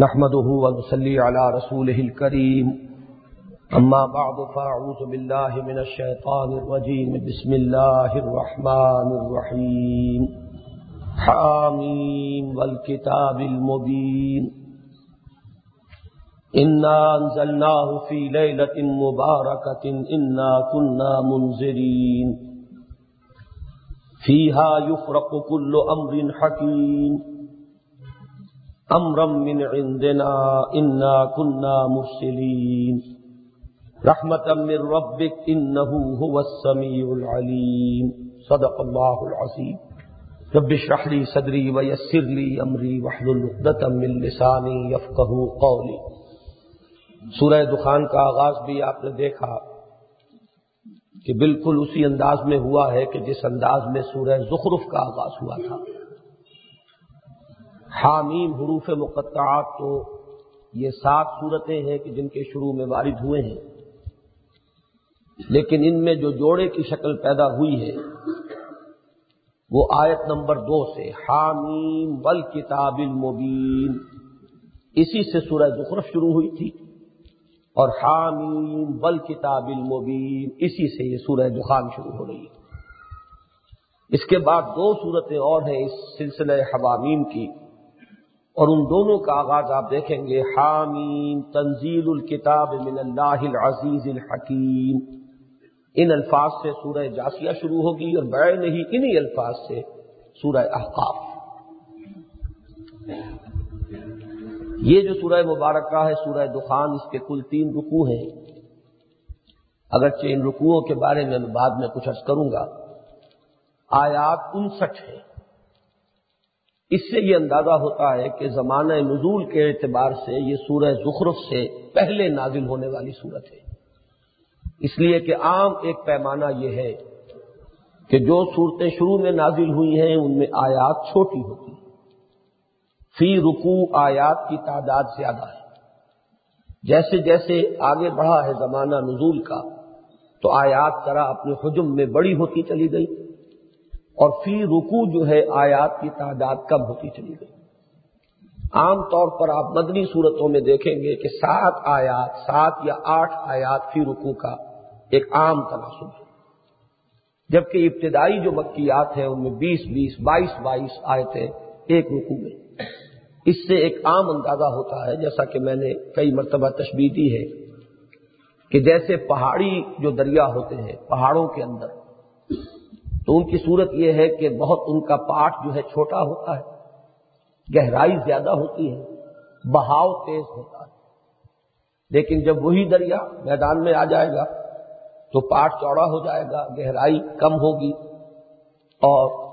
نحمده ونصلي على رسوله الكريم. أما بعد فأعوذ بالله من الشيطان الرجيم. بسم الله الرحمن الرحيم. حاميم والكتاب المبين. إنا أنزلناه في ليلة مباركة إنا كنا منذرين. فيها يفرق كل أمر حكيم. امرم من عندنا انا كنا مرسلين رحمة من ربك انه هو السميع العليم. صدق الله العظيم. رب اشرح لي صدري ويسر لي امري واحلل عقدة من لساني يفقهوا قولي. سورہ دخان کا آغاز بھی آپ نے دیکھا کہ بالکل اسی انداز میں ہوا ہے کہ جس انداز میں سورہ زخرف کا آغاز ہوا تھا۔ حامیم حروف مقطعات تو یہ سات صورتیں ہیں کہ جن کے شروع میں وارد ہوئے ہیں۔ لیکن ان میں جو جوڑے کی شکل پیدا ہوئی ہے، وہ آیت نمبر دو سے حامیم بل کتاب المبین۔ اسی سے سورہ زخرف شروع ہوئی تھی اور حامیم بل کتاب المبین۔ اسی سے یہ سورہ دخان شروع ہو رہی ہے۔ اس کے بعد دو صورتیں اور ہیں اس سلسلہ حوامیم کی۔ اور ان دونوں کا آغاز آپ دیکھیں گے۔ حامیم، تنزیل الکتاب من اللہ العزیز الحکیم۔ ان الفاظ سے سورہ جاسیہ شروع ہوگی اور بڑے نہیں، انہی الفاظ سے سورہ احقاف۔ یہ جو سورہ مبارکہ ہے، سورہ دخان، اس کے کل تین رکوع ہیں۔ اگرچہ ان رکوعوں کے بارے میں بعد میں کچھ عرض کروں گا۔ آیات انسٹھ ہے اس سے یہ اندازہ ہوتا ہے کہ زمانہ نزول کے اعتبار سے یہ سورہ زخرف سے پہلے نازل ہونے والی صورت ہے۔ اس لیے کہ عام ایک پیمانہ یہ ہے کہ جو صورتیں شروع میں نازل ہوئی ہیں، ان میں آیات چھوٹی ہوتی فی رکو آیات کی تعداد زیادہ ہے۔ جیسے جیسے آگے بڑھا ہے زمانہ نزول کا، تو آیات طرح اپنے حجم میں بڑی ہوتی چلی گئی۔ اور فی رکو جو ہے آیات کی تعداد کم ہوتی چلی گئی۔ عام طور پر آپ مدنی صورتوں میں دیکھیں گے کہ سات آیات، سات یا آٹھ آیات فی رکو کا ایک عام تناسب ہے۔ جبکہ ابتدائی جو مکیات ہیں، ان میں بیس بیس، بائیس بائیس آئے تھے ایک رکو میں۔ اس سے ایک عام اندازہ ہوتا ہے، جیسا کہ میں نے کئی مرتبہ تشبیح دی ہے، کہ جیسے پہاڑی جو دریا ہوتے ہیں، پہاڑوں کے اندر تو ان کی صورت یہ ہے کہ بہت ان کا پاٹ جو ہے چھوٹا ہوتا ہے، گہرائی زیادہ ہوتی ہے، بہاؤ تیز ہوتا ہے۔ لیکن جب وہی دریا میدان میں آ جائے گا تو پاٹ چوڑا ہو جائے گا، گہرائی کم ہوگی اور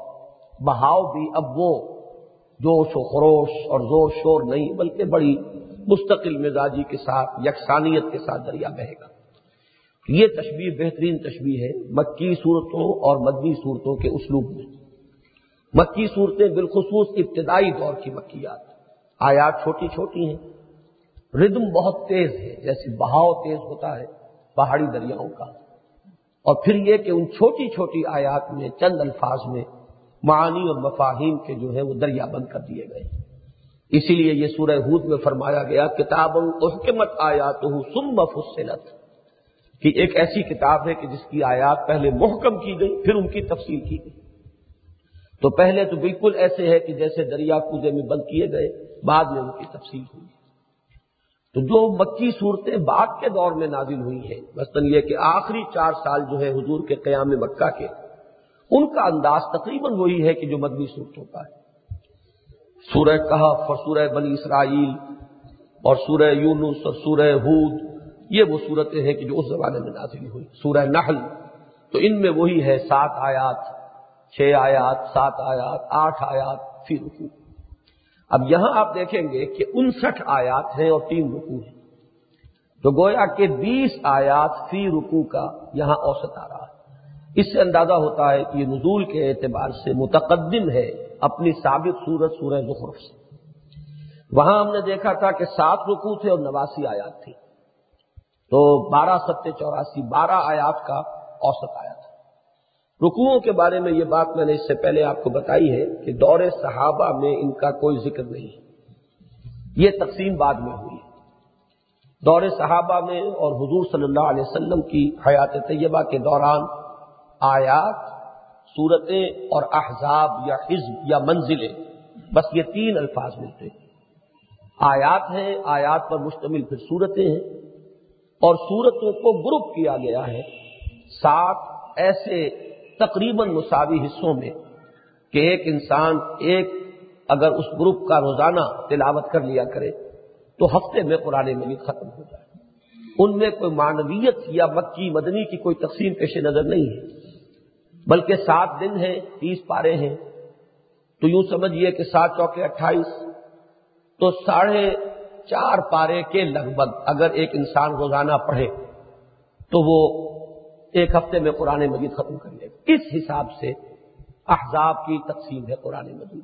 بہاؤ بھی اب وہ جوش و خروش اور زور شور نہیں بلکہ بڑی مستقل مزاجی کے ساتھ، یکسانیت کے ساتھ دریا بہے گا۔ یہ تشبیح بہترین تشبیح ہے مکی صورتوں اور مدنی صورتوں کے اسلوب میں۔ مکی صورتیں بالخصوص ابتدائی دور کی مکیات۔ آیات چھوٹی چھوٹی ہیں۔ ردم بہت تیز ہے، جیسے بہاؤ تیز ہوتا ہے پہاڑی دریاؤں کا۔ اور پھر یہ کہ ان چھوٹی چھوٹی آیات میں، چند الفاظ میں معانی اور مفاہیم کے جو ہے وہ دریا بند کر دیے گئے۔ اسی لیے یہ سورہ ہود میں فرمایا گیا کتاب حکمت آیات سم بفصلت کہ ایک ایسی کتاب ہے کہ جس کی آیات پہلے محکم کی گئی، پھر ان کی تفصیل کی گئی۔ تو پہلے تو بالکل ایسے ہے کہ جیسے دریا کودے میں بند کیے گئے، بعد میں ان کی تفصیل ہوئی۔ تو جو مکی صورتیں بعد کے دور میں نازل ہوئی ہیں، مثلاً یہ کہ آخری چار سال جو ہے حضور کے قیام مکہ کے، ان کا انداز تقریباً وہی ہے کہ جو مدنی صورتوں کا ہے۔ سورہ کہف اور سورہ بنی اسرائیل اور سورہ یونس اور سورہ ہود یہ وہ صورتیں ہیں کہ جو اس زمانے میں نازل ہوئی۔ سورہ نحل، تو ان میں وہی ہے سات آیات، چھ آیات، سات آیات، آٹھ آیات، فی رکو اب یہاں آپ دیکھیں گے کہ انسٹھ آیات ہیں اور تین رکو ہیں۔ تو گویا کہ بیس آیات فی رکو کا یہاں اوسط آ رہا ہے۔ اس سے اندازہ ہوتا ہے کہ یہ نزول کے اعتبار سے متقدم ہے اپنی سابق صورت سورہ زخرف سے۔ وہاں ہم نے دیکھا تھا کہ سات رکو تھے اور نواسی آیات تھی تو بارہ ستیہ چوراسی بارہ آیات کا اوسط آیا تھا۔ رکوعوں کے بارے میں یہ بات میں نے اس سے پہلے آپ کو بتائی ہے کہ دور صحابہ میں ان کا کوئی ذکر نہیں ہے۔ یہ تقسیم بعد میں ہوئی دور صحابہ میں اور حضور صلی اللہ علیہ وسلم کی حیات طیبہ کے دوران آیات، صورتیں اور احزاب یا حزب یا منزلیں، بس یہ تین الفاظ ملتے ہیں۔ آیات ہیں، آیات پر مشتمل پھر صورتیں ہیں۔ اور صورتوں کو گروپ کیا گیا ہے، سات ایسے تقریباً مساوی حصوں میں کہ ایک انسان ایک اگر اس گروپ کا روزانہ تلاوت کر لیا کرے، تو ہفتے میں قرآن مجید ختم ہو جائے۔ ان میں کوئی مانویت یا مکی مدنی کی کوئی تقسیم پیش نظر نہیں ہے، بلکہ سات دن ہیں، تیس پارے ہیں۔ تو یوں سمجھیے کہ سات چوکے اٹھائیس، تو ساڑھے چار پارے کے لگ بھگ اگر ایک انسان روزانہ پڑھے تو وہ ایک ہفتے میں قرآن مجید ختم کر لے گا۔ اس حساب سے احزاب کی تقسیم ہے قرآن مجید۔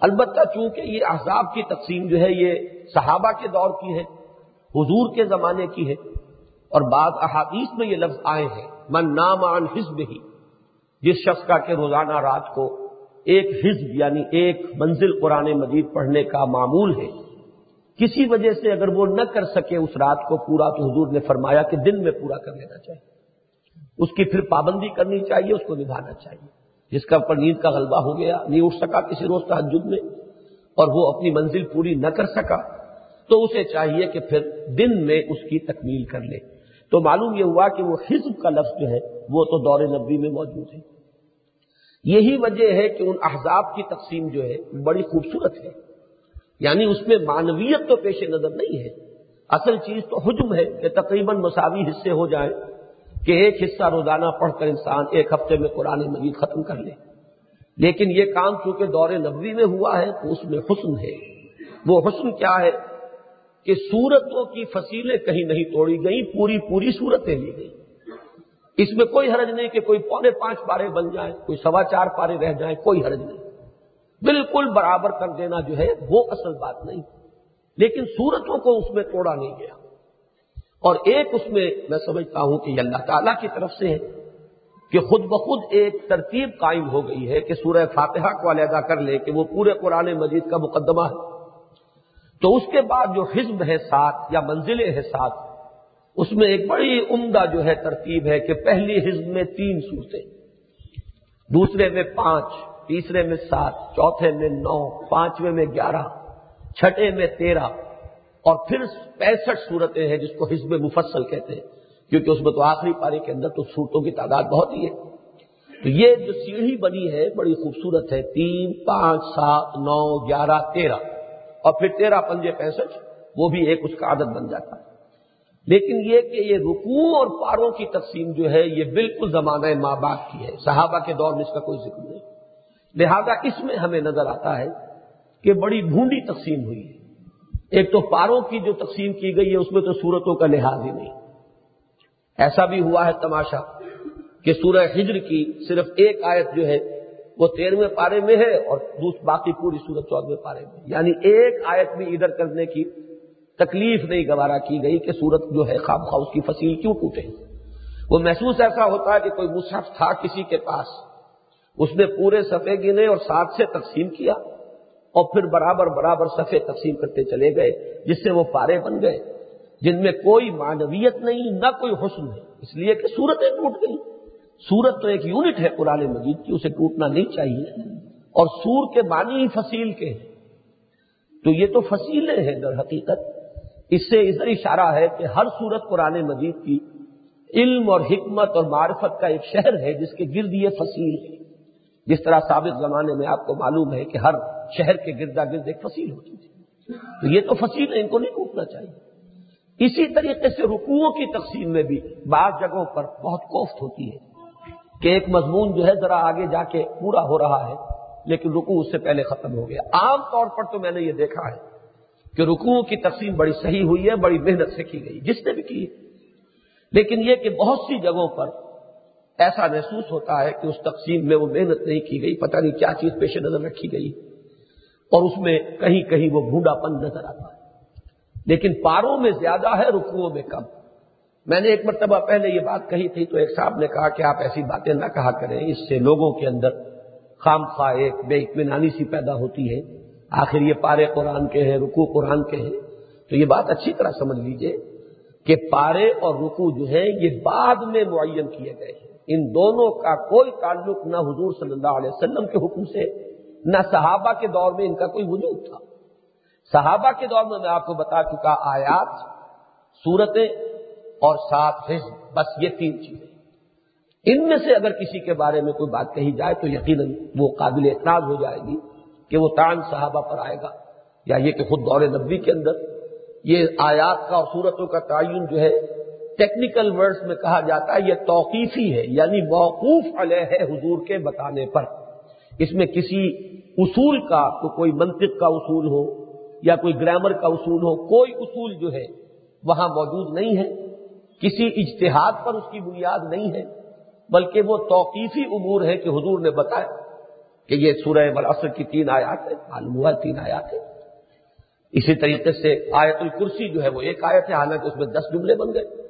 البتہ چونکہ یہ احزاب کی تقسیم جو ہے یہ صحابہ کے دور کی ہے، حضور کے زمانے کی ہے، اور بعض احادیث میں یہ لفظ آئے ہیں، من نام عن حزب ہی جس شخص کا کہ روزانہ رات کو ایک حزب یعنی ایک منزل قرآن مجید پڑھنے کا معمول ہے۔ کسی وجہ سے اگر وہ نہ کر سکے اس رات کو، پورا تو حضور نے فرمایا کہ دن میں پورا کر لینا چاہیے۔ اس کی پھر پابندی کرنی چاہیے، اس کو نبھانا چاہیے۔ جس کا اوپر نیند کا غلبہ ہو گیا، نہیں اٹھ سکا کسی روز تحجد میں اور وہ اپنی منزل پوری نہ کر سکا، تو اسے چاہیے کہ پھر دن میں اس کی تکمیل کر لے۔ تو معلوم یہ ہوا کہ وہ حزب کا لفظ جو ہے، وہ تو دور نبی میں موجود ہے۔ یہی وجہ ہے کہ ان احزاب کی تقسیم جو ہے، بڑی خوبصورت ہے۔ یعنی اس میں مانویت تو پیش نظر نہیں ہے۔ اصل چیز تو حجم ہے کہ تقریباً مساوی حصے ہو جائیں کہ ایک حصہ روزانہ پڑھ کر انسان ایک ہفتے میں قرآن مجید ختم کر لے۔ لیکن یہ کام چونکہ دور نبوی میں ہوا ہے تو اس میں حسن ہے۔ وہ حسن کیا ہے کہ سورتوں کی فصیلیں کہیں نہیں توڑی گئیں، پوری پوری صورتیں لی گئی اس میں کوئی حرج نہیں کہ کوئی پونے پانچ پارے بن جائیں، کوئی سوا چار پارے رہ جائیں، کوئی حرج نہیں۔ بالکل برابر کر دینا جو ہے وہ اصل بات نہیں۔ لیکن سورتوں کو اس میں توڑا نہیں گیا۔ اور ایک اس میں میں سمجھتا ہوں کہ یہ اللہ تعالیٰ کی طرف سے ہے کہ خود بخود ایک ترتیب قائم ہو گئی ہے کہ سورہ فاتحہ کو علیحدہ کر لے کہ وہ پورے قرآن مجید کا مقدمہ ہے۔ تو اس کے بعد جو حزب ہے ساتھ یا منزلیں ہیں ساتھ، اس میں ایک بڑی عمدہ جو ہے ترتیب ہے کہ پہلی حزب میں تین صورتیں، دوسرے میں پانچ تیسرے میں سات، چوتھے میں نو، پانچویں میں گیارہ، چھٹے میں تیرہ، اور پھر پینسٹھ صورتیں ہیں جس کو حزب مفصل کہتے ہیں، کیونکہ اس میں تو آخری پاری کے اندر تو صورتوں کی تعداد بہت ہی ہے۔ تو یہ جو سیڑھی بنی ہے، بڑی خوبصورت ہے، تین، پانچ، سات، نو، گیارہ، تیرہ، اور پھر تیرہ پنجے پینسٹھ، وہ بھی ایک اس کا عادت بن جاتا ہے۔ لیکن یہ کہ یہ رکوع اور پاروں کی تقسیم جو ہے، یہ بالکل زمانہ ماں باپ کی ہے۔ صحابہ کے دور میں اس کا کوئی ذکر نہیں۔ لہذا اس میں ہمیں نظر آتا ہے کہ بڑی بھونڈی تقسیم ہوئی ہے۔ ایک تو پاروں کی جو تقسیم کی گئی ہے، اس میں تو صورتوں کا لحاظ ہی نہیں۔ ایسا بھی ہوا ہے تماشا کہ سورہ ہجر کی صرف ایک آیت جو ہے، وہ تیرہویں پارے میں ہے اور دوسری باقی پوری سورت چودہویں پارے میں۔ یعنی ایک آیت بھی ادھر کرنے کی تکلیف نہیں گوارا کی گئی کہ سورت جو ہے خواب خواہ اس کی فصیل کیوں ٹوٹے۔ وہ محسوس ایسا ہوتا ہے کہ کوئی مصحف تھا کسی کے پاس۔ اس نے پورے صفحے گنے اور ساتھ سے تقسیم کیا اور پھر برابر برابر صفحے تقسیم کرتے چلے گئے، جس سے وہ پارے بن گئے۔ جن میں کوئی معنویت نہیں، نہ کوئی حسن ہے۔ اس لیے کہ سورتیں ٹوٹ گئی سورت تو ایک یونٹ ہے قرآن مجید کی، اسے ٹوٹنا نہیں چاہیے۔ اور سور کے معنی ہی فصیل کے ہیں۔ تو یہ تو فصیلیں ہیں در حقیقت۔ اس سے ادھر اشارہ ہے کہ ہر صورت قرآن مجید کی علم اور حکمت اور معرفت کا ایک شہر ہے، جس کے گرد یہ فصیل ہے۔ جس طرح سابق زمانے میں آپ کو معلوم ہے کہ ہر شہر کے گردا گرد ایک فصیل ہوتی تھی۔ تو یہ تو فصیل ہے، ان کو نہیں ٹوٹنا چاہیے۔ اسی طریقے سے رکوعوں کی تقسیم میں بھی بعض جگہوں پر بہت کوفت ہوتی ہے کہ ایک مضمون جو ہے ذرا آگے جا کے پورا ہو رہا ہے، لیکن رکوع اس سے پہلے ختم ہو گیا۔ عام طور پر تو میں نے یہ دیکھا ہے کہ رکوع کی تقسیم بڑی صحیح ہوئی ہے، بڑی محنت سے کی گئی، جس نے بھی کی لیکن یہ کہ بہت سی جگہوں پر ایسا محسوس ہوتا ہے کہ اس تقسیم میں وہ محنت نہیں کی گئی، پتہ نہیں کیا چیز پیش نظر رکھی گئی۔ اور اس میں کہیں کہیں وہ بھونڈا پن نظر آتا ہے۔ لیکن پاروں میں زیادہ ہے، رکوعوں میں کم۔ میں نے ایک مرتبہ پہلے یہ بات کہی تھی تو ایک صاحب نے کہا کہ آپ ایسی باتیں نہ کہا کریں، اس سے لوگوں کے اندر خام خواہ ایک بے اطمینانی سی پیدا ہوتی ہے۔ آخر یہ پارے قرآن کے ہیں رکو قرآن کے ہیں۔ تو یہ بات اچھی طرح سمجھ لیجیے کہ پارے اور رکو جو ہے یہ بعد میں معین کیے گئے ہیں۔ ان دونوں کا کوئی تعلق نہ حضور صلی اللہ علیہ وسلم کے حکم سے، نہ صحابہ کے دور میں ان کا کوئی وجود تھا۔ صحابہ کے دور میں میں آپ کو بتا چکا آیات، صورتیں اور سات حص بس یہ تین چیزیں۔ ان میں سے اگر کسی کے بارے میں کوئی بات کہی جائے تو یقیناً وہ قابل اعتراض ہو جائے گی کہ وہ تان صحابہ پر آئے گا۔ یا یہ کہ خود دور نبی کے اندر یہ آیات کا اور صورتوں کا تعین جو ہے ٹیکنیکل ورڈز میں کہا جاتا ہے، یہ توقیفی ہے یعنی موقوف علیہ ہے حضور کے بتانے پر۔ اس میں کسی اصول کا تو کوئی منطق کا اصول ہو یا کوئی گرامر کا اصول ہو، کوئی اصول جو ہے وہاں موجود نہیں ہے۔ کسی اجتہاد پر اس کی بنیاد نہیں ہے، بلکہ وہ توقیفی امور ہے کہ حضور نے بتایا کہ یہ سورہ بلاثر کی تین آیات ہے معلوم ہوا تین آیات ہے اسی طریقے سے آیت الکرسی جو ہے وہ ایک آیت ہے، حالانکہ اس میں دس جملے بن گئے۔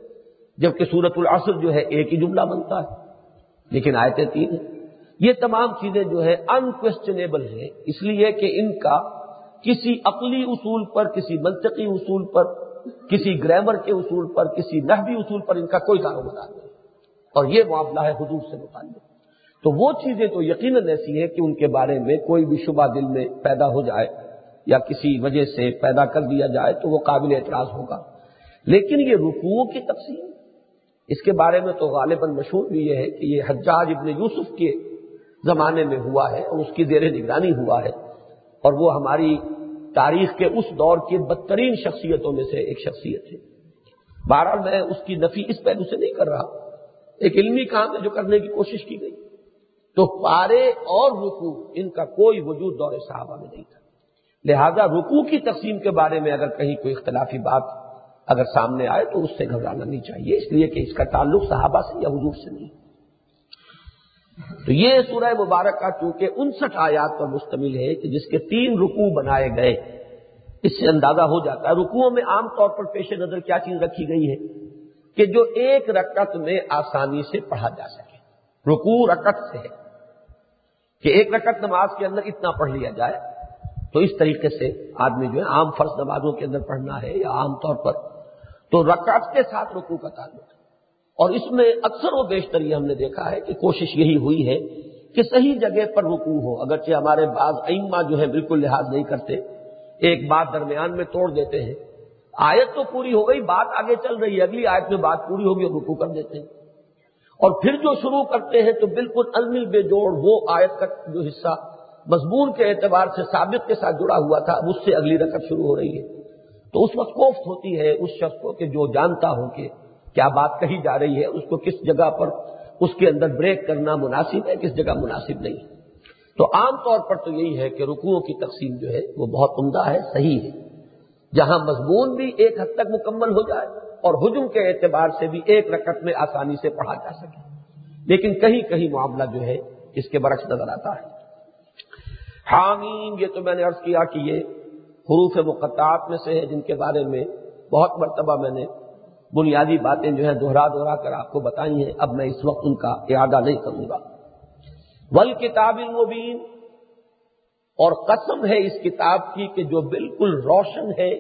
جبکہ سورت العصر جو ہے ایک ہی جملہ بنتا ہے۔ لیکن آیتیں تین ہیں۔ یہ تمام چیزیں جو ہے انکوشچنیبل ہیں۔ اس لیے کہ ان کا کسی عقلی اصول پر، کسی منطقی اصول پر، کسی گرامر کے اصول پر، کسی نحوی اصول پر ان کا کوئی کاروبار نہیں۔ اور یہ معاملہ ہے حضور سے متعلق۔ تو وہ چیزیں تو یقیناً ایسی ہیں کہ ان کے بارے میں کوئی بھی شبہ دل میں پیدا ہو جائے یا کسی وجہ سے پیدا کر دیا جائے تو وہ قابل اعتراض ہوگا۔ لیکن یہ رکوعوں کی تقسیم اس کے بارے میں تو غالباً مشہور بھی یہ ہے کہ یہ حجاج ابن یوسف کے زمانے میں ہوا ہے اور اس کی زیر نگرانی ہوا ہے اور وہ ہماری تاریخ کے اس دور کی بدترین شخصیتوں میں سے ایک شخصیت ہے۔ بہرحال میں اس کی نفی اس پہلو سے نہیں کر رہا۔ ایک علمی کام ہے جو کرنے کی کوشش کی گئی۔ تو پارے اور رکو ان کا کوئی وجود دور صحابہ میں نہیں تھا۔ لہذا رکو کی تقسیم کے بارے میں اگر کہیں کوئی اختلافی بات اگر سامنے آئے تو اس سے گھبرانا نہیں چاہیے، اس لیے کہ اس کا تعلق صحابہ سے یا حضور سے نہیں۔ تو یہ سورہ مبارکہ چونکہ انسٹھ آیات پر مشتمل ہے کہ جس کے تین رکوع بنائے گئے، اس سے اندازہ ہو جاتا ہے رکوعوں میں عام طور پر پیش نظر کیا چیز رکھی گئی ہے کہ جو ایک رکعت میں آسانی سے پڑھا جا سکے۔ رکوع رکعت سے ہے کہ ایک رکعت نماز کے اندر اتنا پڑھ لیا جائے تو اس طریقے سے آدمی جو ہے عام فرض نمازوں کے اندر پڑھنا ہے یا عام طور پر تو رکعت کے ساتھ رکوع کا تعلق ہے۔ اور اس میں اکثر و بیشتر یہ ہم نے دیکھا ہے کہ کوشش یہی ہوئی ہے کہ صحیح جگہ پر رکوع ہو، اگرچہ ہمارے بعض ائمہ جو ہے بالکل لحاظ نہیں کرتے، ایک بات درمیان میں توڑ دیتے ہیں۔ آیت تو پوری ہو گئی، بات آگے چل رہی ہے، اگلی آیت میں بات پوری ہوگی اور رکو کر دیتے ہیں۔ اور پھر جو شروع کرتے ہیں تو بالکل المل بے جوڑ وہ آیت کا جو حصہ مضمون کے اعتبار سے سابق کے ساتھ جڑا ہوا تھا اس سے اگلی رقط شروع ہو رہی ہے۔ تو اس وقت کوفت ہوتی ہے اس شخص کو کہ جو جانتا ہو کہ کیا بات کہی جا رہی ہے، اس کو کس جگہ پر اس کے اندر بریک کرنا مناسب ہے، کس جگہ مناسب نہیں۔ ہے تو عام طور پر تو یہی ہے کہ رکوعوں کی تقسیم جو ہے وہ بہت عمدہ ہے، صحیح ہے۔ جہاں مضمون بھی ایک حد تک مکمل ہو جائے اور ہجم کے اعتبار سے بھی ایک رکعت میں آسانی سے پڑھا جا سکے۔ لیکن کہیں کہیں معاملہ جو ہے اس کے برعکس نظر آتا ہے۔ حامیم، یہ تو میں نے عرض کیا کہ یہ حروف مقطعات میں سے ہے جن کے بارے میں بہت مرتبہ میں نے بنیادی باتیں جو ہے دوہرا دوہرا کر آپ کو بتائی ہیں۔ اب میں اس وقت ان کا ارادہ نہیں کروں گا۔ ول کتاب المبین اور قسم ہے اس کتاب کی کہ جو بالکل روشن ہے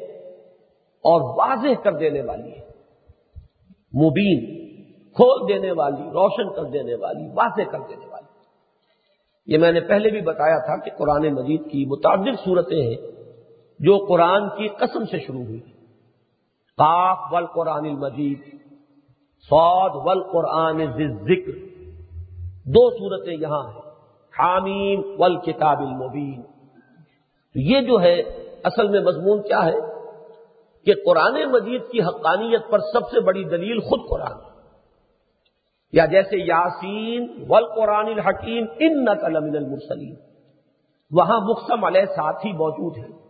اور واضح کر دینے والی ہے۔ مبین، کھول دینے والی، روشن کر دینے والی، واضح کر دینے والی۔ یہ میں نے پہلے بھی بتایا تھا کہ قرآن مجید کی متعدد صورتیں ہیں۔ جو قرآن کی قسم سے شروع ہوئی۔ کاف ول قرآن المجید سعود ول قرآن ذکر دو صورتیں یہاں ہیں۔ حامیم ول کتاب المبین۔ تو یہ جو ہے، اصل میں مضمون کیا ہے؟ کہ قرآن مجید کی حقانیت پر سب سے بڑی دلیل خود قرآن۔ یا جیسے یاسین ول قرآن الحکیم ان نقل المرسلیم وہاں مقصم علیہ ساتھ ہی موجود ہے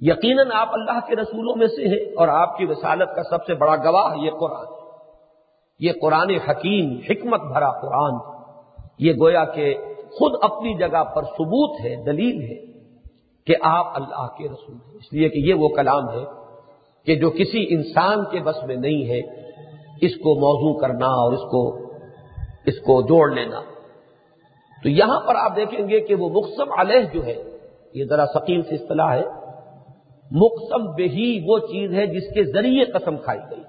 یقیناً آپ اللہ کے رسولوں میں سے ہیں اور آپ کی رسالت کا سب سے بڑا گواہ یہ قرآن یہ قرآن حکیم، حکمت بھرا قرآن یہ گویا کہ خود اپنی جگہ پر ثبوت ہے، دلیل ہے کہ آپ اللہ کے رسول ہیں۔ اس لیے کہ یہ وہ کلام ہے کہ جو کسی انسان کے بس میں نہیں ہے، اس کو موضوع کرنا اور اس کو اس کو جوڑ لینا۔ تو یہاں پر آپ دیکھیں گے کہ وہ مقصم علیہ جو ہے، یہ ذرا ثقیل سے اصطلاح ہے۔ مقسم بہی وہ چیز ہے جس کے ذریعے قسم کھائی گئی۔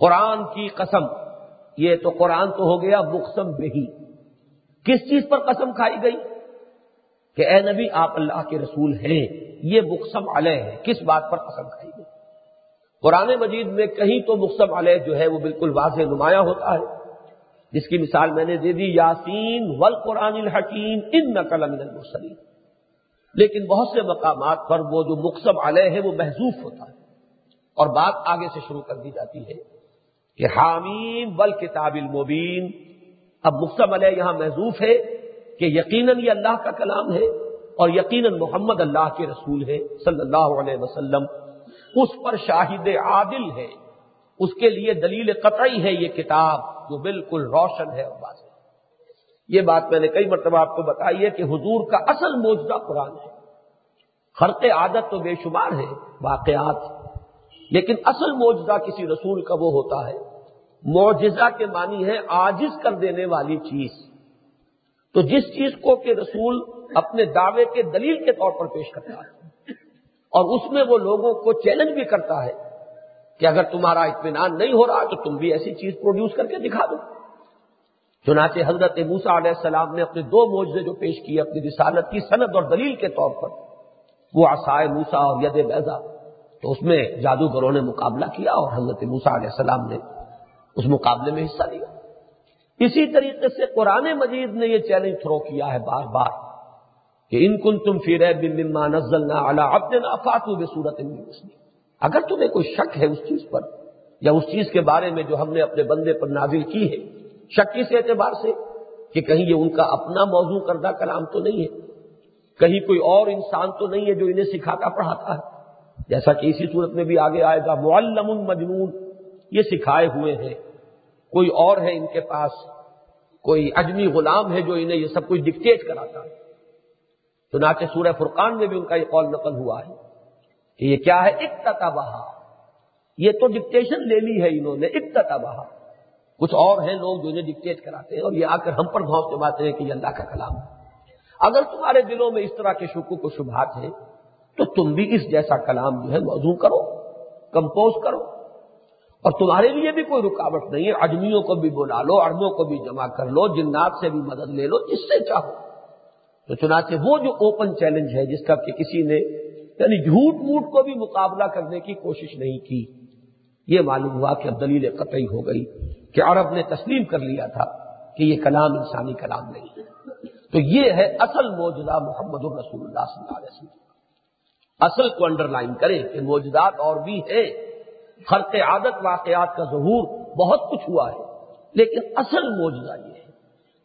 قرآن کی قسم، یہ تو قرآن تو ہو گیا مقسم بہی۔ کس چیز پر قسم کھائی گئی؟ کہ اے نبی، آپ اللہ کے رسول ہیں، یہ مقسم علیہ ہے۔ کس بات پر قسم کھائی گئی؟ قرآن مجید میں کہیں تو مقسم علیہ جو ہے وہ بالکل واضح نمایاں ہوتا ہے۔ جس کی مثال میں نے دے دی، یاسین ول قرآن الحکیم ان نقل المسلیم لیکن بہت سے مقامات پر وہ جو مقصب علیہ ہے وہ محضوف ہوتا ہے۔ اور بات آگے سے شروع کر دی جاتی ہے کہ حامیم ول کتاب المبین۔ اب مقصب علیہ یہاں محضوف ہے کہ یقیناً یہ اللہ کا کلام ہے اور یقیناً محمد اللہ کے رسول ہے صلی اللہ علیہ وسلم۔ اس پر شاہد عادل ہے۔ اس کے لیے دلیل قطعی ہے یہ کتاب جو بالکل روشن ہے اور واضح۔ یہ بات میں نے کئی مرتبہ آپ کو بتائی ہے کہ حضور کا اصل موجودہ قرآن ہے۔ خرق عادت تو بے شمار ہے، واقعات۔ لیکن اصل موجودہ کسی رسول کا وہ ہوتا ہے۔ معجزہ کے معنی ہے آجز کر دینے والی چیز۔ تو جس چیز کو کہ رسول اپنے دعوے کے دلیل کے طور پر پیش کرتا ہے اور اس میں وہ لوگوں کو چیلنج بھی کرتا ہے کہ اگر تمہارا اطمینان نہیں ہو رہا تو تم بھی ایسی چیز پروڈیوس کر کے دکھا دو۔ چنانچہ حضرت موسا علیہ السلام نے اپنے دو موجے جو پیش کیے، اپنی رسالت کی صنعت اور دلیل کے طور پر، وہ آسائے موسا اور ید بیزا تو اس میں جادوگروں نے مقابلہ کیا اور حضرت موسا علیہ السلام نے اس مقابلے میں حصہ لیا۔ اسی طریقے سے قرآن مجید نے یہ چیلنج تھرو کیا ہے بار بار کہ ان کن تم فی بما نزلنا علی عبدنا فاتو بصورت مسلم اگر تمہیں کوئی شک ہے اس چیز پر یا اس چیز کے بارے میں جو ہم نے اپنے بندے پر نازل کی ہے شک کس اعتبار سے کہ کہیں یہ ان کا اپنا موضوع کردہ کلام تو نہیں ہے۔ کہیں کوئی اور انسان تو نہیں ہے جو انہیں سکھاتا پڑھاتا ہے۔ جیسا کہ اسی صورت میں بھی آگے آئے گا، معلم مجنون، یہ سکھائے ہوئے ہیں۔ کوئی اور ہے ان کے پاس، کوئی اجمی غلام ہے جو انہیں یہ سب کچھ ڈکٹیٹ کراتا ہے۔ چنانچہ سورہ فرقان میں بھی ان کا یہ قول نقل ہوا ہے کہ یہ کیا ہے؟ اکتا بہا یہ تو ڈکٹیشن لے لی ہے انہوں نے اکتا بہا کچھ اور ہیں لوگ جو انہیں ڈکٹیٹ کراتے ہیں اور یہ آ کر ہم پر گھونس جماتے ہیں کہ یہ اللہ کا کلام اگر تمہارے دلوں میں اس طرح کے شکو کو شبہات ہیں، تو تم بھی اس جیسا کلام جو ہے موضوع کرو کمپوز کرو۔ اور تمہارے لیے بھی کوئی رکاوٹ نہیں ہے اجمیوں کو بھی بلا لو ارموں کو بھی جمع کر لو، جنات سے بھی مدد لے لو، جس سے چاہو۔ تو چنانچہ وہ جو اوپن چیلنج ہے جس کا کہ کسی نے یعنی جھوٹ موٹ کو بھی مقابلہ کرنے کی کوشش نہیں کی۔ یہ معلوم ہوا کہ اب دلیل قطعی ہو گئی کہ عرب نے تسلیم کر لیا تھا کہ یہ کلام انسانی کلام نہیں ہے۔ تو یہ ہے اصل موجودہ محمد الرسول اللہ صلی اللہ علیہ وسلم۔ اصل کو انڈر لائن کریں کہ موجودات اور بھی ہیں۔ خرق عادت واقعات کا ظہور بہت کچھ ہوا ہے۔ لیکن اصل موجودہ یہ ہے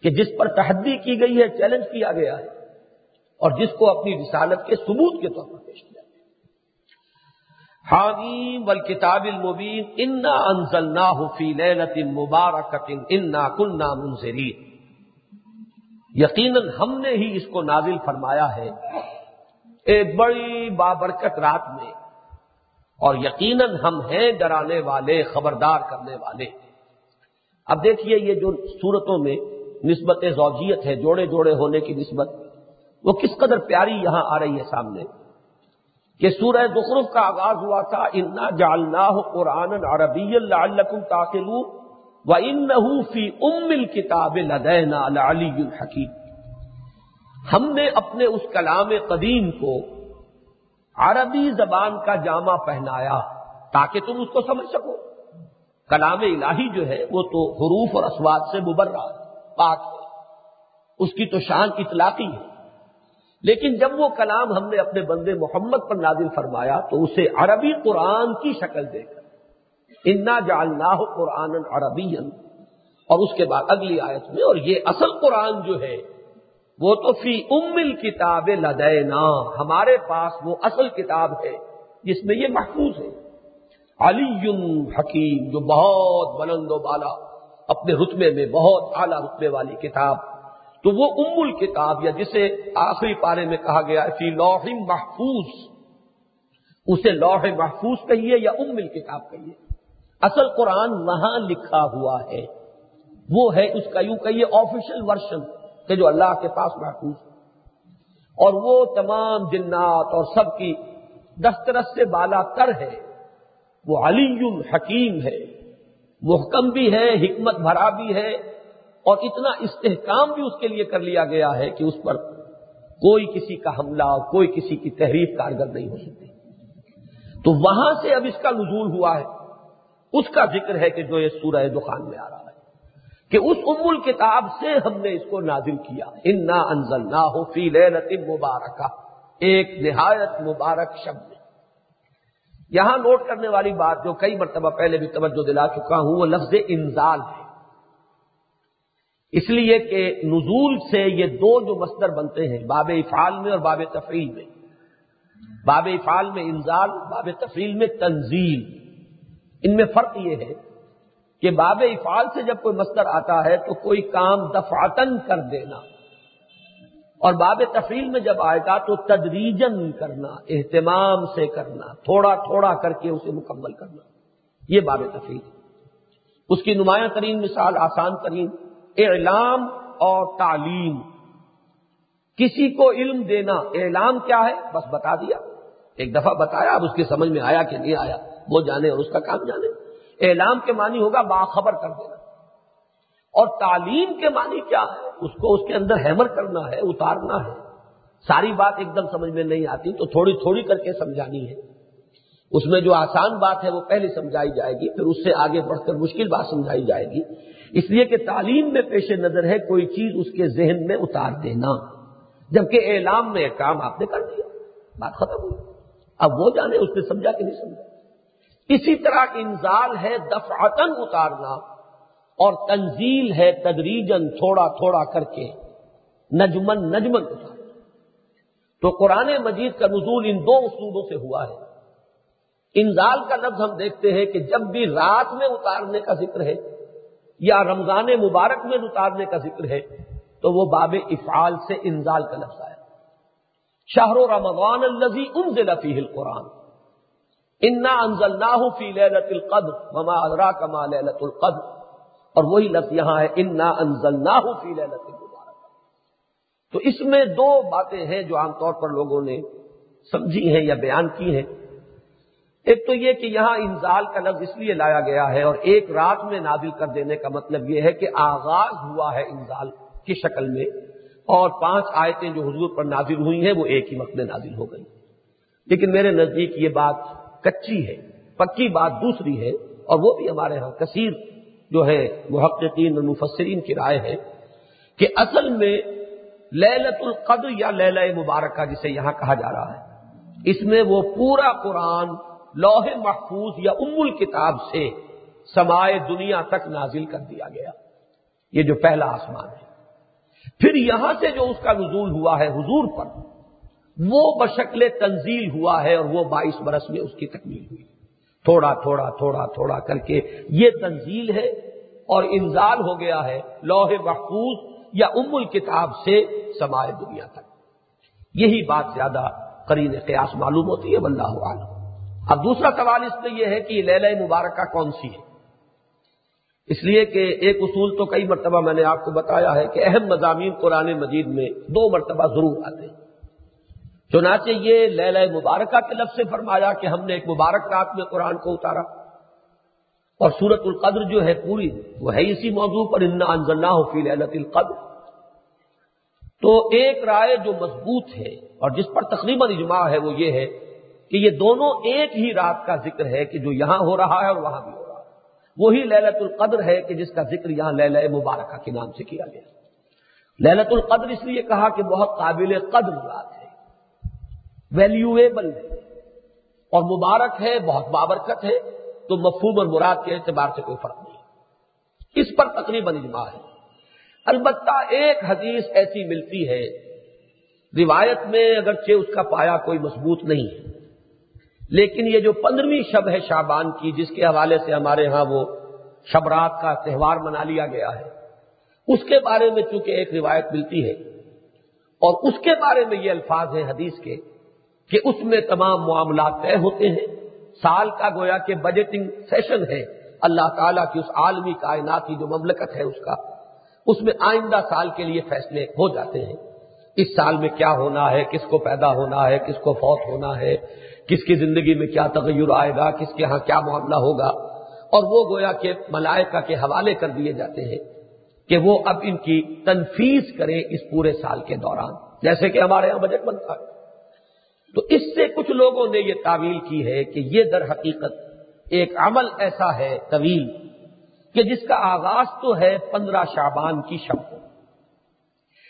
کہ جس پر تحدی کی گئی ہے چیلنج کیا گیا ہے اور جس کو اپنی رسالت کے ثبوت کے طور پر پیش کیا۔ حامیم ول کتاب المبین انا انزل فی لیلت مبارک انا کننا منظرین یقیناً ہم نے ہی اس کو نازل فرمایا ہے۔ ایک بڑی بابرکت رات میں۔ اور یقیناً ہم ہیں ڈرانے والے، خبردار کرنے والے۔ اب دیکھیے یہ جو صورتوں میں نسبت زوجیت ہے، جوڑے جوڑے ہونے کی نسبت، وہ کس قدر پیاری یہاں آ رہی ہے سامنے۔ کہ سورہ زخرف کا آغاز ہوا تھا، انا جالنا قرآن عربی اللہ تاخل و ان فی ام کتاب لدینا علی الحکیم ہم نے اپنے اس کلام قدیم کو عربی زبان کا جامع پہنایا تاکہ تم اس کو سمجھ سکو۔ کلام الہی جو ہے، وہ تو حروف اور اسواد سے مبرہ، پاک ہے۔ اس کی تو شان اطلاقی ہے۔ لیکن جب وہ کلام ہم نے اپنے بندے محمد پر نازل فرمایا تو اسے عربی قرآن کی شکل دے کر انا جالنا قرآن عربی اور اس کے بعد اگلی آیت میں، اور یہ اصل قرآن جو ہے، وہ تو فی ام کتاب لدینا۔ ہمارے پاس وہ اصل کتاب ہے جس میں یہ محفوظ ہے۔ علی حکیم، جو بہت بلند و بالا، اپنے رتبے میں بہت اعلیٰ رتبے والی کتاب۔ تو وہ ام الکتاب یا جسے آخری پارے میں کہا گیا فی لوح محفوظ۔ اسے لوح محفوظ کہیے یا ام الکتاب کہیے۔ اصل قرآن وہاں لکھا ہوا ہے۔ وہ ہے اس کا یوں کہیے آفیشل ورژن کہ جو اللہ کے پاس محفوظ۔ اور وہ تمام جنات اور سب کی دسترس سے بالا تر ہے۔ وہ علی حکیم ہے۔ محکم بھی ہے، حکمت بھرا بھی ہے۔ اور اتنا استحکام بھی اس کے لیے کر لیا گیا ہے کہ اس پر کوئی کسی کا حملہ کوئی کسی کی تحریر کارگر نہیں ہو سکتی تو وہاں سے اب اس کا نزول ہوا ہے۔ اس کا ذکر ہے کہ جو یہ سورہ دخان میں آ رہا ہے کہ اس ام الکتاب سے ہم نے اس کو نازل کیا۔ ان نہ انزل نہ ہو فی لطم مبارکہ ایک نہایت مبارک شبد یہاں نوٹ کرنے والی بات جو کئی مرتبہ پہلے بھی توجہ دلا چکا ہوں، وہ لفظ انزال ہے۔ اس لیے کہ نزول سے یہ دو جو مصدر بنتے ہیں، باب افعال میں اور باب تفریل میں۔ باب افعال میں انزال، باب تفریل میں تنزیل۔ ان میں فرق یہ ہے کہ باب افعال سے جب کوئی مستر آتا ہے تو کوئی کام دفاتن کر دینا۔ اور باب تفریل میں جب آئے گا تو تدریجن کرنا، اہتمام سے کرنا، تھوڑا تھوڑا کر کے اسے مکمل کرنا۔ یہ باب تفریل اس کی نمایاں ترین مثال آسان ترین اعلام اور تعلیم۔ کسی کو علم دینا، اعلام کیا ہے؟ بس بتا دیا۔ ایک دفعہ بتایا، اب اس کی سمجھ میں آیا کہ نہیں آیا۔ وہ جانے اور اس کا کام جانے۔ اعلام کے معنی ہوگا باخبر کر دینا۔ اور تعلیم کے معنی کیا ہے؟ اس کو اس کے اندر ہیمر کرنا ہے، اتارنا ہے۔ ساری بات ایک دم سمجھ میں نہیں آتی، تو تھوڑی تھوڑی کر کے سمجھانی ہے۔ اس میں جو آسان بات ہے، وہ پہلے سمجھائی جائے گی، پھر اس سے آگے بڑھ کر مشکل بات سمجھائی جائے گی۔ اس لیے کہ تعلیم میں پیش نظر ہے کوئی چیز اس کے ذہن میں اتار دینا۔ جبکہ اعلام میں کام آپ نے کر دیا۔ بات ختم ہوئی۔ اب وہ جانے، اس نے سمجھا کہ نہیں سمجھا۔ اسی طرح انزال ہے دفعتن اتارنا، اور تنزیل ہے تدریجن تھوڑا تھوڑا کر کے نجمن نجمن اتارنا۔ تو قرآن مجید کا نزول ان دو اصولوں سے ہوا ہے۔ انزال کا لفظ ہم دیکھتے ہیں کہ جب بھی رات میں اتارنے کا ذکر ہے یا رمضان مبارک میں اتارنے کا ذکر ہے، تو وہ باب افعال سے انزال کا لفظ آیا۔ شاہر و رمضان الزی ان ضلع قرآن انا انزل نہ فی لت القدر مما ادرا کما لت القدر۔ اور وہی لفظ یہاں ہے، انا انزل نہ فی لت المبارک۔ تو اس میں دو باتیں ہیں جو عام طور پر لوگوں نے سمجھی ہیں یا بیان کی ہیں۔ ایک تو یہ کہ یہاں انزال کا لفظ اس لیے لایا گیا ہے اور ایک رات میں نازل کر دینے کا مطلب یہ ہے کہ آغاز ہوا ہے انزال کی شکل میں اور پانچ آیتیں جو حضور پر نازل ہوئی ہیں وہ ایک ہی وقت میں نازل ہو گئی لیکن میرے نزدیک یہ بات کچی ہے، پکی بات دوسری ہے اور وہ بھی ہمارے ہاں کثیر جو ہے محققین اور مفسرین کی رائے ہے کہ اصل میں للت القدر یا لیلہ مبارکہ جسے یہاں کہا جا رہا ہے، اس میں وہ پورا قرآن لوح محفوظ یا ام الکتاب سے سمائے دنیا تک نازل کر دیا گیا۔ یہ جو پہلا آسمان ہے۔ پھر یہاں سے جو اس کا نزول ہوا ہے حضور پر، وہ بشکل تنزیل ہوا ہے اور وہ بائیس برس میں اس کی تکمیل ہوئی۔ تھوڑا تھوڑا تھوڑا تھوڑا کر کے یہ تنزیل ہے اور انزال ہو گیا ہے لوح محفوظ یا ام الکتاب سے سمائے دنیا تک۔ یہی بات زیادہ قرین قیاس معلوم ہوتی ہے، واللہ عالم اب دوسرا سوال اس میں یہ ہے کہ لیلہ مبارکہ کون سی ہے؟ اس لیے کہ ایک اصول تو کئی مرتبہ میں نے آپ کو بتایا ہے کہ اہم مضامین قرآن مجید میں دو مرتبہ ضرور آتے ہیں۔ چنانچہ یہ لیلہ مبارکہ کے لفظ سے فرمایا کہ ہم نے ایک مبارک رات میں قرآن کو اتارا اور سورت القدر جو ہے پوری وہ ہے اسی موضوع پر انزلنا ہو فی للت القدر۔ تو ایک رائے جو مضبوط ہے اور جس پر تقریباً اجماع ہے وہ یہ ہے کہ یہ دونوں ایک ہی رات کا ذکر ہے کہ جو یہاں ہو رہا ہے اور وہاں بھی ہو رہا ہے۔ وہی للت القدر ہے کہ جس کا ذکر یہاں لیلہ مبارکہ کے نام سے کیا گیا۔ للت القدر اس لیے کہا کہ بہت قابل قدر رات ہے۔ ویلیویبل ہے۔ اور مبارک ہے، بہت بابرکت ہے۔ تو مفہوم اور مراد کے اعتبار سے کوئی فرق نہیں اس پر تقریباً اجماع ہے۔ البتہ ایک حدیث ایسی ملتی ہے۔ روایت میں اگرچہ اس کا پایا کوئی مضبوط نہیں ہے۔ لیکن یہ جو پندرہویں شب ہے شابان کی، جس کے حوالے سے ہمارے ہاں وہ شبرات کا تہوار منا لیا گیا ہے۔ اس کے بارے میں چونکہ ایک روایت ملتی ہے، اور اس کے بارے میں یہ الفاظ ہیں حدیث کے کہ اس میں تمام معاملات طے ہوتے ہیں۔ سال کا گویا کہ بجٹنگ سیشن ہے، اللہ تعالیٰ کی اس عالمی کائناتی جو مملکت ہے اس کا، اس میں آئندہ سال کے لیے فیصلے ہو جاتے ہیں۔ اس سال میں کیا ہونا ہے، کس کو پیدا ہونا ہے، کس کو فوت ہونا ہے کس کی زندگی میں کیا تغیر آئے گا، کس کے ہاں کیا معاملہ ہوگا؟ اور وہ گویا کہ ملائکہ کے حوالے کر دیے جاتے ہیں کہ وہ اب ان کی تنفیز کریں اس پورے سال کے دوران، جیسے کہ ہمارے یہاں بجٹ بنتا ہے۔ تو اس سے کچھ لوگوں نے یہ تعویل کی ہے کہ یہ در حقیقت ایک عمل ایسا ہے طویل کہ جس کا آغاز تو ہے پندرہ شابان کی شب کو۔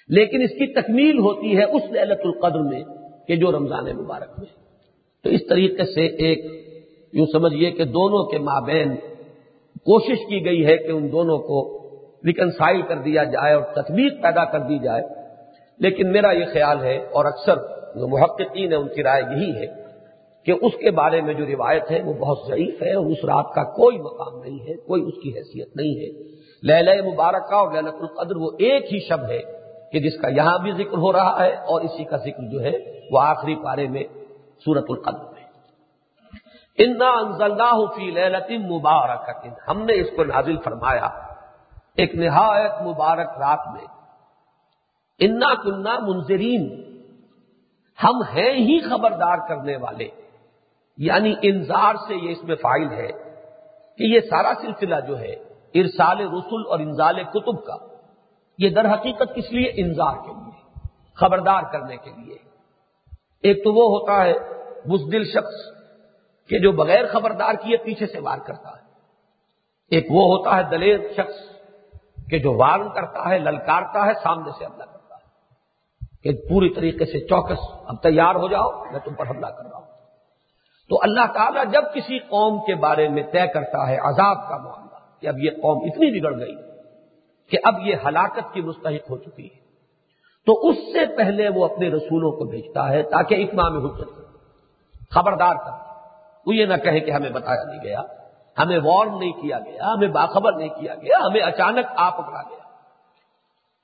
لیکن اس کی تکمیل ہوتی ہے اس للت القدر میں کہ جو رمضان مبارک میں۔ تو اس طریقے سے ایک یوں سمجھیے کہ دونوں کے مابین کوشش کی گئی ہے کہ ان دونوں کو ریکنسائل کر دیا جائے اور تطبیق پیدا کر دی جائے۔ لیکن میرا یہ خیال ہے اور اکثر جو محققین ہے ان کی رائے یہی ہے کہ اس کے بارے میں جو روایت ہے، وہ بہت ضعیف ہے اور اس رات کا کوئی مقام نہیں ہے، کوئی اس کی حیثیت نہیں ہے۔ لہل مبارکہ اور للت القدر وہ ایک ہی شب ہے کہ جس کا یہاں بھی ذکر ہو رہا ہے اور اسی کا ذکر جو ہے، وہ آخری پارے میں سورت القدر میں۔ انا انزلنا فی للت مبارک ہم نے اس کو نازل فرمایا۔ ایک نہایت مبارک رات میں۔ انا کنہ منظرین ہم ہیں ہی خبردار کرنے والے۔ یعنی انذار سے یہ اس میں فائل ہے کہ یہ سارا سلسلہ جو ہے، ارسال رسول اور انزال کتب کا، یہ در حقیقت کس لیے انذار کے لیے، خبردار کرنے کے لیے۔ ایک تو وہ ہوتا ہے بزدل شخص کہ جو بغیر خبردار کیے پیچھے سے وار کرتا ہے۔ ایک وہ ہوتا ہے دلیر شخص کہ جو وارن کرتا ہے، للکارتا ہے، سامنے سے حملہ کرتا ہے۔ کہ پوری طریقے سے چوکس اب تیار ہو جاؤ، میں تم پر حملہ کر رہا ہوں۔ تو اللہ تعالیٰ جب کسی قوم کے بارے میں طے کرتا ہے عذاب کا معاملہ کہ اب یہ قوم اتنی بگڑ گئی کہ اب یہ ہلاکت کی مستحق ہو چکی ہے۔ تو اس سے پہلے وہ اپنے رسولوں کو بھیجتا ہے تاکہ اکمام حجت خبردار کر وہ یہ نہ کہے کہ ہمیں بتایا نہیں گیا، ہمیں وارن نہیں کیا گیا، ہمیں باخبر نہیں کیا گیا، ہمیں اچانک آ پکڑا گیا۔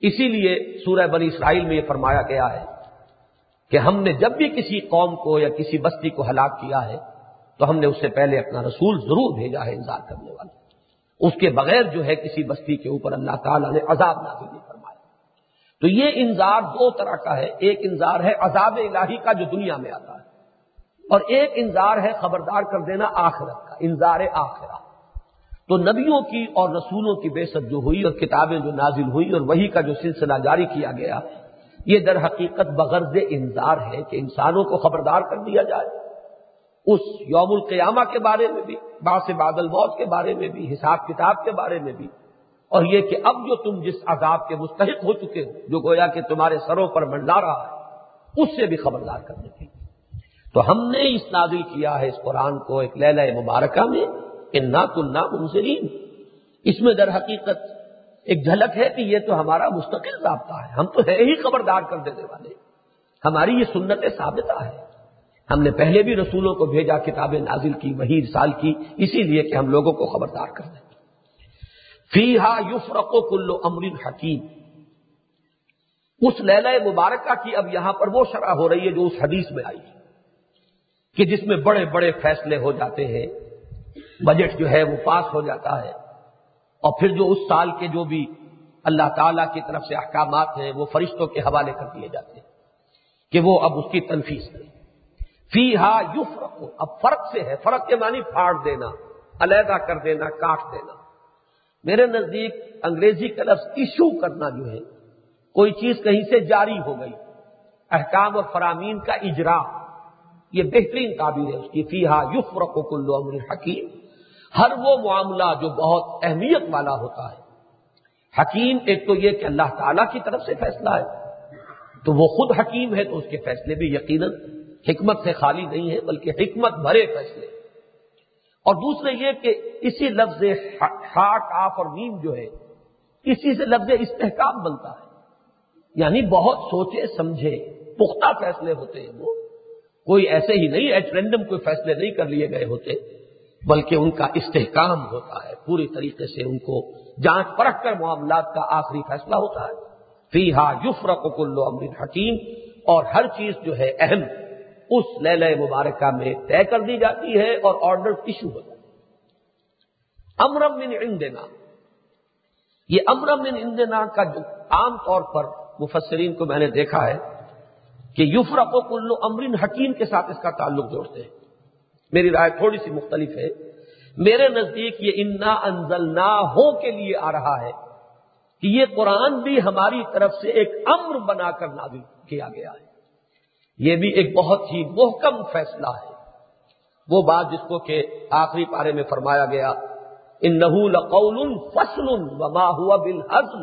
اسی لیے سورہ بنی اسرائیل میں یہ فرمایا گیا ہے کہ ہم نے جب بھی کسی قوم کو یا کسی بستی کو ہلاک کیا ہے، تو ہم نے اس سے پہلے اپنا رسول ضرور بھیجا ہے، انتظار کرنے والا۔ اس کے بغیر جو ہے کسی بستی کے اوپر اللہ تعالیٰ نے عذاب نازل نہیں فرمایا تو یہ انذار دو طرح کا ہے، ایک انذار ہے عذاب الہی کا جو دنیا میں آتا ہے، اور ایک انذار ہے خبردار کر دینا آخرت کا، انذار آخرہ۔ تو نبیوں کی اور رسولوں کی بے جو ہوئی اور کتابیں جو نازل ہوئی اور وہی کا جو سلسلہ جاری کیا گیا، یہ در حقیقت بغرض انذار ہے کہ انسانوں کو خبردار کر دیا جائے۔ اس یوم القیامہ کے بارے میں بھی باس بادل موت کے بارے میں بھی، حساب کتاب کے بارے میں بھی۔ اور یہ کہ اب جو تم جس عذاب کے مستحق ہو چکے ہو، جو گویا کہ تمہارے سروں پر منڈا رہا ہے، اس سے بھی خبردار کرنے کی تو ہم نے اس نازل کیا ہے، اس قرآن کو ایک لیلہ مبارکہ میں ان نا کن منظرین اس میں در حقیقت ایک جھلک ہے کہ یہ تو ہمارا مستقل ضابطہ ہے۔ ہم تو ہے ہی خبردار کر دینے والے۔ ہماری یہ سنت ثابتہ ہے ہم نے پہلے بھی رسولوں کو بھیجا، کتابیں نازل کی وہی سال کی، اسی لیے کہ ہم لوگوں کو خبردار کر دیں۔ فی ہا یوف رقو کلو امر حکیم۔ اس لیلہ مبارکہ کی اب یہاں پر وہ شرح ہو رہی ہے جو اس حدیث میں آئی کہ جس میں بڑے بڑے فیصلے ہو جاتے ہیں، بجٹ جو ہے وہ پاس ہو جاتا ہے، اور پھر جو اس سال کے جو بھی اللہ تعالی کی طرف سے احکامات ہیں، وہ فرشتوں کے حوالے کر دیے جاتے ہیں کہ وہ اب اس کی تنفیس کریں۔ فی ہا یوف رکھو اب فرق سے ہے، فرق کے معنی پھاڑ دینا، علیحدہ کر دینا، کاٹ دینا۔ میرے نزدیک انگریزی کا لفظ ایشو کرنا جو ہے، کوئی چیز کہیں سے جاری ہو گئی۔ احکام اور فرامین کا اجرا، یہ بہترین تعبیر ہے اس کی۔ فی ہا یوف رکھو کلو امر حکیم۔ ہر وہ معاملہ جو بہت اہمیت والا ہوتا ہے۔ حکیم ایک تو یہ کہ اللہ تعالی کی طرف سے فیصلہ ہے۔ تو وہ خود حکیم ہے تو اس کے فیصلے بھی یقیناً حکمت سے خالی نہیں ہے، بلکہ حکمت بھرے فیصلے۔ اور دوسرے یہ کہ اسی لفظ ہاٹ آف اور نیم جو ہے، اسی سے لفظ استحکام بنتا ہے۔ یعنی بہت سوچے، سمجھے، پختہ فیصلے ہوتے ہیں وہ۔ کوئی ایسے ہی نہیں، ایٹ رینڈم کوئی فیصلے نہیں کر لیے گئے ہوتے، بلکہ ان کا استحکام ہوتا ہے۔ پوری طریقے سے ان کو جانچ پرکھ کر معاملات کا آخری فیصلہ ہوتا ہے۔ فی ہا یوف کلو امر حکیم، اور ہر چیز جو ہے اہم اس لیلہ مبارکہ میں طے کر دی جاتی ہے اور آرڈر ایشو ہوتا ہے۔ امرم من عندنا۔ یہ امرم من عندنا کا جو عام طور پر مفسرین کو میں نے دیکھا ہے کہ یفرق و کلو امرین حکیم کے ساتھ اس کا تعلق جوڑتے ہیں۔ میری رائے تھوڑی سی مختلف ہے۔ میرے نزدیک یہ انا انزل ہو کے لیے آ رہا ہے کہ یہ قرآن بھی ہماری طرف سے ایک امر بنا کر نازل کیا گیا ہے۔ یہ بھی ایک بہت ہی محکم فیصلہ ہے۔ وہ بات جس کو کہ آخری پارے میں فرمایا گیا ان نحول قول فصل وما ہوا بالحزم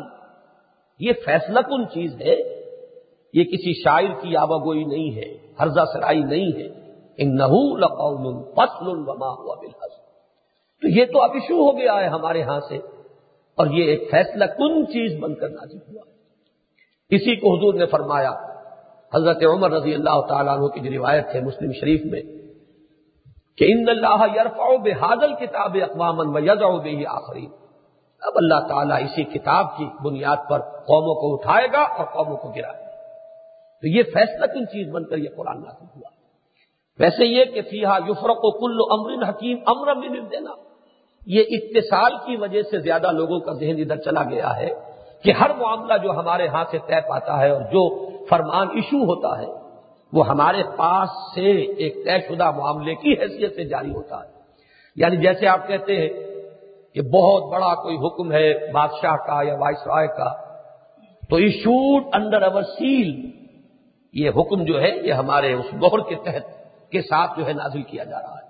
یہ فیصلہ کن چیز ہے؟ یہ کسی شاعر کی آواگوئی نہیں ہے، حرزہ سرائی نہیں ہے۔ ان نحول قول فصل وما ہوا بالحزم۔ تو یہ تو اب ایشو ہو گیا ہے ہمارے ہاں سے۔ اور یہ ایک فیصلہ کن چیز بن کر نازل ہوا اسی کو حضور نے فرمایا حضرت عمر رضی اللہ تعالیٰ عنہ کی جو روایت ہے مسلم شریف میں کہ ان اللہ یرفع بے حاضل کتاب اقوام و یز بے آخری اب اللہ تعالیٰ اسی کتاب کی بنیاد پر قوموں کو اٹھائے گا اور قوموں کو گرائے گا۔ تو یہ فیصلہ کن چیز بن کر یہ قرآن نازل ہوا؟ ویسے یہ کہ فیحا یفرق و کل امر حکیم، امر دینا۔ یہ اتصال کی وجہ سے زیادہ لوگوں کا ذہن ادھر چلا گیا ہے کہ ہر معاملہ جو ہمارے ہاں سے طے پاتا ہے اور جو فرمان ایشو ہوتا ہے، وہ ہمارے پاس سے ایک طے شدہ معاملے کی حیثیت سے جاری ہوتا ہے۔ یعنی جیسے آپ کہتے ہیں کہ بہت بڑا کوئی حکم ہے بادشاہ کا یا وائس رائے کا، تو ایشوڈ انڈر اوور سیل، یہ حکم جو ہے، یہ ہمارے اس گور کے تحت کے ساتھ جو ہے نازل کیا جا رہا ہے۔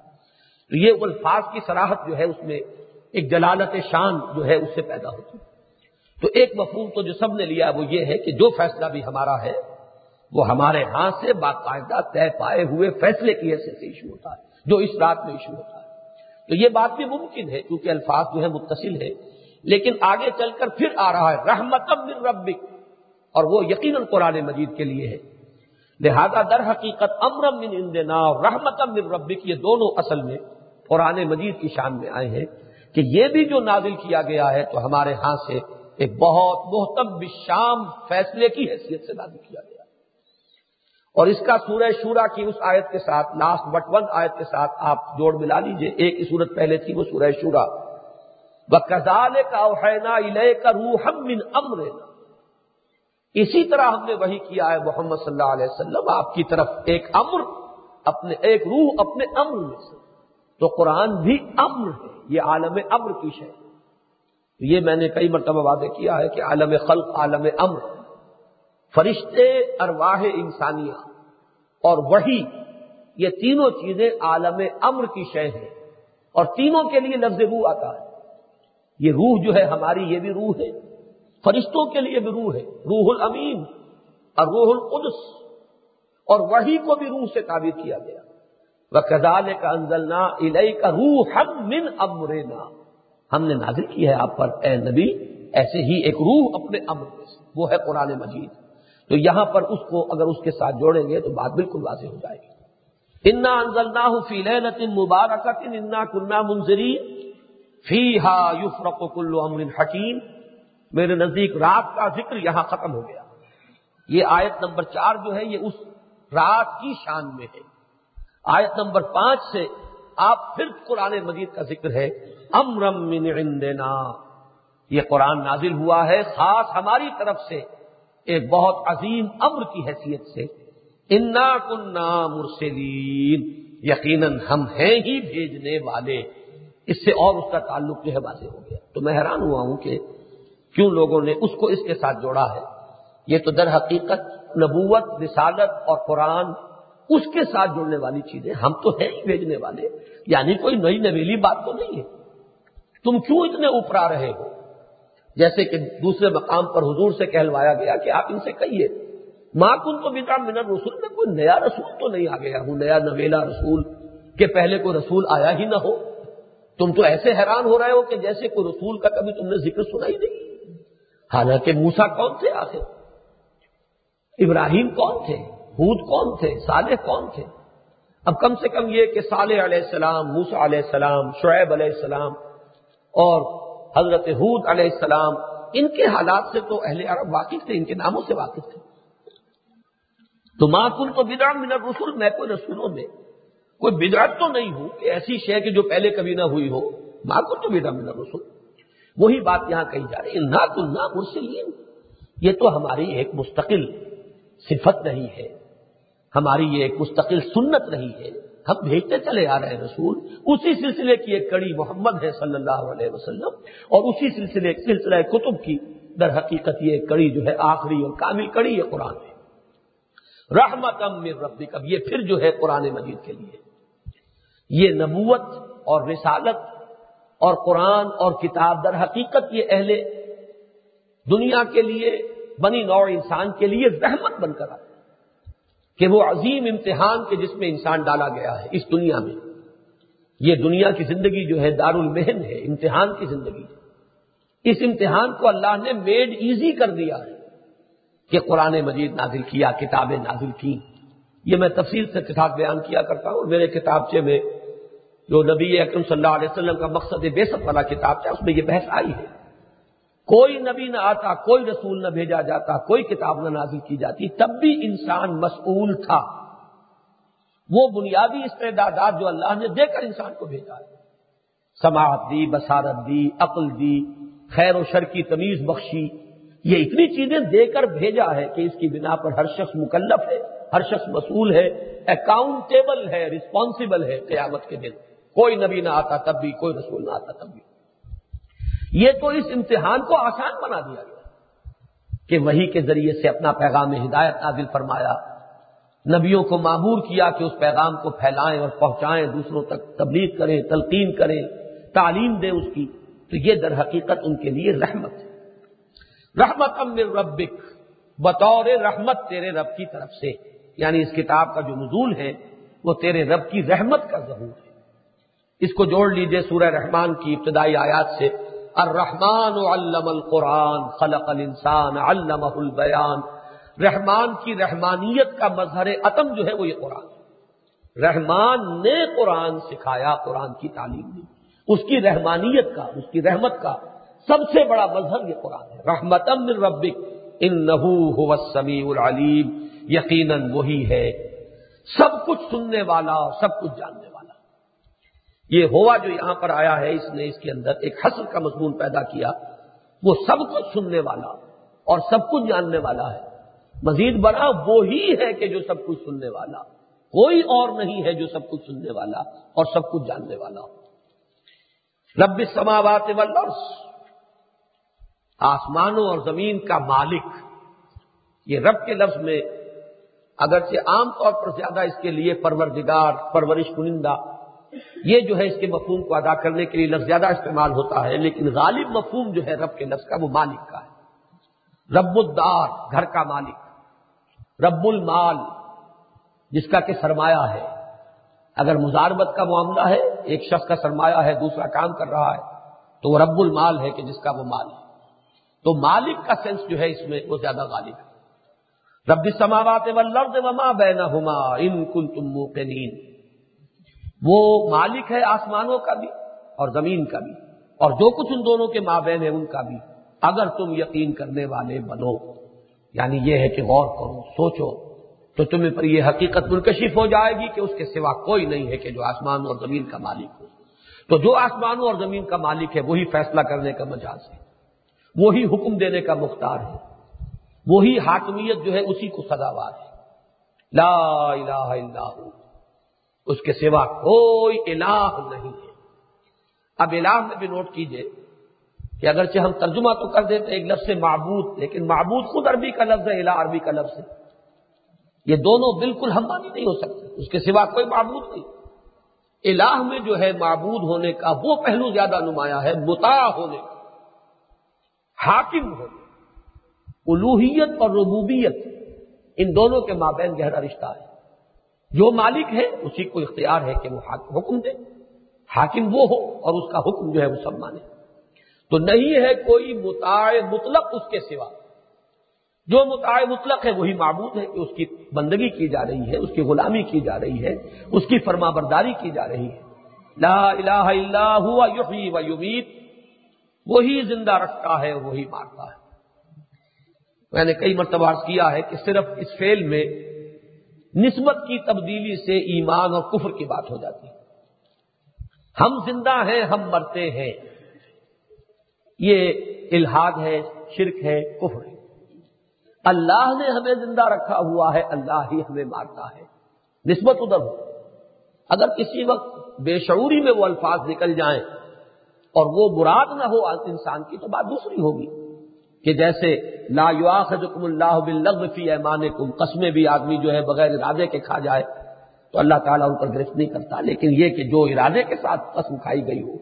تو یہ الفاظ کی سراہت جو ہے، اس میں ایک جلالت شان جو ہے، اس سے پیدا ہوتی ہے۔ تو ایک مفہوم تو جو سب نے لیا وہ یہ ہے کہ جو فیصلہ بھی ہمارا ہے، وہ ہمارے ہاتھ سے باقاعدہ طے پائے ہوئے فیصلے کی حیثیت سے ایشو ہوتا ہے، جو اس رات میں ایشو ہوتا ہے۔ تو یہ بات بھی ممکن ہے کیونکہ الفاظ جو ہے متصل ہے لیکن آگے چل کر پھر آ رہا ہے رحمت من ربک۔ اور وہ یقیناً قرآن مجید کے لیے ہے۔ لہذا در حقیقت امرم من اندنا اور رحمت من ربک، یہ دونوں اصل میں قرآن مجید کی شان میں آئے ہیں کہ یہ بھی جو نازل کیا گیا ہے تو ہمارے ہاتھ سے ایک بہت محتم بشام فیصلے کی حیثیت سے نازل کیا گیا۔ اور اس کا سورہ شورا کی اس آیت کے ساتھ لاسٹ بٹ ون آیت کے ساتھ آپ جوڑ ملا لیجیے۔ ایک ہی صورت پہلے تھی، وہ سورہ شورا۔ و کزال کا اوحینا کا روحم من اسی طرح ہم نے وہی کیا ہے محمد صلی اللہ علیہ وسلم، آپ کی طرف ایک امر، اپنے ایک روح، اپنے امر میں سے۔ تو قرآن بھی امر ہے، یہ عالم امر کی شے۔ یہ میں نے کئی مرتبہ واضح کیا ہے کہ عالم خلق، عالم امر، فرشتے ارواہ انسانیہ، اور وہی یہ تینوں چیزیں عالم امر کی شے ہیں۔ اور تینوں کے لیے لفظ روح آتا ہے۔ یہ روح جو ہے ہماری، یہ بھی روح ہے۔ فرشتوں کے لیے بھی روح ہے۔ روح الامین، اور روح القدس، اور وہی کو بھی روح سے تعبیر کیا گیا۔ وہ کزال کا انزلنا الئی کا روح ہم من امرنا ہم نے نازل کی ہے آپ پر، اے نبی، ایسے ہی ایک روح اپنے امر میں سے، وہ ہے قرآن مجید۔ تو یہاں پر اس کو اگر اس کے ساتھ جوڑیں گے تو بات بالکل واضح ہو جائے گی۔ انا انزلنا فی لینت مبارکت انا منظری فی ہا یفرق کلو امر حکیم میرے نزدیک رات کا ذکر یہاں ختم ہو گیا۔ یہ آیت نمبر چار جو ہے، یہ اس رات کی شان میں ہے۔ آیت نمبر پانچ سے آپ پھر قرآن مجید کا ذکر ہے، امرم من عندنا۔ یہ قرآن نازل ہوا ہے خاص ہماری طرف سے، ایک بہت عظیم امر کی حیثیت سے۔ انا کنہ مرسلین۔ یقیناً ہم ہیں ہی بھیجنے والے۔ اس سے اور اس کا تعلق جو ہے واضح ہو گیا۔ تو میں حیران ہوا ہوں کہ کیوں لوگوں نے اس کو اس کے ساتھ جوڑا ہے؟ یہ تو در حقیقت نبوت، رسالت اور قرآن اس کے ساتھ جڑنے والی چیزیں ہم تو ہیں ہی بھیجنے والے۔ یعنی کوئی نئی نویلی بات تو نہیں ہے۔ تم کیوں اتنے اوپرا رہے ہو؟ جیسے کہ دوسرے مقام پر حضور سے کہلوایا گیا کہ آپ ان سے کہیے۔ ماں کن تو بتا منر رسول میں کوئی نیا رسول تو نہیں آ گیا ہوں، نیا نویلا رسول کہ پہلے کوئی رسول آیا ہی نہ ہو۔ تم تو ایسے حیران ہو رہے ہو کہ جیسے کوئی رسول کا کبھی تم نے ذکر سنا ہی نہیں۔ حالانکہ موسا کون تھے آخر؟ ابراہیم کون تھے؟ حود کون تھے؟ صالح کون تھے؟ اب کم سے کم یہ کہ صالح علیہ السلام موسا علیہ السلام، شعیب علیہ السلام اور حضرت حود علیہ السلام، ان کے حالات سے تو اہل عرب واقف تھے، ان کے ناموں سے واقف تھے۔ تو ماں کل تو بدا من رسول میں کوئی رسولوں میں کوئی بدعت تو نہیں ہوں کہ ایسی شے کہ جو پہلے کبھی نہ ہوئی ہو۔ ماں کل تو بدا من رسول وہی بات یہاں کہی جا رہی ہے۔ نہ کل نہ مرسلین یہ تو ہماری ایک مستقل صفت نہیں ہے۔ ہماری یہ ایک مستقل سنت رہی ہے۔ ہم بھیجتے چلے آ رہے ہیں رسول۔ اسی سلسلے کی ایک کڑی محمد ہے صلی اللہ علیہ وسلم۔ اور اسی سلسلے، سلسلہ کتب کی در حقیقت یہ کڑی جو ہے آخری اور کامل کڑی یہ قرآن ہے۔ رحمت ربک۔ اب یہ پھر جو ہے قرآن مجید کے لیے۔ یہ نبوت اور رسالت اور قرآن اور کتاب در حقیقت یہ اہل دنیا کے لیے، بنی نوع انسان کے لیے رحمت بن کر آتا کہ وہ عظیم امتحان کے جس میں انسان ڈالا گیا ہے، اس دنیا میں۔ یہ دنیا کی زندگی جو ہے دار المہن ہے، امتحان کی زندگی۔ ہے اس امتحان کو اللہ نے میڈ ایزی کر دیا ہے کہ قرآن مجید نازل کیا، کتابیں نازل کی یہ میں تفصیل سے کتاب بیان کیا کرتا ہوں۔ میرے کتابچے میں جو نبی اکرم صلی اللہ علیہ وسلم کا مقصد بے سب والا کتاب تھا اس میں یہ بحث آئی ہے۔ کوئی نبی نہ آتا، کوئی رسول نہ بھیجا جاتا، کوئی کتاب نہ نازل کی جاتی، تب بھی انسان مسئول تھا۔ وہ بنیادی استعدادات جو اللہ نے دے کر انسان کو بھیجا۔ ہے سماعت دی بسارت دی، عقل دی، خیر و شر کی تمیز بخشی۔ یہ اتنی چیزیں دے کر بھیجا ہے کہ اس کی بنا پر ہر شخص مکلف ہے، ہر شخص مسئول ہے اکاؤنٹیبل ہے رسپانسبل ہے قیامت کے دن۔ کوئی نبی نہ آتا تب بھی، کوئی رسول نہ آتا تب بھی۔ یہ تو اس امتحان کو آسان بنا دیا گیا کہ وہی کے ذریعے سے اپنا پیغام ہدایت نازل فرمایا، نبیوں کو معمور کیا کہ اس پیغام کو پھیلائیں اور پہنچائیں، دوسروں تک تبلیغ کریں، تلقین کریں، تعلیم دیں اس کی۔ تو یہ در حقیقت ان کے لیے رحمت ہے۔ رحمت امر ربک، بطور رحمت تیرے رب کی طرف سے۔ یعنی اس کتاب کا جو نزول ہے، وہ تیرے رب کی رحمت کا ظہور ہے۔ اس کو جوڑ لیجیے سورہ رحمان کی ابتدائی آیات سے۔ الرحمان علم القرآن، خلق الانسان علمہ البیان رحمان کی رحمانیت کا مظہر عتم جو ہے وہ یہ قرآن. رحمان نے قرآن سکھایا، قرآن کی تعلیم دی. اس کی رحمانیت کا، اس کی رحمت کا سب سے بڑا مظہر یہ قرآن ہے. رحمتم من ربک ان نحو سمیع العلیم. یقیناً وہی ہے. سب کچھ سننے والا سب کچھ جاننے والا یہ ہوا جو یہاں پر آیا ہے، اس نے اس کے اندر ایک حسر کا مضمون پیدا کیا۔ وہ سب کچھ سننے والا اور سب کچھ جاننے والا ہے۔ مزید بڑا وہی ہے کہ جو سب کچھ سننے والا۔ کوئی اور نہیں ہے جو سب کچھ سننے والا اور سب کچھ جاننے والا۔ رب سماوات والارض، آسمانوں اور زمین کا مالک۔ یہ رب کے لفظ میں اگرچہ عام طور پر زیادہ اس کے لیے پروردگار، پرورش کنندہ یہ جو ہے اس کے مفہوم کو ادا کرنے کے لیے لفظ زیادہ استعمال ہوتا ہے، لیکن غالب مفہوم جو ہے رب کے لفظ کا وہ مالک کا ہے۔ رب الدار، گھر کا مالک۔ رب المال، جس کا کہ سرمایہ ہے۔ اگر مزاربت کا معاملہ ہے، ایک شخص کا سرمایہ ہے، دوسرا کام کر رہا ہے، تو وہ رب المال ہے کہ جس کا وہ مال ہے۔ تو مالک کا سینس جو ہے اس میں وہ زیادہ غالب ہے۔ رب سماوات وما بینہما ان کنتم موقنین۔ وہ مالک ہے آسمانوں کا بھی اور زمین کا بھی اور جو کچھ ان دونوں کے مابین ہے ان کا بھی۔ اگر تم یقین کرنے والے بنو یعنی یہ ہے کہ غور کرو، سوچو، تو تمہیں پر یہ حقیقت منکشف ہو جائے گی کہ اس کے سوا کوئی نہیں ہے کہ جو آسمان اور زمین کا مالک ہو۔ تو جو آسمانوں اور زمین کا مالک ہے، وہی فیصلہ کرنے کا مجاز ہے۔ وہی حکم دینے کا مختار ہے۔ وہی حاکمیت جو ہے، اسی کو سزاوار ہے۔ لا الہ الا ہوں اس کے سوا کوئی الہ نہیں ہے۔ اب الہ میں بھی نوٹ کیجیے کہ اگرچہ ہم ترجمہ تو کر دیتے ایک لفظ سے معبود، لیکن معبود خود عربی کا لفظ ہے، الہ عربی کا لفظ ہے۔ یہ دونوں بالکل ہم مانی نہیں ہو سکتے۔ اس کے سوا کوئی معبود نہیں۔ الہ میں جو ہے معبود ہونے کا وہ پہلو زیادہ نمایاں ہے متا ہونے کا، حاکم ہونے الوحیت اور ربوبیت، ان دونوں کے مابین گہرا رشتہ ہے۔ جو مالک ہے اسی کو اختیار ہے کہ وہ حکم دے۔ حاکم وہ ہو اور اس کا حکم جو ہے وہ سب مانے۔ تو نہیں ہے کوئی متاع مطلق اس کے سوا۔ جو متاع مطلق ہے وہی معبود ہے کہ اس کی بندگی کی جا رہی ہے، اس کی غلامی کی جا رہی ہے، اس کی فرما برداری کی جا رہی ہے۔ لا الہ الا ہوا یحیی و یمیت۔ وہی زندہ رکھتا ہے وہی مارتا ہے۔ میں نے کئی مرتبہ کیا ہے کہ صرف اس فیل میں نسبت کی تبدیلی سے ایمان اور کفر کی بات ہو جاتی ہے۔ ہم زندہ ہیں، ہم مرتے ہیں۔ یہ الحاد ہے، شرک ہے، کفر ہے۔ اللہ نے ہمیں زندہ رکھا ہوا ہے، اللہ ہی ہمیں مارتا ہے۔ نسبت ادھر ہو۔ اگر کسی وقت بے شعوری میں وہ الفاظ نکل جائیں اور وہ مراد نہ ہو انسان کی، تو بات دوسری ہوگی۔ کہ جیسے لا یواخذکم اللہ باللغو فی ایمانکم، قسمیں بھی آدمی جو ہے بغیر ارادے کے کھا جائے، تو اللہ تعالیٰ ان پر گرفت نہیں کرتا۔ لیکن یہ کہ جو ارادے کے ساتھ قسم کھائی گئی ہو،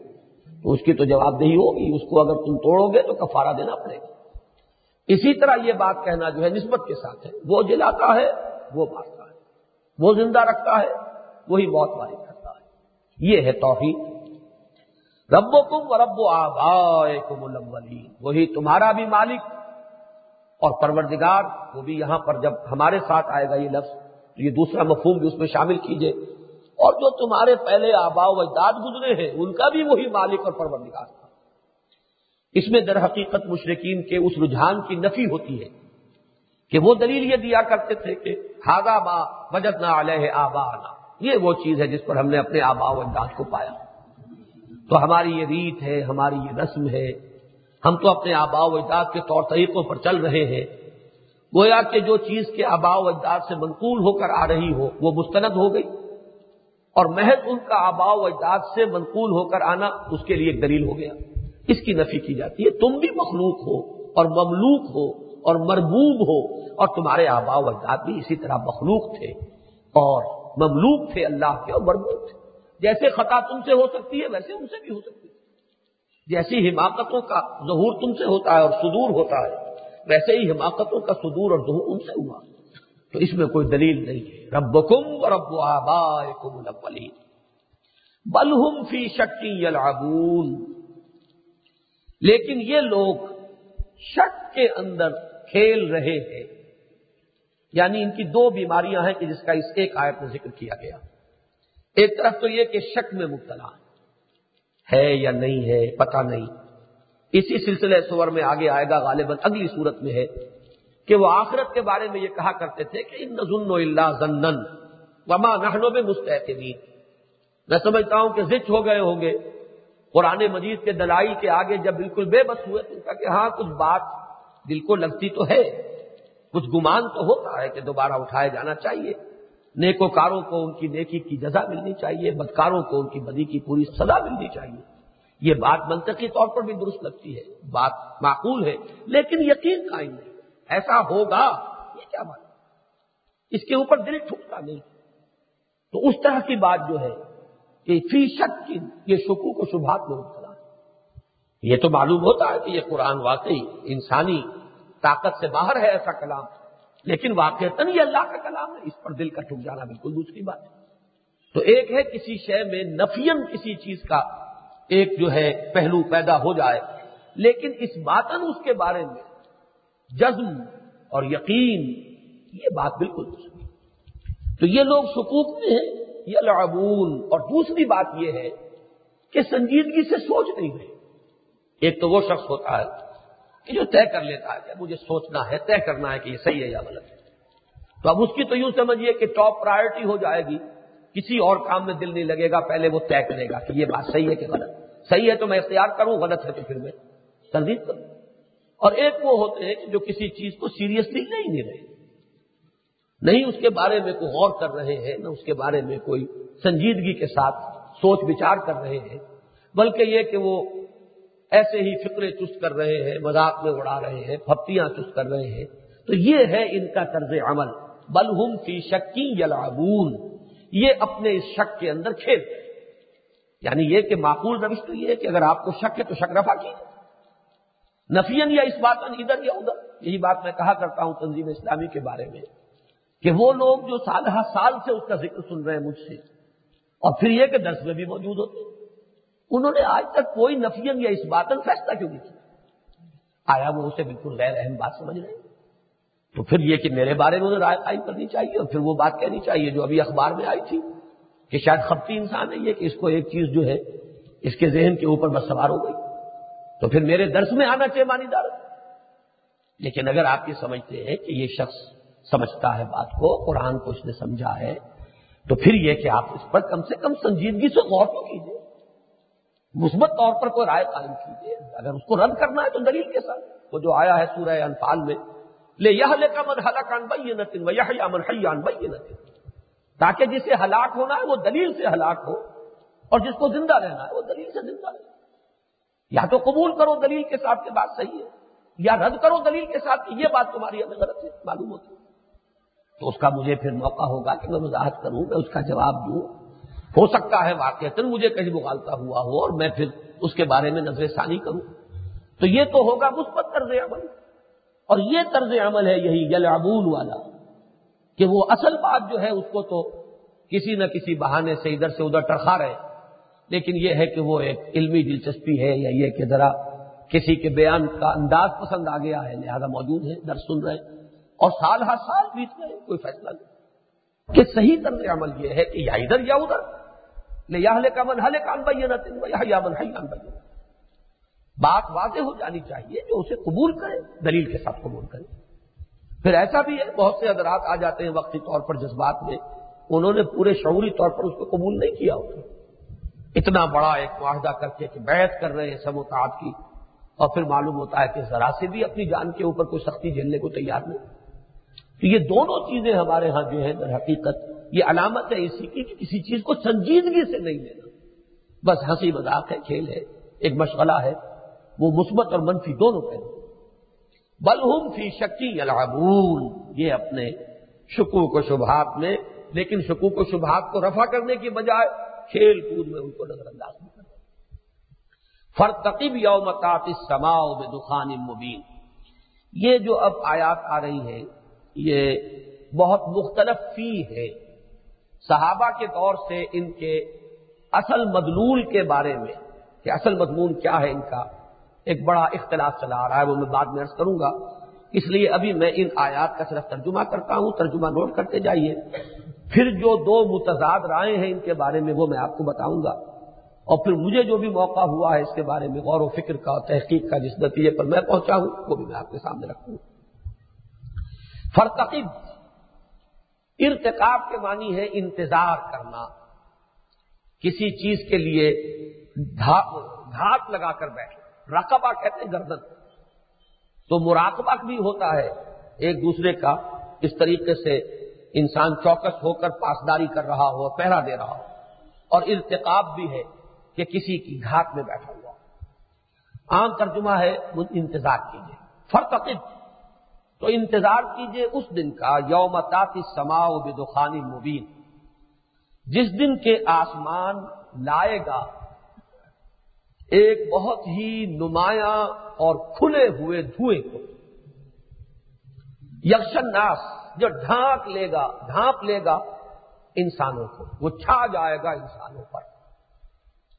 تو اس کی تو جواب دہی ہوگی۔ اس کو اگر تم توڑو گے تو کفارہ دینا پڑے گا۔ اسی طرح یہ بات کہنا جو ہے نسبت کے ساتھ ہے۔ وہ جلاتا ہے، وہ مارتا ہے۔ وہ زندہ رکھتا ہے، وہی موت وارد کرتا ہے۔ یہ ہے توحید۔ رب و کم و رب و آبا کم وہی تمہارا بھی مالک اور پروردگار، وہ بھی یہاں پر جب ہمارے ساتھ آئے گا یہ لفظ، تو یہ دوسرا مفہوم بھی اس میں شامل کیجیے۔ اور جو تمہارے پہلے آبا و اجداد گزرے ہیں، ان کا بھی وہی مالک اور پروردگار۔ تھا اس میں در حقیقت مشرقین کے اس رجحان کی نفی ہوتی ہے کہ وہ دلیل یہ دیا کرتے تھے کہ ہاگا با بجت نہ علیہ آبا آنا یہ وہ چیز ہے جس پر ہم نے اپنے آبا و اجداد کو پایا۔ تو ہماری یہ ریت ہے، ہماری یہ رسم ہے۔ ہم تو اپنے آبا و اجداد کے طور طریقوں پر چل رہے ہیں۔ گویا کہ جو چیز کے آبا و اجداد سے منقول ہو کر آ رہی ہو، وہ مستند ہو گئی۔ اور محض ان کا آبا و اجداد سے منقول ہو کر آنا اس کے لیے ایک دلیل ہو گیا۔ اس کی نفی کی جاتی ہے۔ تم بھی مخلوق ہو اور مملوک ہو اور مربوب ہو اور تمہارے آبا و اجداد بھی اسی طرح مخلوق تھے اور مملوک تھے اللہ کے اور مربوب تھے۔ جیسے خطا تم سے ہو سکتی ہے، ویسے ان سے بھی ہو سکتی ہے۔ جیسی حماقتوں کا ظہور تم سے ہوتا ہے اور صدور ہوتا ہے، ویسے ہی حماقتوں کا صدور اور ظہور ان سے ہوا۔ تو اس میں کوئی دلیل نہیں ہے۔ رب کم رب آبا کم بلہم فی شکی یلعبون۔ لیکن یہ لوگ شک کے اندر کھیل رہے ہیں۔ یعنی ان کی دو بیماریاں ہیں کہ جس کا اس ایک آیت میں ذکر کیا گیا۔ ایک طرف تو یہ کہ شک میں مبتلا ہے یا نہیں ہے، پتہ نہیں۔ اسی سلسلے سور میں آگے آئے گا، غالباً اگلی صورت میں ہے کہ وہ آخرت کے بارے میں یہ کہا کرتے تھے کہ ان ظن و اللہ زنن وما نہنوں میں مستحقین میں سمجھتا ہوں کہ زچ ہو گئے ہوں گے۔ قرآن مجید کے دلائی کے آگے جب بالکل بے بس ہوئے تو کہ ہاں کچھ بات دل کو لگتی تو ہے، کچھ گمان تو ہوتا ہے کہ دوبارہ اٹھایا جانا چاہیے۔ نیکوکاروں کو ان کی نیکی کی جزا ملنی چاہیے، بدکاروں کو ان کی بدی کی پوری سزا ملنی چاہیے۔ یہ بات منطقی طور پر بھی درست لگتی ہے، بات معقول ہے، لیکن یقین قائم نہیں ایسا ہوگا، یہ کیا بات اس کے اوپر دل ٹھکتا نہیں۔ تو اس طرح کی بات جو ہے، کہ فی شک کی یہ شکو کو شبہات میں مبتلا یہ تو معلوم ہوتا ہے کہ یہ قرآن واقعی انسانی طاقت سے باہر ہے، ایسا کلام۔ لیکن واقع یہ اللہ کا کلام ہے، اس پر دل کا ٹھک جانا بالکل دوسری بات ہے۔ تو ایک ہے کسی شے میں نفیم کسی چیز کا ایک جو ہے پہلو پیدا ہو جائے۔ لیکن اس باتن اس کے بارے میں جزم اور یقین، یہ بات بالکل دوسری تو یہ لوگ شکوک میں ہیں یہ لعبون اور دوسری بات یہ ہے کہ سنجیدگی سے سوچ نہیں رہے۔ ایک تو وہ شخص ہوتا ہے کہ جو طے کر لیتا ہے کہ مجھے سوچنا ہے، طے کرنا ہے کہ یہ صحیح ہے یا غلط ہے۔ تو اب اس کی تو یوں سمجھیے کہ ٹاپ پرائرٹی ہو جائے گی۔ کسی اور کام میں دل نہیں لگے گا، پہلے وہ طے کرے گا کہ یہ بات صحیح ہے کہ غلط۔ صحیح ہے تو میں اختیار کروں، غلط ہے تو پھر میں تردید کروں۔ اور ایک وہ ہوتے ہیں کہ جو کسی چیز کو سیریسلی نہیں لے رہے۔ نہیں اس کے بارے میں کوئی غور کر رہے ہیں، نہ اس کے بارے میں کوئی سنجیدگی کے ساتھ سوچ بچار کر رہے ہیں، بلکہ یہ کہ وہ ایسے ہی فکرے چست کر رہے ہیں، مذاق میں اڑا رہے ہیں پھپتیاں چست کر رہے ہیں۔ تو یہ ہے ان کا طرز عمل۔ بلہم فی شکی یلعبون۔ یہ اپنے اس شک کے اندر کھیل۔ یعنی یہ کہ معقول روش تو یہ ہے کہ اگر آپ کو شک ہے تو شک رفا کیجیے نفین یا اس بات ادھر یا ادھر۔ یہی بات میں کہا کرتا ہوں تنظیم اسلامی کے بارے میں کہ وہ لوگ جو سال ہر سال سے اس کا ذکر سن رہے ہیں مجھ سے۔ اور پھر یہ کہ درس میں بھی موجود ہوتے انہوں نے آج تک کوئی نفین یا اس بات فیصلہ کیوں نہیں کیا؟ آیا وہ اسے بالکل غیر اہم بات سمجھ رہے ہیں؟ تو پھر یہ کہ میرے بارے میں انہیں رائے قائم کرنی چاہیے اور پھر وہ بات کہنی چاہیے جو ابھی اخبار میں آئی تھی کہ شاید خپتی انسان ہے یہ کہ اس کو ایک چیز جو ہے اس کے ذہن کے اوپر بس سوار ہو گئی۔ تو پھر میرے درس میں آنا چاہیے مانی دار۔ لیکن اگر آپ یہ سمجھتے ہیں کہ یہ شخص سمجھتا ہے بات کو، قرآن کو اس نے سمجھا ہے، تو پھر یہ کہ آپ اس پر کم سے کم سنجیدگی سے غور تو کیجیے مثبت طور پر کوئی رائے قائم کیجیے اگر اس کو رد کرنا ہے تو دلیل کے ساتھ۔ وہ جو آیا ہے سورہ انفال میں لے یہ لے کا من ہلاکان بئی نتن و یہ من حیان بئی نتن تاکہ جسے ہلاک ہونا ہے، وہ دلیل سے ہلاک ہو اور جس کو زندہ رہنا ہے، وہ دلیل سے زندہ رہے۔ یا تو قبول کرو دلیل کے ساتھ کہ بات صحیح ہے، یا رد کرو دلیل کے ساتھ کہ یہ بات تمہاری ہمیں غلط ہے، معلوم ہوتی تو اس کا مجھے پھر موقع ہوگا کہ میں وضاحت کروں، میں اس کا جواب دوں۔ ہو سکتا ہے واقع مجھے کہیں مغالتا ہوا ہو اور میں پھر اس کے بارے میں نظر ثانی کروں۔ تو یہ تو ہوگا مثبت طرز عمل۔ اور یہ طرز عمل ہے یہی یلعبون والا، کہ وہ اصل بات جو ہے اس کو تو کسی نہ کسی بہانے سے ادھر سے ادھر ٹرخا رہے۔ لیکن یہ ہے کہ وہ ایک علمی دلچسپی ہے، یا یہ کہ ذرا کسی کے بیان کا انداز پسند آ گیا ہے، لہذا موجود ہے در سن رہے اور سال ہر سال بیت گئے کوئی فیصلہ نہیں۔ کہ صحیح طرز عمل یہ ہے کہ یا ادھر یا ادھر۔ لے کا من کان بھائی نہ من بھائی بات واضح ہو جانی چاہیے جو اسے قبول کرے، دلیل کے ساتھ قبول کرے۔ پھر ایسا بھی ہے، بہت سے حضرات آ جاتے ہیں وقتی طور پر جذبات میں، انہوں نے پورے شعوری طور پر اس کو قبول نہیں کیا ہوتا۔ اتنا بڑا ایک معاہدہ کر کے کہ بیعت کر رہے ہیں سموتاد کی، اور پھر معلوم ہوتا ہے کہ ذرا سے بھی اپنی جان کے اوپر کوئی سختی جھیلنے کو تیار نہیں۔ تو یہ دونوں چیزیں ہمارے ہاں جو ہے در حقیقت یہ علامت ہے اسی کی کہ کسی چیز کو سنجیدگی سے نہیں لینا۔ بس ہنسی مذاق ہے، کھیل ہے، ایک مشغلہ ہے، وہ مثبت اور منفی دونوں پہلو۔ بلہم فی شکی العبون یہ اپنے شکو کو شبہات میں، لیکن شکو کو شبہات کو رفع کرنے کی بجائے کھیل کود میں ان کو نظر انداز نہیں کرتے۔ فرتقب یوم سماؤ میں دخان مبین۔ یہ جو اب آیات آ رہی ہے یہ بہت مختلف فی ہے۔ صحابہ کے طور سے ان کے اصل مدلول کے بارے میں کہ اصل مضمون کیا ہے ان کا، ایک بڑا اختلاف چلا آ رہا ہے، وہ میں بعد میں عرض کروں گا۔ اس لیے ابھی میں ان آیات کا صرف ترجمہ کرتا ہوں، ترجمہ نوٹ کرتے جائیے۔ پھر جو دو متضاد رائے ہیں ان کے بارے میں، وہ میں آپ کو بتاؤں گا۔ اور پھر مجھے جو بھی موقع ہوا ہے اس کے بارے میں غور و فکر کا تحقیق کا جس نتیجے پر میں پہنچا ہوں، وہ بھی میں آپ کے سامنے رکھوں فرتقب ارتقاب کے معنی ہے انتظار کرنا۔ کسی چیز کے لیے گھات لگا کر بیٹھ رقبہ کہتے ہیں گردن۔ تو مراقبہ بھی ہوتا ہے ایک دوسرے کا۔ اس طریقے سے انسان چوکس ہو کر پاسداری کر رہا ہو، پہرا دے رہا ہو۔ اور ارتقاب بھی ہے کہ کسی کی گھات میں بیٹھا ہوا۔ عام ترجمہ ہے انتظار کیجیے فرقب تو انتظار کیجیے اس دن کا، یوم تاطی سماؤ بدخانی مبین۔ جس دن کے آسمان لائے گا، ایک بہت ہی نمایاں اور کھلے ہوئے دھوئیں کو۔ یکشن ناس جو ڈھانک لے گا، ڈھانپ لے گا انسانوں کو۔ وہ چھا جائے گا انسانوں پر۔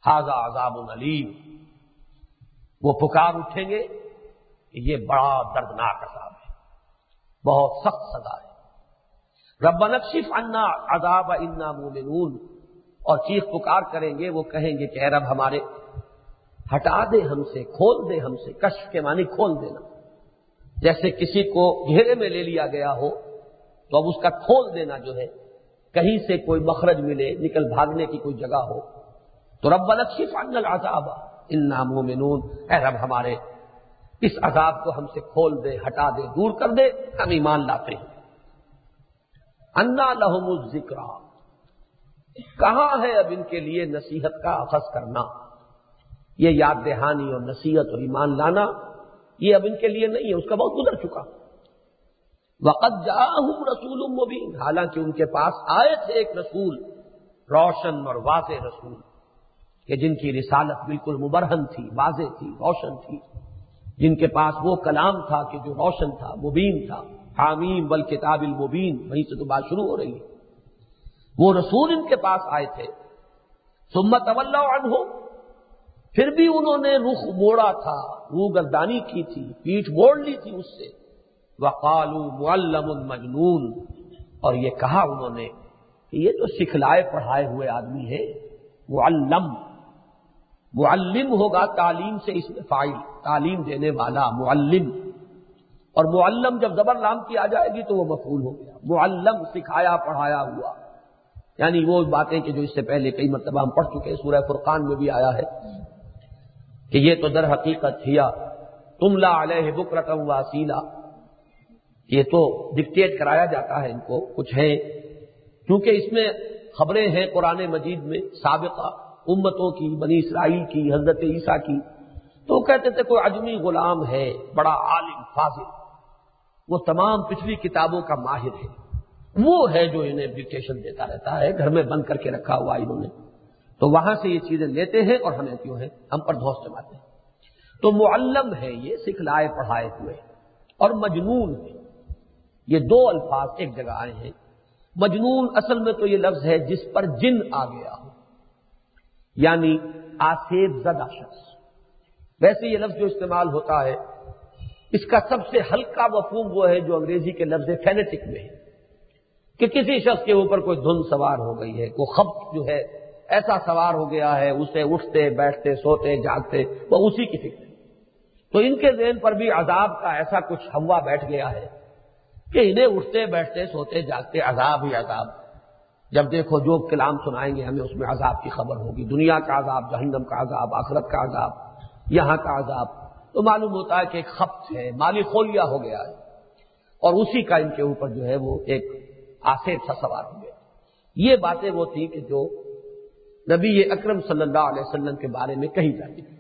حاضا عذاب العلیم وہ پکار اٹھیں گے کہ یہ بڑا دردناک عذاب ہے۔ بہت سخت سزا ہے۔ رب نقشف انا عذاب انا مومنون۔ اور چیخ پکار کریں گے، وہ کہیں گے کہ رب ہمارے، ہٹا دے ہم سے، کھول دے ہم سے کش کے معنی کھول دینا۔ جیسے کسی کو گھیرے میں لے لیا گیا ہو، تو اب اس کا کھول دینا جو ہے، کہیں سے کوئی مخرج ملے، نکل بھاگنے کی کوئی جگہ ہو۔ تو رب الشی فانل عذاب ان ناموں میں نون اے رب ہمارے اس عذاب کو ہم سے کھول دے، ہٹا دے، دور کر دے، ہم ایمان لاتے ہیں۔ انا لہم الذکر۔ کہاں ہے اب ان کے لیے نصیحت کا اخذ کرنا؟ یہ یاد دہانی اور نصیحت اور ایمان لانا، یہ اب ان کے لیے نہیں ہے، اس کا بہت گزر چکا۔ وقت جا ہوں رسول مبین۔ حالانکہ ان کے پاس آئے تھے ایک رسول، روشن اور واضح رسول، کہ جن کی رسالت بالکل مبرہن تھی، واضح تھی، روشن تھی۔ جن کے پاس وہ کلام تھا کہ جو روشن تھا، مبین تھا۔ حامیم بل کتاب المبین، وہیں سے تو بات شروع ہو رہی ہے۔ وہ رسول ان کے پاس آئے تھے۔ سمت عنہ۔ پھر بھی انہوں نے رخ موڑا تھا، روح گردانی کی تھی پیٹ موڑ لی تھی اس سے۔ وقالو معلم المجنون اور یہ کہا انہوں نے کہ یہ تو سکھلائے پڑھائے ہوئے آدمی ہے، معلم۔ معلم ہوگا تعلیم سے اس میں فائل، تعلیم دینے والا معلم۔ اور معلم جب زبر لام کی آ جائے گی تو وہ مفول ہو گیا۔ معلم سکھایا، پڑھایا ہوا۔ یعنی وہ باتیں کہ جو اس سے پہلے کئی مرتبہ ہم پڑھ چکے سورہ فرقان میں بھی آیا ہے کہ یہ تو در حقیقت تھیا تم لا علیہ بکرتم واسیلا۔ یہ تو ڈکٹیٹ کرایا جاتا ہے ان کو، کچھ ہے کیونکہ اس میں خبریں ہیں قرآن مجید میں، سابقہ۔ امتوں کی، بنی اسرائیل کی، حضرت عیسیٰ کی۔ تو کہتے تھے، کوئی اجمی غلام ہے، بڑا عالم، فاضل۔ وہ تمام پچھلی کتابوں کا ماہر ہے۔ وہ ہے جو انہیں ڈکٹیشن دیتا رہتا ہے، گھر میں بند کر کے رکھا ہوا انہوں نے۔ تو وہاں سے یہ چیزیں لیتے ہیں اور ہمیں کیوں ہے ہم پر دھوس جماتے ہیں۔ تو معلم ہے یہ، سکھلائے، پڑھائے ہوئے۔ اور مجنون ہے۔ یہ دو الفاظ ایک جگہ آئے ہیں۔ مجنون اصل میں تو یہ لفظ ہے جس پر جن آ گیا۔ ہو یعنی آسیب زدہ شخص۔ ویسے یہ لفظ جو استعمال ہوتا ہے، اس کا سب سے ہلکا مفہوم وہ ہے جو انگریزی کے لفظ فینیٹک میں ہے۔ کہ کسی شخص کے اوپر کوئی دھن سوار ہو گئی ہے، کوئی خبر جو ہے، ایسا سوار ہو گیا ہے، اسے اٹھتے، بیٹھتے، سوتے، جاگتے، وہ اسی کی فکر۔ تو ان کے ذہن پر بھی عذاب کا ایسا کچھ ہوا بیٹھ گیا ہے کہ انہیں اٹھتے، بیٹھتے، سوتے، جاگتے، عذاب ہی عذاب۔ جب دیکھو جو کلام سنائیں گے ہمیں اس میں عذاب کی خبر ہوگی۔ دنیا کا عذاب، جہنم کا عذاب، آخرت کا عذاب، یہاں کا عذاب۔ تو معلوم ہوتا ہے کہ ایک خپت ہے مالی خولیا ہو گیا ہے۔ اور اسی کا ان کے اوپر جو ہے وہ ایک آسیب سا سوار ہو گیا۔ یہ باتیں وہ تھیں کہ جو نبی اکرم صلی اللہ علیہ وسلم کے بارے میں کہی جاتی تھی۔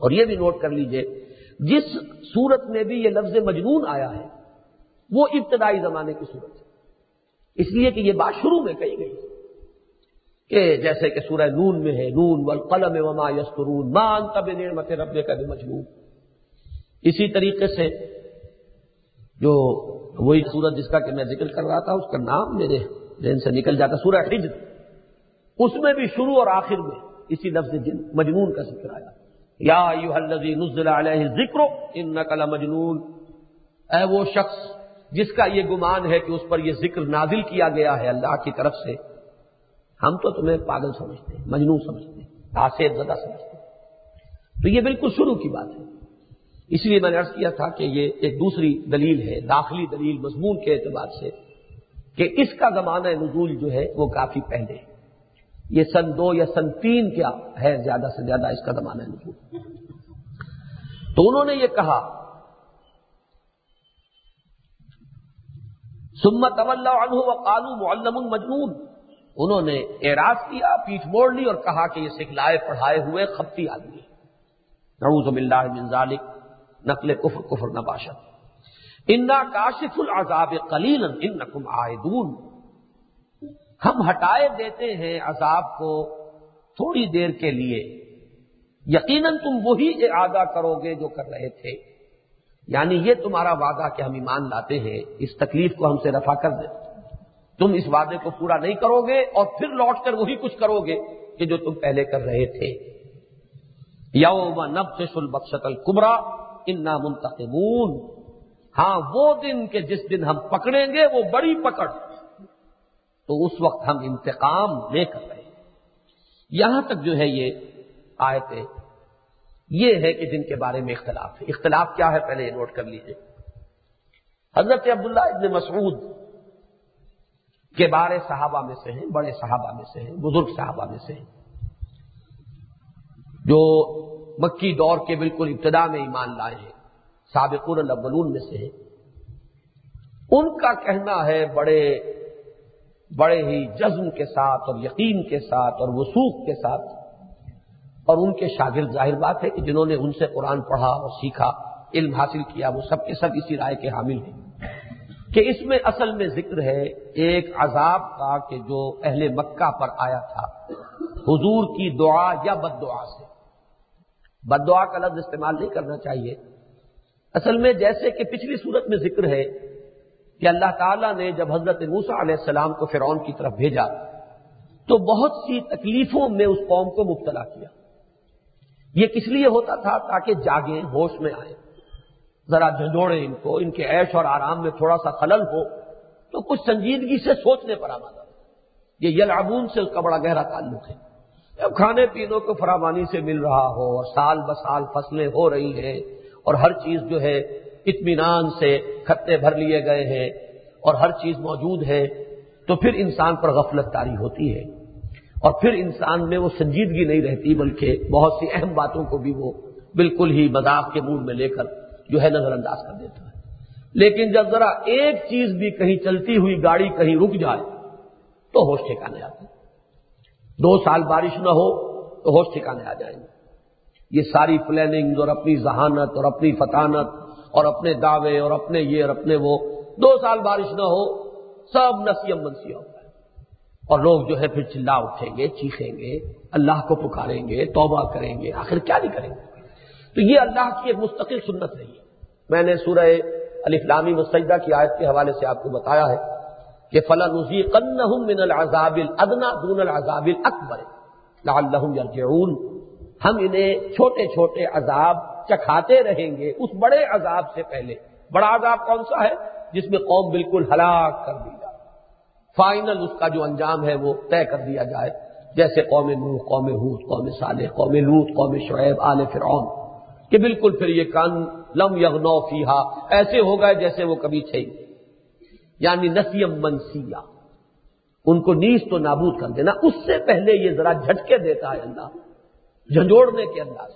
اور یہ بھی نوٹ کر لیجیے، جس صورت میں بھی یہ لفظ مجنون آیا ہے، وہ ابتدائی زمانے کی صورت ہے۔ اس لیے کہ یہ بات شروع میں کہی گئی کہ جیسے کہ سورہ نون میں ہے، نون والقلم وما یسترون ما انت بنعمت ربک بمجنون۔ اسی طریقے سے جو وہی سورت جس کا کہ میں ذکر کر رہا تھا، اس کا نام میرے ذہن سے نکل جاتا سورہ حجر۔ اس میں بھی شروع اور آخر میں اسی لفظ مجنون کا ذکر آیا۔ یا الذی نزل علیہ ذکر ان نقل مجنون اے وہ شخص جس کا یہ گمان ہے کہ اس پر یہ ذکر نازل کیا گیا ہے اللہ کی طرف سے، ہم تو تمہیں پاگل سمجھتے ہیں، مجنون سمجھتے ہیں آسیر زدہ سمجھتے ہیں۔ تو یہ بالکل شروع کی بات ہے۔ اس لیے میں نے عرض کیا تھا کہ یہ ایک دوسری دلیل ہے، داخلی دلیل مضمون کے اعتبار سے کہ اس کا زمانہ نزول جو ہے وہ کافی پہلے ہے۔ یہ سن دو یا سن تین کیا ہے، زیادہ سے زیادہ اس کا زمانہ نزول۔ تو انہوں نے یہ کہا سمت عنہ و قالو معلم مجنون۔ انہوں نے اعراض کیا، پیٹھ موڑ لی اور کہا کہ یہ سکھلائے پڑھائے ہوئے خپتی آدمی نعوذ باللہ من ذالک، نقل کفر کفر نباشت انا کاشف العذاب قلیل ان نقم ہم ہٹائے دیتے ہیں عذاب کو تھوڑی دیر کے لیے۔ یقیناً تم وہی ارادہ کرو گے جو کر رہے تھے۔ یعنی یہ تمہارا وعدہ کہ ہم ایمان لاتے ہیں، اس تکلیف کو ہم سے رفع کر دیں تم اس وعدے کو پورا نہیں کرو گے اور پھر لوٹ کر وہی کچھ کرو گے کہ جو تم پہلے کر رہے تھے۔ یوم نب سے البخشت القبرا انا منتقمون۔ ہاں وہ دن کے جس دن ہم پکڑیں گے، وہ بڑی پکڑ۔ تو اس وقت ہم انتقام لے کر رہے یہاں تک جو ہے یہ آیتیں یہ ہے کہ جن کے بارے میں اختلاف ہے۔ اختلاف کیا ہے؟ پہلے یہ نوٹ کر لیجیے حضرت عبداللہ ابن مسعود کے بارے صحابہ میں سے ہیں، بڑے صحابہ میں سے ہیں، بزرگ صحابہ میں سے ہیں۔ جو مکی دور کے بالکل ابتدا میں ایمان لائے ہیں سابق الاولون میں سے ہیں۔ ان کا کہنا ہے بڑے بڑے ہی جزم کے ساتھ اور یقین کے ساتھ اور وسوخ کے ساتھ اور ان کے شاگرد ظاہر بات ہے کہ جنہوں نے ان سے قرآن پڑھا اور سیکھا، علم حاصل کیا، وہ سب کے سب اسی رائے کے حامل ہیں۔ کہ اس میں اصل میں ذکر ہے ایک عذاب کا کہ جو اہل مکہ پر آیا تھا۔ حضور کی دعا یا بد دعا سے۔ بد دعا کا لفظ استعمال نہیں کرنا چاہیے۔ اصل میں جیسے کہ پچھلی صورت میں ذکر ہے کہ اللہ تعالیٰ نے جب حضرت موسا علیہ السلام کو فرعون کی طرف بھیجا تو بہت سی تکلیفوں میں اس قوم کو مبتلا کیا۔ یہ کس لیے ہوتا تھا تاکہ جاگیں، ہوش میں آئے ذرا جھنجھوڑیں ان کو، ان کے عیش اور آرام میں تھوڑا سا خلل ہو تو کچھ سنجیدگی سے سوچنے پر آمادہ۔ یہ یلعبون سے اس کا بڑا گہرا تعلق ہے۔ جب کھانے پینے کو فراوانی سے مل رہا ہو اور سال بسال فصلیں ہو رہی ہیں اور ہر چیز جو ہے اطمینان سے کھتے بھر لیے گئے ہیں اور ہر چیز موجود ہے تو پھر انسان پر غفلت تاری ہوتی ہے۔ اور پھر انسان میں وہ سنجیدگی نہیں رہتی، بلکہ بہت سی اہم باتوں کو بھی وہ بالکل ہی مذاق کے موڈ میں لے کر جو ہے نظر انداز کر دیتا ہے۔ لیکن جب ذرا ایک چیز بھی کہیں چلتی ہوئی گاڑی کہیں رک جائے، تو ہوش ٹھکانے آتے دو سال بارش نہ ہو، تو ہوش ٹھکانے آ جائیں گے۔ یہ ساری پلاننگ اور اپنی ذہانت اور اپنی فتانت اور اپنے دعوے اور اپنے یہ اور اپنے وہ، دو سال بارش نہ ہو، سب نسیم منسیہ ہوتا ہے اور لوگ جو ہے پھر چلا اٹھیں گے، چیخیں گے، اللہ کو پکاریں گے، توبہ کریں گے، آخر کیا نہیں کریں گے؟ تو یہ اللہ کی ایک مستقل سنت رہی ہے میں نے سورہ الفلامی مسجدہ کی آیت کے حوالے سے آپ کو بتایا ہے کہ فلاں من العذاب الادنا دون العذاب الاکبر لعلہم یرجعون ہم انہیں چھوٹے چھوٹے عذاب چکھاتے رہیں گے اس بڑے عذاب سے پہلے۔ بڑا عذاب کون سا ہے؟ جس میں قوم بالکل ہلاک کر دی جائے۔ فائنل اس کا جو انجام ہے وہ طے کر دیا جائے۔ جیسے قوم نوح، قوم حوت قوم صالح، قوم لوت قوم شعیب، آل فرعون۔ کہ بالکل پھر یہ کن لم یغنو فیہا۔ ایسے ہو گئے جیسے وہ کبھی تھے۔ یعنی نسیم منسیہ۔ ان کو نیز تو نابود کر دینا۔ اس سے پہلے یہ ذرا جھٹکے دیتا ہے اللہ۔ جھنجوڑنے کے انداز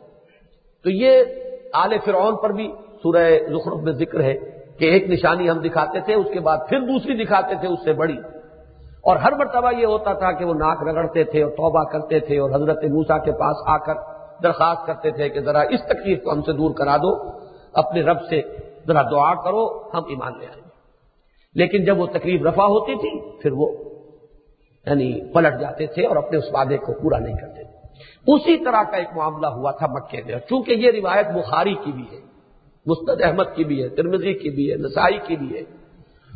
تو یہ آل فرعون پر بھی سورہ زخرف میں ذکر ہے کہ ایک نشانی ہم دکھاتے تھے، اس کے بعد پھر دوسری دکھاتے تھے، اس سے بڑی۔ اور ہر مرتبہ یہ ہوتا تھا کہ وہ ناک رگڑتے تھے اور توبہ کرتے تھے اور حضرت موسا کے پاس آ کر درخواست کرتے تھے کہ ذرا اس تکلیف کو ہم سے دور کرا دو، اپنے رب سے ذرا دعا کرو، ہم ایمان لے آئیں گے۔ لیکن جب وہ تکلیف رفع ہوتی تھی، پھر وہ یعنی پلٹ جاتے تھے اور اپنے اس وعدے کو پورا نہیں کرتے تھے۔ اسی طرح کا ایک معاملہ ہوا تھا مکے میں۔ چونکہ یہ روایت بخاری کی بھی ہے مستد احمد کی بھی ہے ترمزی کی بھی ہے، نسائی کی بھی ہے۔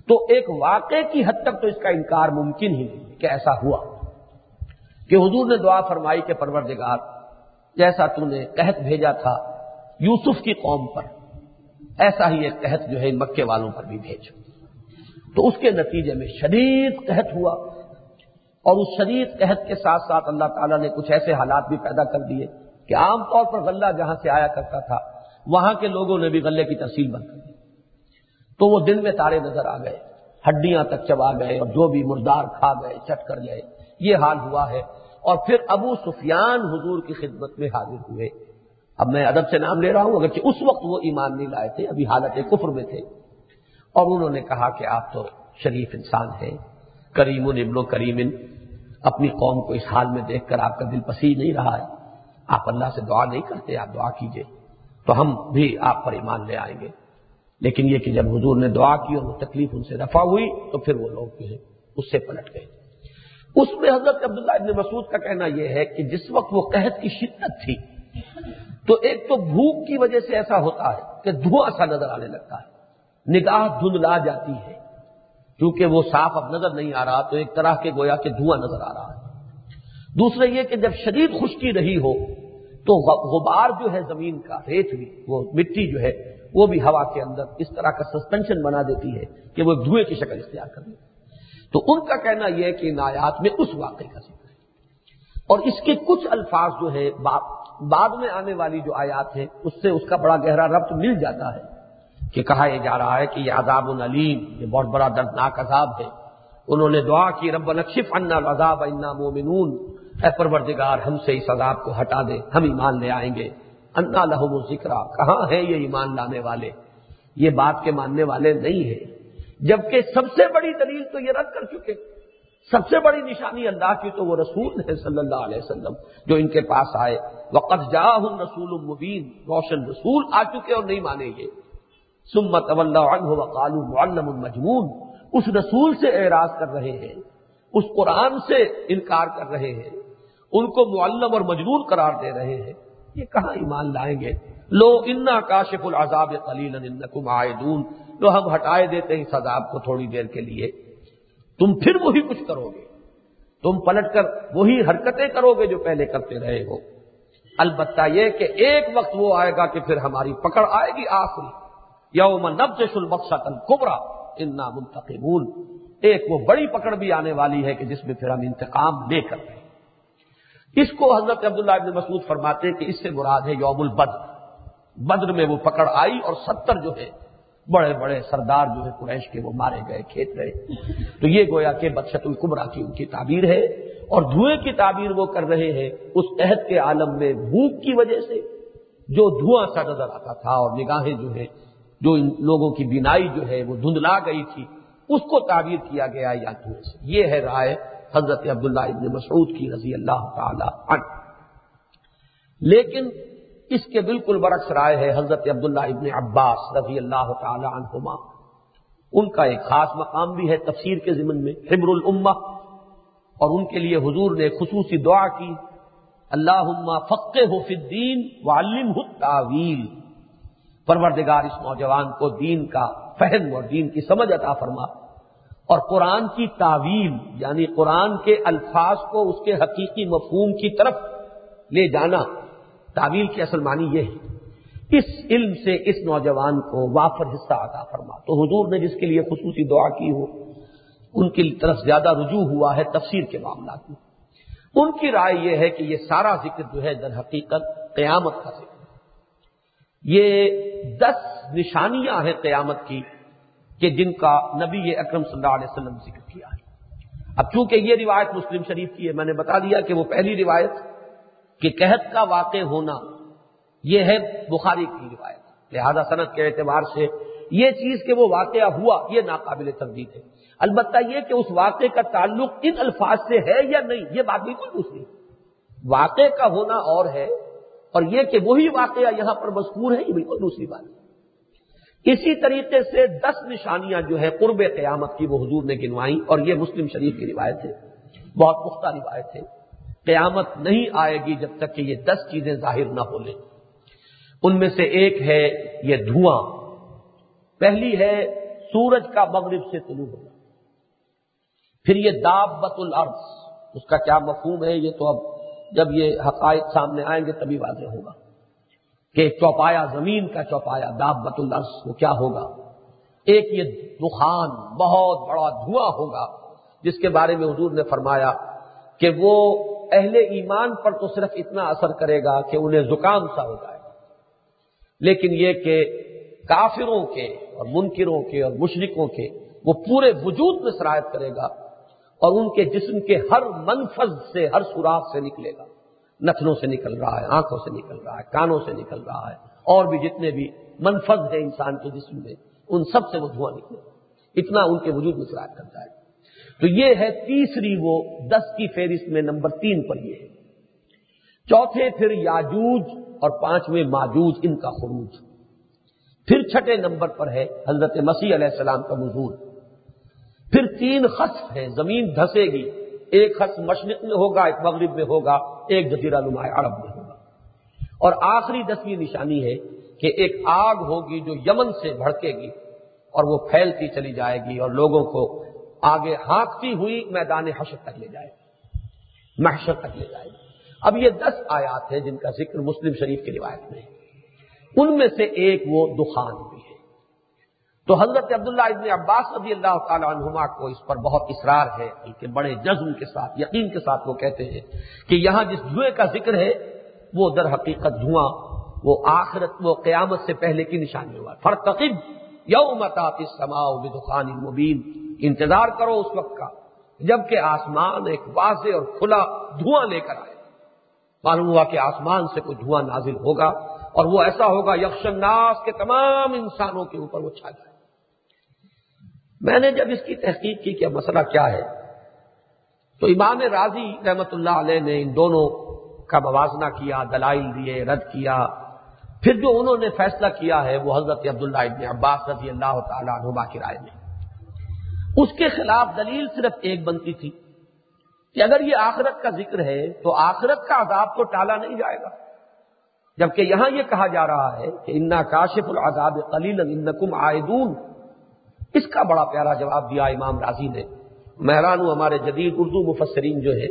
تو ایک واقعے کی حد تک تو اس کا انکار ممکن ہی نہیں کہ ایسا ہوا۔ کہ حضور نے دعا فرمائی کے پروردگار، جیسا تو نے قحط بھیجا تھا یوسف کی قوم پر، ایسا ہی ایک قحط جو ہے مکے والوں پر بھی بھیج تو اس کے نتیجے میں شدید قحط ہوا اور اس شدید قحط کے ساتھ ساتھ اللہ تعالیٰ نے کچھ ایسے حالات بھی پیدا کر دیے کہ عام طور پر غلہ جہاں سے آیا کرتا تھا، وہاں کے لوگوں نے بھی غلے کی تحصیل بند کر دی۔ تو وہ دن میں تارے نظر آ گئے، ہڈیاں تک چبا گئے اور جو بھی مردار کھا گئے، چٹ کر گئے۔ یہ حال ہوا ہے۔ اور پھر ابو سفیان حضور کی خدمت میں حاضر ہوئے۔ اب میں ادب سے نام لے رہا ہوں، اگرچہ اس وقت وہ ایمان نہیں لائے تھے، ابھی حالت کفر میں تھے۔ اور انہوں نے کہا کہ آپ تو شریف انسان ہیں، کریم ابن و کریم، اپنی قوم کو اس حال میں دیکھ کر آپ کا دل پسی نہیں رہا ہے۔ آپ اللہ سے دعا نہیں کرتے، آپ دعا کیجیے۔ تو ہم بھی آپ پر ایمان لے آئیں گے۔ لیکن یہ کہ جب حضور نے دعا کی اور وہ تکلیف ان سے رفع ہوئی تو پھر وہ لوگ جو ہے اس سے پلٹ گئے۔ اس میں حضرت عبداللہ ابن مسعود کا کہنا یہ ہے کہ جس وقت وہ قحط کی شدت تھی تو ایک تو بھوک کی وجہ سے ایسا ہوتا ہے کہ دھواں سا نظر آنے لگتا ہے، نگاہ دھندلا جاتی ہے۔ کیونکہ وہ صاف اب نظر نہیں آ رہا تو ایک طرح کے گویا کہ دھواں نظر آ رہا ہے۔ دوسرا یہ کہ جب شدید خشکی رہی ہو تو غبار جو ہے زمین کا، ریت بھی، وہ مٹی جو ہے وہ بھی ہوا کے اندر اس طرح کا سسپینشن بنا دیتی ہے کہ وہ دھوئے کی شکل اختیار کر لیتی تو ان کا کہنا یہ ہے کہ ان آیات میں اس واقعے کا ذکر ہے۔ اور اس کے کچھ الفاظ جو ہے بعد میں آنے والی جو آیات ہیں، اس سے اس کا بڑا گہرا ربط مل جاتا ہے کہ کہا یہ جا رہا ہے کہ یہ عذاب العلیم، یہ بہت بڑا دردناک عذاب ہے۔ انہوں نے دعا کی، رب نقشف انا عذاب انا مومنون۔ اے پروردگار، ہم سے اس عذاب کو ہٹا دے، ہم ایمان لے آئیں گے۔ انا لہم ذکر کہاں ہے یہ ایمان لانے والے؟ یہ بات کے ماننے والے نہیں ہیں۔ جبکہ سب سے بڑی دلیل تو یہ رد کر چکے۔ سب سے بڑی نشانی اللہ کی تو وہ رسول ہے صلی اللہ علیہ وسلم جو ان کے پاس آئے۔ وقت جا ہوں رسول المبین روشن رسول آ چکے اور نہیں مانے گے سمت وقالو معلم المجمون اس رسول سے اعراض کر رہے ہیں۔ اس قرآن سے انکار کر رہے ہیں۔ ان کو معلم اور مجنون قرار دے رہے ہیں۔ یہ کہاں ایمان لائیں گے؟ لو انا کاشف العذاب خلیل عائدون۔ لو ہم ہٹائے دیتے ہیں اس عذاب کو تھوڑی دیر کے لیے۔ تم پھر وہی کچھ کرو گے۔ تم پلٹ کر وہی حرکتیں کرو گے جو پہلے کرتے رہے ہو۔ البتہ یہ کہ ایک وقت وہ آئے گا کہ پھر ہماری پکڑ آئے گی آخری۔ یوم نب البخشا تل کبرا انا منتقبون ایک وہ بڑی پکڑ بھی آنے والی ہے کہ جس میں پھر ہم انتقام لے کر۔ رہے اس کو حضرت عبداللہ ابن مسعود فرماتے ہیں کہ اس سے مراد ہے یوم البدر۔ بدر میں وہ پکڑ آئی اور ستر جو ہے، بڑے بڑے سردار جو ہے، قریش کے وہ مارے گئے، کھیت گئے۔ تو یہ گویا کہ بدشت القبرا کی ان کی تعبیر ہے اور دھوئیں کی تعبیر وہ کر رہے ہیں اس عہد کے عالم میں بھوک کی وجہ سے۔ جو دھواں سا نظر آتا تھا اور نگاہیں جو ہے جو ان لوگوں کی بینائی جو ہے، وہ دھندلا گئی تھی، اس کو تعبیر کیا گیا یا دھوئیں سے۔ یہ ہے رائے حضرت عبداللہ ابن مسعود کی رضی اللہ تعالی عنہ۔ لیکن اس کے بالکل برعکس رائے ہے حضرت عبداللہ ابن عباس رضی اللہ تعالی عنہما۔ ان کا ایک خاص مقام بھی ہے تفسیر کے ضمن میں، حبر الامہ۔ اور ان کے لیے حضور نے خصوصی دعا کی اللہ فقے ہو فدین والم تعویل پروردگار اس نوجوان کو دین کا فہم اور دین کی سمجھ عطا فرما۔ اور قرآن کی تعویل یعنی قرآن کے الفاظ کو اس کے حقیقی مفہوم کی طرف لے جانا، تعویل کی اصل معنی یہ ہے۔ اس علم سے اس نوجوان کو وافر حصہ عطا فرما۔ تو حضور نے جس کے لیے خصوصی دعا کی ہو، ان کی طرف زیادہ رجوع ہوا ہے تفسیر کے معاملات میں۔ ان کی رائے یہ ہے کہ یہ سارا ذکر جو ہے در حقیقت قیامت کا ذکر یہ دس نشانیاں ہیں قیامت کی۔ کہ جن کا نبی اکرم صلی اللہ علیہ وسلم ذکر کیا ہے۔ اب چونکہ یہ روایت مسلم شریف کی ہے، میں نے بتا دیا کہ وہ پہلی روایت کہ قحط کا واقع ہونا، یہ ہے بخاری کی روایت۔ لہذا صنعت کے اعتبار سے یہ چیز کہ وہ واقعہ ہوا، یہ ناقابل تردید ہے۔ البتہ یہ کہ اس واقعے کا تعلق ان الفاظ سے ہے یا نہیں، یہ بات بالکل دوسری واقع کا ہونا اور ہے، اور یہ کہ وہی واقعہ یہاں پر مذکور ہے، یہ بالکل دوسری بات اسی طریقے سے دس نشانیاں جو ہے قرب قیامت کی وہ حضور نے گنوائی اور یہ مسلم شریف کی روایت ہے۔ بہت پختہ روایت ہے۔ قیامت نہیں آئے گی جب تک کہ یہ دس چیزیں ظاہر نہ ہو لیں۔ ان میں سے ایک ہے یہ دھواں۔ پہلی ہے سورج کا مغرب سے طلوع ہونا۔ پھر یہ دابت الارض۔ اس کا کیا مفہوم ہے؟ یہ تو اب جب یہ حقائق سامنے آئیں گے تبھی واضح ہوگا۔ کہ چوپایا زمین کا چوپایا داب بت الرس وہ کیا ہوگا؟ ایک یہ دخان بہت بڑا دھواں ہوگا، جس کے بارے میں حضور نے فرمایا کہ وہ اہل ایمان پر تو صرف اتنا اثر کرے گا کہ انہیں زکام سا ہو جائے۔ لیکن یہ کہ کافروں کے اور منکروں کے اور مشرقوں کے وہ پورے وجود میں سرایت کرے گا اور ان کے جسم کے ہر منفذ سے، ہر سوراخ سے نکلے گا۔ نتنوں سے نکل رہا ہے، آنکھوں سے نکل رہا ہے، کانوں سے نکل رہا ہے، اور بھی جتنے بھی منفذ ہیں انسان کے جسم میں، ان سب سے وہ دھواں نکلے۔ اتنا ان کے وجود میں سرایت کرتا ہے۔ تو یہ ہے تیسری وہ دس کی فہرست میں نمبر تین پر یہ ہے۔ چوتھے پھر یاجوج اور پانچویں ماجوج، ان کا خروج۔ پھر چھٹے نمبر پر ہے حضرت مسیح علیہ السلام کا مزور پھر تین خصف ہیں، زمین دھسے گی۔ ایک خص مشرق میں ہوگا، ایک مغرب میں ہوگا، ایک جزیرہ نما عرب میں ہوگا۔ اور آخری دسویں نشانی ہے کہ ایک آگ ہوگی جو یمن سے بھڑکے گی اور وہ پھیلتی چلی جائے گی اور لوگوں کو آگے ہانکتی ہوئی میدان حشر تک لے جائے گی، محشر تک لے جائے گی۔ اب یہ دس آیات ہیں جن کا ذکر مسلم شریف کی روایت میں ہے۔ ان میں سے ایک وہ دخان بھی۔ ہے تو حضرت عبداللہ ابن عباس رضی اللہ تعالی عنہما کو اس پر بہت اصرار ہے، بلکہ بڑے جزم کے ساتھ، یقین کے ساتھ وہ کہتے ہیں کہ یہاں جس دھوئے کا ذکر ہے، وہ در حقیقت دھواں، وہ آخرت، وہ قیامت سے پہلے کی نشانی ہوا۔ فرتقب یوم سماؤ بدخان المبین انتظار کرو اس وقت کا، جبکہ آسمان ایک واضح اور کھلا دھواں لے کر آئے۔ معلوم ہوا کہ آسمان سے کوئی دھواں نازل ہوگا، اور وہ ایسا ہوگا یکشن ناس کے تمام انسانوں کے اوپر وہ چھا جائے۔ میں نے جب اس کی تحقیق کی کہ مسئلہ کیا ہے، تو امام راضی رحمت اللہ علیہ نے ان دونوں کا موازنہ کیا، دلائل دیے، رد کیا۔ پھر جو انہوں نے فیصلہ کیا ہے، وہ حضرت عبداللہ ابن عباس رضی اللہ تعالیٰ عنہما کی رائے میں۔ اس کے خلاف دلیل صرف ایک بنتی تھی کہ اگر یہ آخرت کا ذکر ہے، تو آخرت کا عذاب تو ٹالا نہیں جائے گا۔ جبکہ یہاں یہ کہا جا رہا ہے کہ انا کاشف العذاب قلیل انکم عائدون۔ اس کا بڑا پیارا جواب دیا امام راضی نے۔ مہران ہمارے جدید اردو مفسرین جو ہے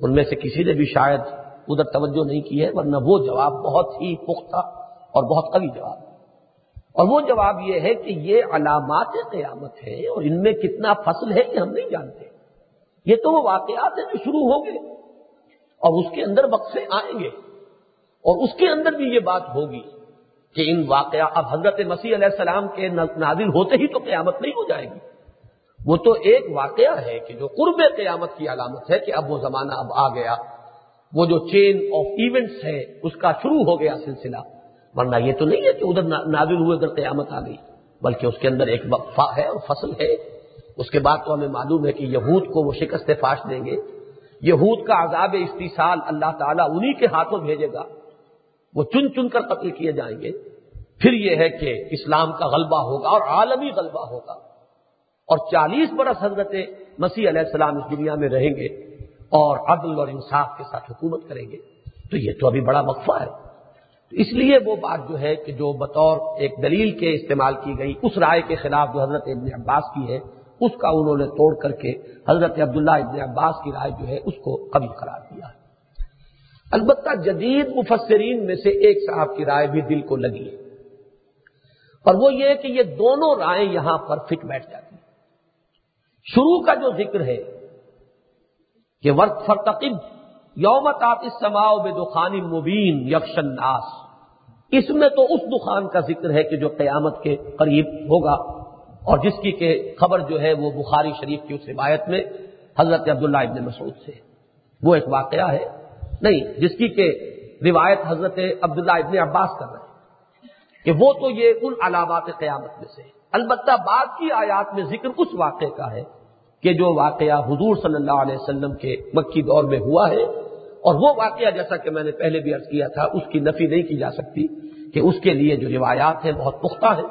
ان میں سے کسی نے بھی شاید ادھر توجہ نہیں کی ہے، ورنہ وہ جواب بہت ہی پختہ اور بہت قوی جواب۔ اور وہ جواب یہ ہے کہ یہ علامات قیامت ہے اور ان میں کتنا فصل ہے یہ ہم نہیں جانتے۔ یہ تو وہ واقعات ہیں جو شروع ہوں گے اور اس کے اندر وقفے آئیں گے اور اس کے اندر بھی یہ بات ہوگی۔ کہ ان واقعہ اب حضرت مسیح علیہ السلام کے نازل ہوتے ہی تو قیامت نہیں ہو جائے گی۔ وہ تو ایک واقعہ ہے کہ جو قرب قیامت کی علامت ہے کہ اب وہ زمانہ اب آ گیا۔ وہ جو چین آف ایونٹس ہے، اس کا شروع ہو گیا سلسلہ۔ ورنہ یہ تو نہیں ہے کہ ادھر نازل ہوئے اگر قیامت آ گئی، بلکہ اس کے اندر ایک وقفہ ہے اور فصل ہے۔ اس کے بعد تو ہمیں معلوم ہے کہ یہود کو وہ شکست فاش دیں گے۔ یہود کا عذاب استحصال اللہ تعالیٰ انہی کے ہاتھوں بھیجے گا۔ وہ چن چن کر قتل کیے جائیں گے۔ پھر یہ ہے کہ اسلام کا غلبہ ہوگا اور عالمی غلبہ ہوگا۔ اور چالیس برس حضرت مسیح علیہ السلام اس دنیا میں رہیں گے اور عدل اور انصاف کے ساتھ حکومت کریں گے۔ تو یہ تو ابھی بڑا وقفہ ہے۔ اس لیے وہ بات جو ہے کہ جو بطور ایک دلیل کے استعمال کی گئی، اس رائے کے خلاف جو حضرت ابن عباس کی ہے، اس کا انہوں نے توڑ کر کے حضرت عبداللہ ابن عباس کی رائے جو ہے، اس کو قبل قرار دیا ہے۔ البتہ جدید مفسرین میں سے ایک صاحب کی رائے بھی دل کو لگی ہے۔ اور وہ یہ کہ یہ دونوں رائے یہاں پر فٹ بیٹھ جاتی ہیں۔ شروع کا جو ذکر ہے کہ ورق فرتقب، یوم اس سماؤ بے دخانی مبین یکشن ناس اس میں تو اس دخان کا ذکر ہے کہ جو قیامت کے قریب ہوگا۔ اور جس کی کہ خبر جو ہے وہ بخاری شریف کی اس روایت میں حضرت عبداللہ ابن مسعود سے۔ وہ ایک واقعہ ہے۔ نہیں، جس کی کہ روایت حضرت عبداللہ ابن عباس کر رہے ہیں کہ وہ تو یہ ان علامات قیامت میں سے البتہ بعد کی آیات میں ذکر اس واقعے کا ہے کہ جو واقعہ حضور صلی اللہ علیہ وسلم کے مکی دور میں ہوا ہے، اور وہ واقعہ جیسا کہ میں نے پہلے بھی عرض کیا تھا، اس کی نفی نہیں کی جا سکتی کہ اس کے لیے جو روایات ہیں بہت پختہ ہیں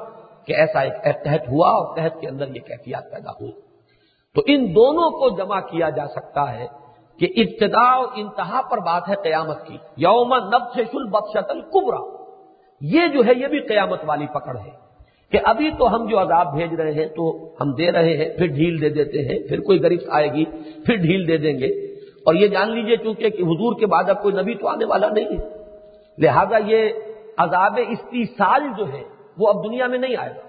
کہ ایسا ایک تحت ہوا اور تحت کے اندر یہ کیفیات پیدا ہوئی۔ تو ان دونوں کو جمع کیا جا سکتا ہے کہ ابتدا و انتہا پر بات ہے قیامت کی۔ یوم نب سے شل بدشتل کبرا یہ جو ہے، یہ بھی قیامت والی پکڑ ہے کہ ابھی تو ہم جو عذاب بھیج رہے ہیں تو ہم دے رہے ہیں، پھر ڈھیل دے دیتے ہیں، پھر کوئی غریب آئے گی، پھر ڈھیل دے دیں گے۔ اور یہ جان لیجیے چونکہ کہ حضور کے بعد اب کوئی نبی تو آنے والا نہیں ہے۔ لہذا یہ عذاب استیصال جو ہے، وہ اب دنیا میں نہیں آئے گا۔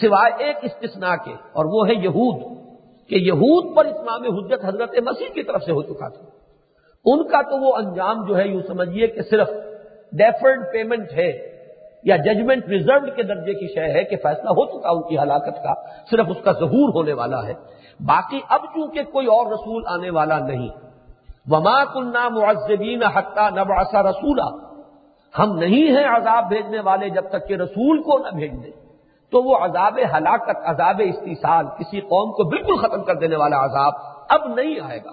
سوائے ایک استثناء کے، اور وہ ہے یہود۔ کہ یہود پر اتمام حجت حضرت مسیح کی طرف سے ہو چکا تھا۔ ان کا تو وہ انجام جو ہے یوں سمجھیے کہ صرف ڈیفرڈ پیمنٹ ہے یا ججمنٹ ریزرو کے درجے کی شے ہے کہ فیصلہ ہو چکا ان کی ہلاکت کا، صرف اس کا ظہور ہونے والا ہے۔ باقی اب چونکہ کوئی اور رسول آنے والا نہیں۔ وما کلنا معذبین حتہ نباسا رسولہ ہم نہیں ہیں عذاب بھیجنے والے جب تک کہ رسول کو نہ بھیج دیں۔ تو وہ عذاب ہلاکت، عذاب استحصال کسی قوم کو بالکل ختم کر دینے والا عذاب اب نہیں آئے گا۔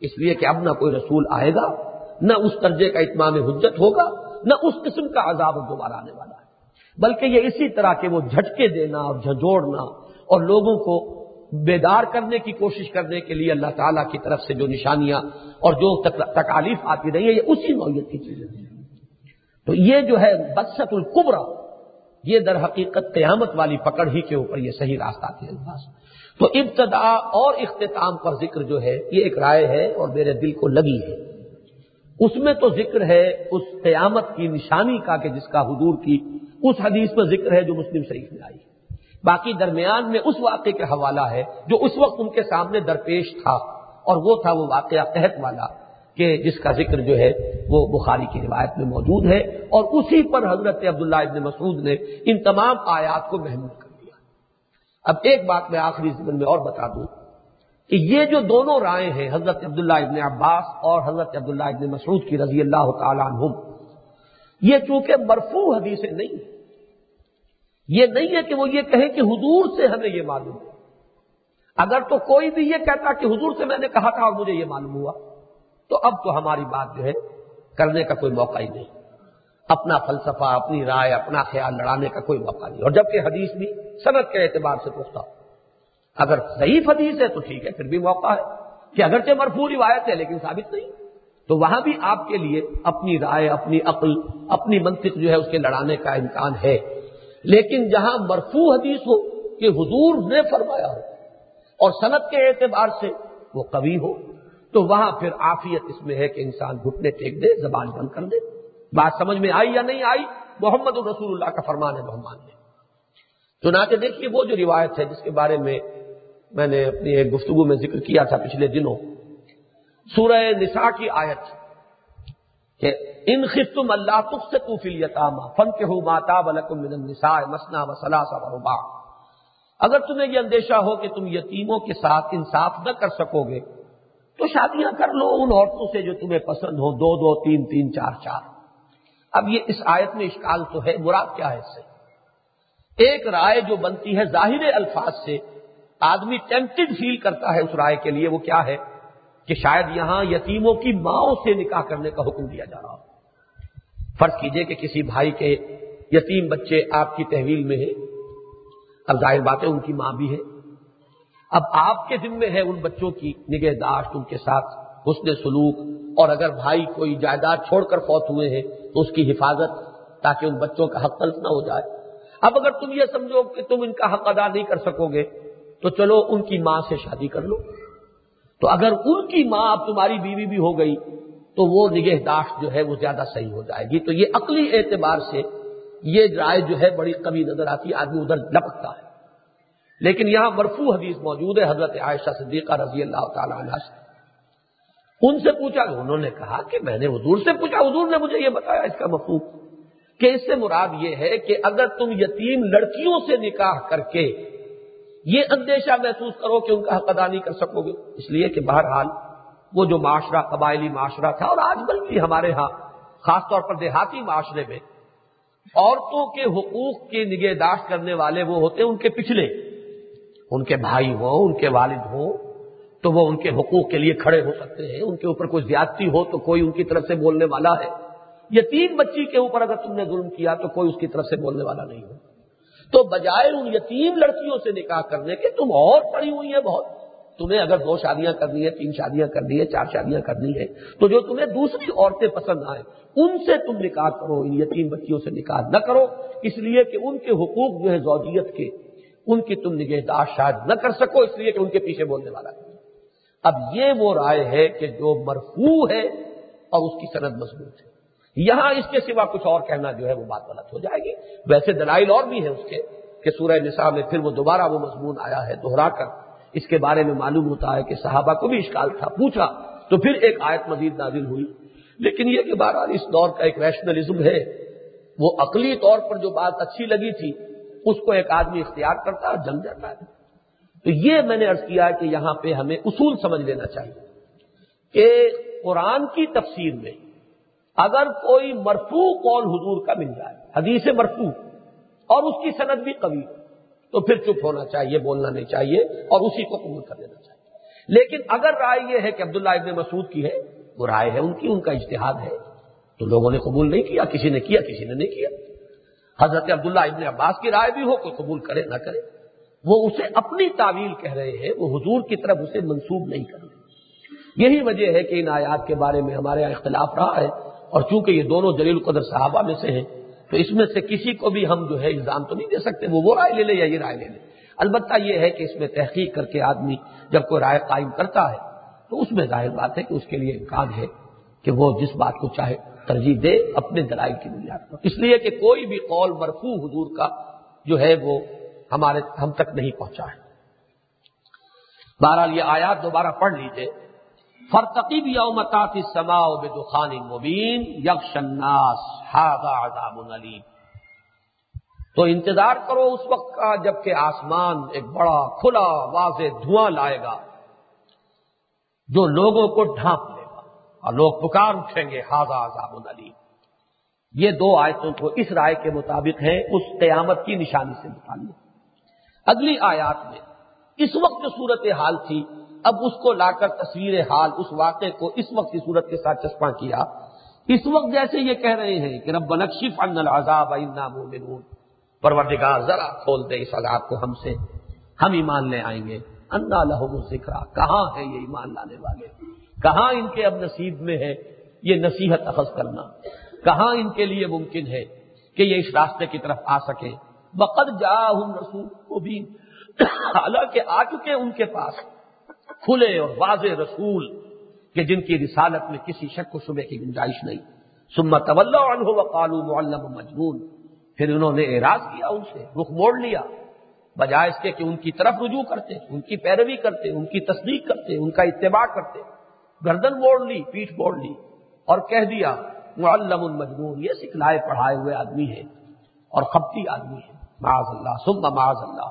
اس لیے کہ اب نہ کوئی رسول آئے گا، نہ اس درجے کا اتمام حجت ہوگا، نہ اس قسم کا عذاب دوبارہ آنے والا ہے۔ بلکہ یہ اسی طرح کے وہ جھٹکے دینا اور جھجوڑنا اور لوگوں کو بیدار کرنے کی کوشش کرنے کے لیے اللہ تعالیٰ کی طرف سے جو نشانیاں اور جو تکالیف آتی رہی ہے یہ اسی نوعیت کی چیزیں ہیں۔ تو یہ جو ہے بدست القبرا یہ در حقیقت قیامت والی پکڑ ہی کے اوپر یہ صحیح راستہ کے انداز تو ابتدا اور اختتام پر ذکر جو ہے، یہ ایک رائے ہے اور میرے دل کو لگی ہے۔ اس میں تو ذکر ہے اس قیامت کی نشانی کا کہ جس کا حضور کی اس حدیث میں ذکر ہے جو مسلم شریف میں آئی۔ باقی درمیان میں اس واقعے کا حوالہ ہے جو اس وقت ان کے سامنے درپیش تھا اور وہ تھا وہ واقعہ قحط والا۔ کہ جس کا ذکر جو ہے وہ بخاری کی روایت میں موجود ہے اور اسی پر حضرت عبداللہ ابن مسعود نے ان تمام آیات کو محمود کر دیا۔ اب ایک بات میں آخری زمن میں اور بتا دوں کہ یہ جو دونوں رائے ہیں حضرت عبداللہ ابن عباس اور حضرت عبداللہ ابن مسعود کی رضی اللہ تعالیٰ عنہم، یہ چونکہ مرفوع حدیثیں نہیں ہیں، یہ نہیں ہے کہ وہ یہ کہے کہ حضور سے ہمیں یہ معلوم ہے اگر تو کوئی بھی یہ کہتا کہ حضور سے میں نے کہا تھا اور مجھے یہ معلوم ہوا۔ تو اب تو ہماری بات جو ہے کرنے کا کوئی موقع ہی نہیں۔ اپنا فلسفہ، اپنی رائے، اپنا خیال لڑانے کا کوئی موقع نہیں۔ اور جبکہ حدیث بھی صنعت کے اعتبار سے پوچھتا اگر صحیح حدیث ہے تو ٹھیک ہے، پھر بھی موقع ہے کہ اگرچہ مرفوع روایت ہے لیکن ثابت نہیں۔ تو وہاں بھی آپ کے لیے اپنی رائے، اپنی عقل، اپنی منطق جو ہے اس کے لڑانے کا امکان ہے۔ لیکن جہاں مرفوع حدیث ہو کہ حضور نے فرمایا ہو اور صنعت کے اعتبار سے وہ کبھی ہو تو وہاں پھر آفیت اس میں ہے کہ انسان گھٹنے ٹیک دے، زبان بند کر دے۔ بات سمجھ میں آئی یا نہیں آئی؟ محمد الرسول اللہ کا فرمان ہے محمد نے چنانچہ دیکھیے وہ جو روایت ہے، جس کے بارے میں میں نے اپنی ایک گفتگو میں ذکر کیا تھا پچھلے دنوں۔ سورہ نساء کی آیت کہ ان خستم اللہ تخ سے تو فل یتاما فن کے ہو ماتا بلکم مسنا و سلاسا اگر تمہیں یہ اندیشہ ہو کہ تم یتیموں کے ساتھ انصاف نہ کر سکو گے تو شادیاں کر لو ان عورتوں سے جو تمہیں پسند ہو دو دو، تین تین، چار چار۔ اب یہ اس آیت میں اشکال تو ہے، مراد کیا ہے اس سے؟ ایک رائے جو بنتی ہے ظاہر الفاظ سے، آدمی ٹیمپٹڈ فیل کرتا ہے اس رائے کے لیے، وہ کیا ہے؟ کہ شاید یہاں یتیموں کی ماؤں سے نکاح کرنے کا حکم دیا جا رہا ہو۔ فرض کیجیے کہ کسی بھائی کے یتیم بچے آپ کی تحویل میں ہیں۔ اب ظاہر بات ہے، ان کی ماں بھی ہے۔ اب آپ کے ذمے ہے ان بچوں کی نگہداشت ان کے ساتھ حسن سلوک، اور اگر بھائی کوئی جائیداد چھوڑ کر فوت ہوئے ہیں تو اس کی حفاظت تاکہ ان بچوں کا حق تلف نہ ہو جائے۔ اب اگر تم یہ سمجھو کہ تم ان کا حق ادا نہیں کر سکو گے تو چلو ان کی ماں سے شادی کر لو۔ تو اگر ان کی ماں اب تمہاری بیوی بھی ہو گئی تو وہ نگہداشت جو ہے وہ زیادہ صحیح ہو جائے گی۔ تو یہ عقلی اعتبار سے یہ رائے جو ہے بڑی کمی نظر آتی ہے آدمی ادھر لپکتا ہے۔ لیکن یہاں مرفوع حدیث موجود ہے، حضرت عائشہ صدیقہ رضی اللہ تعالی عنہ سے۔ ان سے پوچھا کہ انہوں نے کہا کہ میں نے حضور سے پوچھا، حضور نے مجھے یہ بتایا اس کا مفہوم کہ اس سے مراد یہ ہے کہ اگر تم یتیم لڑکیوں سے نکاح کر کے یہ اندیشہ محسوس کرو کہ ان کا حق ادا نہیں کر سکو گے۔ اس لیے کہ بہرحال وہ جو معاشرہ، قبائلی معاشرہ تھا، اور آج بل بھی ہمارے ہاں خاص طور پر دیہاتی معاشرے میں، عورتوں کے حقوق کی نگہداشت کرنے والے وہ ہوتے ہیں ان کے پچھلے ان کے بھائی ہوں، ان کے والد ہوں، تو وہ ان کے حقوق کے لیے کھڑے ہو سکتے ہیں۔ ان کے اوپر کوئی زیادتی ہو تو کوئی ان کی طرف سے بولنے والا ہے۔ یہ تین بچی کے اوپر اگر تم نے ظلم کیا تو کوئی اس کی طرف سے بولنے والا نہیں ہو۔ تو بجائے ان یتیم لڑکیوں سے نکاح کرنے کے تم اور پڑی ہوئی ہیں بہت۔ تمہیں اگر دو شادیاں کرنی ہے تین شادیاں کرنی ہے چار شادیاں کرنی ہے تو جو تمہیں دوسری عورتیں پسند آئیں، ان سے تم نکاح کرو، ان یتیم بچیوں سے نکاح نہ کرو۔ اس لیے کہ ان کے حقوق جو ہے زوجیت کے ان کی تم نگہداشت شاید نہ کر سکو، اس لیے کہ ان کے پیچھے بولنے والا ہے۔ اب یہ وہ رائے ہے کہ جو مرفوع ہے اور اس کی صنعت مضبوط ہے۔ یہاں اس کے سوا کچھ اور کہنا جو ہے وہ بات غلط ہو جائے گی۔ ویسے دلائل اور بھی ہے اس کے کہ سورہ نساء میں پھر وہ دوبارہ وہ مضمون آیا ہے دوہرا کر۔ اس کے بارے میں معلوم ہوتا ہے کہ صحابہ کو بھی اشکال تھا۔ پوچھا تو پھر ایک آیت مزید نازل ہوئی۔ لیکن یہ کہ بہرحال اس دور کا ایک ریشنلزم ہے۔ وہ عقلی طور پر جو بات اچھی لگی تھی اس کو ایک آدمی اختیار کرتا ہے جم جاتا ہے۔ تو یہ میں نے ارض کیا کہ یہاں پہ ہمیں اصول سمجھ لینا چاہیے کہ قرآن کی تفسیر میں اگر کوئی مرفوع قول حضور کا مل جائے، حدیث مرفوع، اور اس کی صنعت بھی قوی تو پھر چپ ہونا چاہیے، بولنا نہیں چاہیے، اور اسی کو قبول کر لینا چاہیے۔ لیکن اگر رائے یہ ہے کہ عبداللہ ابن مسعود کی ہے، وہ رائے ہے ان کی، ان کا اشتہاد ہے۔ تو لوگوں نے قبول نہیں کیا، کسی نے کیا، کسی نے نہیں کیا۔ حضرت عبداللہ ابن عباس کی رائے بھی ہو کوئی قبول کرے، نہ کرے۔ وہ اسے اپنی تعویل کہہ رہے ہیں، وہ حضور کی طرف اسے منسوب نہیں کر رہے۔ یہی وجہ ہے کہ ان آیات کے بارے میں ہمارے یہاں اختلاف رہا ہے اور چونکہ یہ دونوں جلیل القدر صحابہ میں سے ہیں، تو اس میں سے کسی کو بھی ہم جو ہے الزام تو نہیں دے سکتے، وہ وہ رائے لے لے یا یہ رائے لے لے۔ البتہ یہ ہے کہ اس میں تحقیق کر کے آدمی جب کوئی رائے قائم کرتا ہے، تو اس میں ظاہر بات ہے کہ اس کے لیے امکان ہے کہ وہ جس بات کو چاہے ترجیح دے اپنے دلائل کی بنیاد پر۔ اس لیے کہ کوئی بھی قول مرفوع حضور کا جو ہے وہ ہمارے ہم تک نہیں پہنچا ہے۔ بہرحال یہ آیات دوبارہ پڑھ لیجیے فرتقیب یومتا سما بے دخان مبین یکشناس عذاب علیم تو انتظار کرو اس وقت کا جبکہ آسمان ایک بڑا کھلا واضح دھواں لائے گا جو لوگوں کو ڈھانپ لے۔ اور لوگ پکار اٹھیں گے ہاضا عذاب علیم. یہ دو آیتوں کو اس رائے کے مطابق ہیں، اس قیامت کی نشانی سے متعلق۔ اگلی آیات میں، اس وقت جو صورت حال تھی، اب اس کو لا کر تصویر حال، اس واقعے کو اس وقت کی صورت کے ساتھ چسپاں کیا۔ اس وقت جیسے یہ کہہ رہے ہیں کہ رب نقشف ان العذاب مومنون۔ پروردگار ذرا کھول دے اس عذاب کو ہم سے۔ ہم ایمان لے آئیں گے۔ انا لہم ذکر کہاں ہے یہ ایمان لانے والے؟ کہاں ان کے اب نصیب میں ہے یہ نصیحت اخذ کرنا؟ کہاں ان کے لیے ممکن ہے کہ یہ اس راستے کی طرف آ سکے؟ بقد جا ہوں رسول کو بھی حالانکہ آ چکے ان کے پاس کھلے اور واضح رسول کہ جن کی رسالت میں کسی شک و شبے کی گنجائش نہیں۔ سمت طول و قالو معلم مجنون۔ پھر انہوں نے اعراض کیا ان سے، رخ موڑ لیا۔ بجائے اس کے کہ ان کی طرف رجوع کرتے، ان کی پیروی کرتے، ان کی تصدیق کرتے، ان کا اتباع کرتے۔ گردن موڑ لی، پیٹھ موڑ لی اور کہہ دیا، معلم المجنون یہ سکھلائے پڑھائے ہوئے آدمی ہے اور خپتی آدمی ہے معاذ اللہ سم معاذ اللہ۔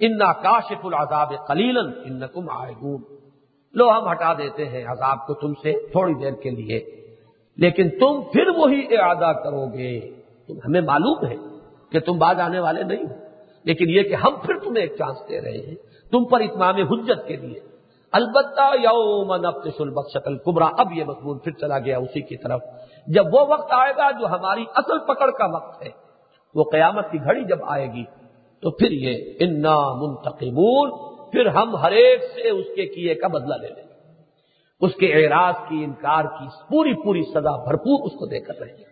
انا کاشف العذاب قلیلن ان کم آئے لو ہم ہٹا دیتے ہیں عذاب کو تم سے تھوڑی دیر کے لیے، لیکن تم پھر وہی ارادہ کرو گے۔ تم ہمیں معلوم ہے کہ تم بعد آنے والے نہیں ہو، لیکن یہ کہ ہم پھر تمہیں ایک چانس دے رہے ہیں۔ تم پر اتمام حجت کے لیے البتہ یوم نفتش البخشت القبرا اب یہ مضمون پھر چلا گیا اسی کی طرف۔ جب وہ وقت آئے گا جو ہماری اصل پکڑ کا وقت ہے، وہ قیامت کی گھڑی جب آئے گی، تو پھر یہ انا منتقمون، پھر ہم ہر ایک سے اس کے کیے کا بدلہ لے لیں۔ گے اس کے اعراض کی، انکار کی، پوری پوری سزا بھرپور اس کو دے کر رہے ہیں۔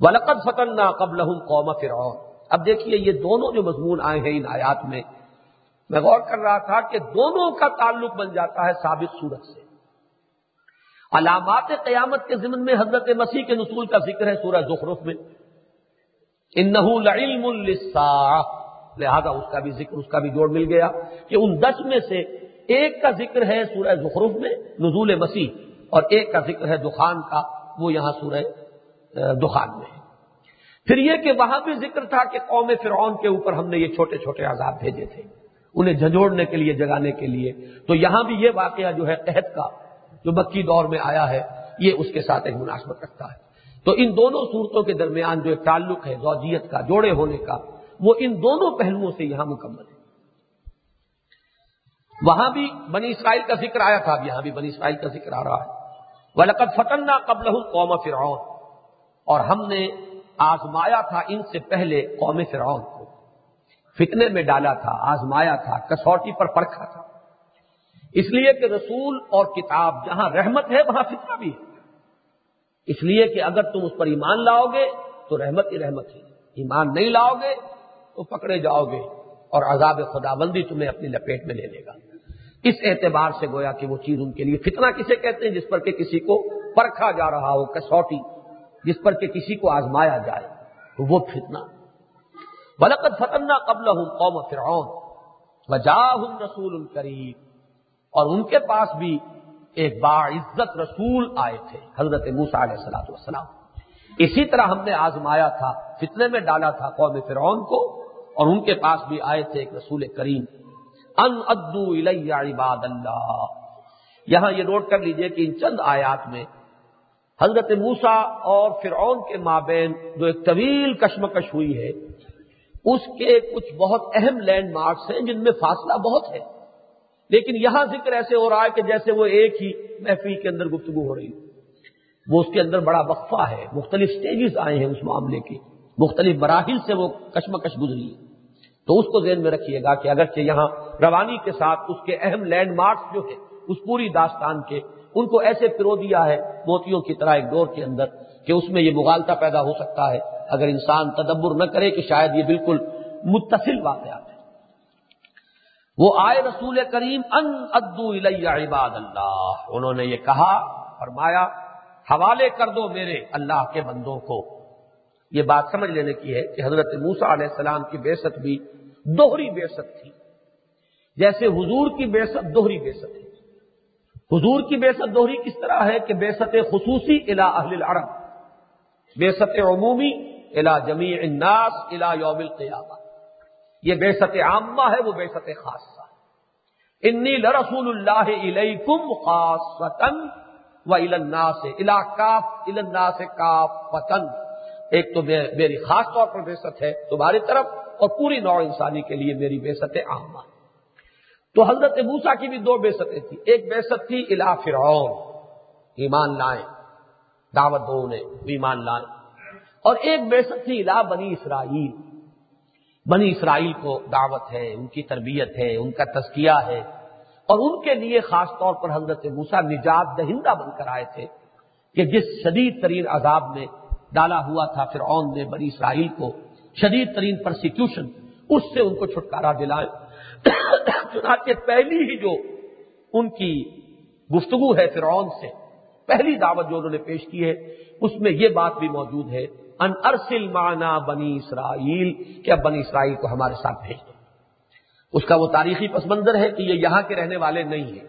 ولقد فتنا قبل قوم فرعون۔ اب دیکھیے یہ دونوں جو مضمون آئے ہیں ان آیات میں میں غور کر رہا تھا کہ دونوں کا تعلق بن جاتا ہے ثابت صورت سے۔ علامات قیامت کے ضمن میں حضرت مسیح کے نصول کا ذکر ہے سورہ زخرف میں۔ انہو لعلم لہذا اس کا بھی ذکر، اس کا بھی جوڑ مل گیا کہ ان دس میں سے ایک کا ذکر ہے سورہ زخرف میں، نزول مسیح، اور ایک کا ذکر ہے دخان کا، وہ یہاں سورہ دخان میں۔ ہے پھر یہ کہ وہاں بھی ذکر تھا کہ قوم فرعون کے اوپر ہم نے یہ چھوٹے چھوٹے عذاب بھیجے تھے۔ انہیں جھنجھوڑنے کے لیے، جگانے کے لیے۔ تو یہاں بھی یہ واقعہ جو ہے قحط کا جو مکی دور میں آیا ہے، یہ اس کے ساتھ ایک مناسبت رکھتا ہے۔ تو ان دونوں صورتوں کے درمیان جو ایک تعلق ہے، زوجیت کا، جوڑے ہونے کا، وہ ان دونوں پہلوؤں سے یہاں مکمل ہے۔ وہاں بھی بنی اسرائیل کا ذکر آیا تھا، اب یہاں بھی بنی اسرائیل کا ذکر آ رہا ہے۔ ولقد فتنا قبل قوم فرعون۔ اور ہم نے آزمایا تھا ان سے پہلے قوم فرعون۔ کو فتنے میں ڈالا تھا، آزمایا تھا، کسوٹی پر پرکھا تھا۔ اس لیے کہ رسول اور کتاب جہاں رحمت ہے، وہاں فتنہ بھی ہے۔ اس لیے کہ اگر تم اس پر ایمان لاؤ گے، تو رحمت ہی رحمت ہے۔ ایمان نہیں لاؤ گے، تو پکڑے جاؤ گے اور عذاب خدا بندی تمہیں اپنی لپیٹ میں لے لے گا۔ اس اعتبار سے گویا کہ وہ چیز ان کے لیے فتنہ کسے کہتے ہیں، جس پر کہ کسی کو پرکھا جا رہا ہو، کسوٹی جس پر کہ کسی کو آزمایا جائے، تو وہ فتنہ بلکت فتنہ قبل ہوں قوم فرعون. وجا ہوں رسول الکریم اور ان کے پاس بھی ایک باعزت رسول آئے تھے، حضرت موسا علیہ السلاۃ والسلام. اسی طرح ہم نے آزمایا تھا، فتنے میں ڈالا تھا قوم فرعون کو، اور ان کے پاس بھی آئے تھے ایک رسول کریم. ان ادو عباد اللہ. یہاں یہ نوٹ کر لیجیے کہ ان چند آیات میں حضرت موسا اور فرعون کے مابین جو ایک طویل کشمکش ہوئی ہے اس کے کچھ بہت اہم لینڈ مارکس ہیں جن میں فاصلہ بہت ہے۔ لیکن یہاں ذکر ایسے ہو رہا ہے کہ جیسے وہ ایک ہی محفل کے اندر گفتگو ہو رہی وہ اس کے اندر بڑا وقفہ ہے۔ مختلف سٹیجز آئے ہیں اس معاملے کے۔ مختلف مراحل سے وہ کشمکش گزری تو اس کو ذہن میں رکھیے گا کہ اگرچہ یہاں روانی کے ساتھ اس کے اہم لینڈ مارکس جو ہے اس پوری داستان کے، ان کو ایسے پرو دیا ہے موتیوں کی طرح ایک دور کے اندر کہ اس میں یہ مغالطہ پیدا ہو سکتا ہے۔ اگر انسان تدبر نہ کرے کہ شاید یہ بالکل متصل واقعات ہیں۔ وہ آئے رسول کریم، ان ادو عباد اللہ انہوں نے یہ کہا، فرمایا، حوالے کر دو میرے اللہ کے بندوں کو یہ بات سمجھ لینے کی ہے کہ حضرت موسا علیہ السلام کی بےست بھی دوہری بےست تھی۔ جیسے حضور کی بےست دوہری بےست ہے۔ حضور کی بےست دوہری کس طرح ہے کہ بےست خصوصی الا اہل العرب؟ بےست عمومی الا جمی الناس الا یوم القیامہ۔ یہ بےست عامہ ہے، وہ بےست خاصہ۔ انی لرسول اللہ علیکم خاصتن و النا سے الا کاف النا سے کاف پتن ایک تو میری خاص طور پر بےست ہے تمہاری طرف اور پوری نو انسانی کے لیے میری بےست عامہ۔ تو حضرت موسا کی بھی دو بےستیں تھیں۔ ایک بےست تھی الا فرعون، ایمان لائیں، دعوت دو انہیں، ایمان لائیں۔ اور ایک بےست تھی الا بنی اسرائیل۔ بنی اسرائیل کو دعوت ہے، ان کی تربیت ہے، ان کا تزکیہ ہے۔ اور ان کے لیے خاص طور پر حضرت موسا نجات دہندہ بن کر آئے تھے کہ جس شدید ترین عذاب میں ڈالا ہوا تھا فرعون نے بنی اسرائیل کو، شدید ترین پرسیکیوشن اس سے ان کو چھٹکارا دلائے چنانچہ پہلی ہی جو ان کی گفتگو ہے فرعون سے، پہلی دعوت جو انہوں نے پیش کی ہے، اس میں یہ بات بھی موجود ہے ان ارسل مانا بنی اسرائیل کہ اب بنی اسرائیل کو ہمارے ساتھ بھیج دو۔ اس کا وہ تاریخی پس منظر ہے کہ یہ یہاں کے رہنے والے نہیں ہیں۔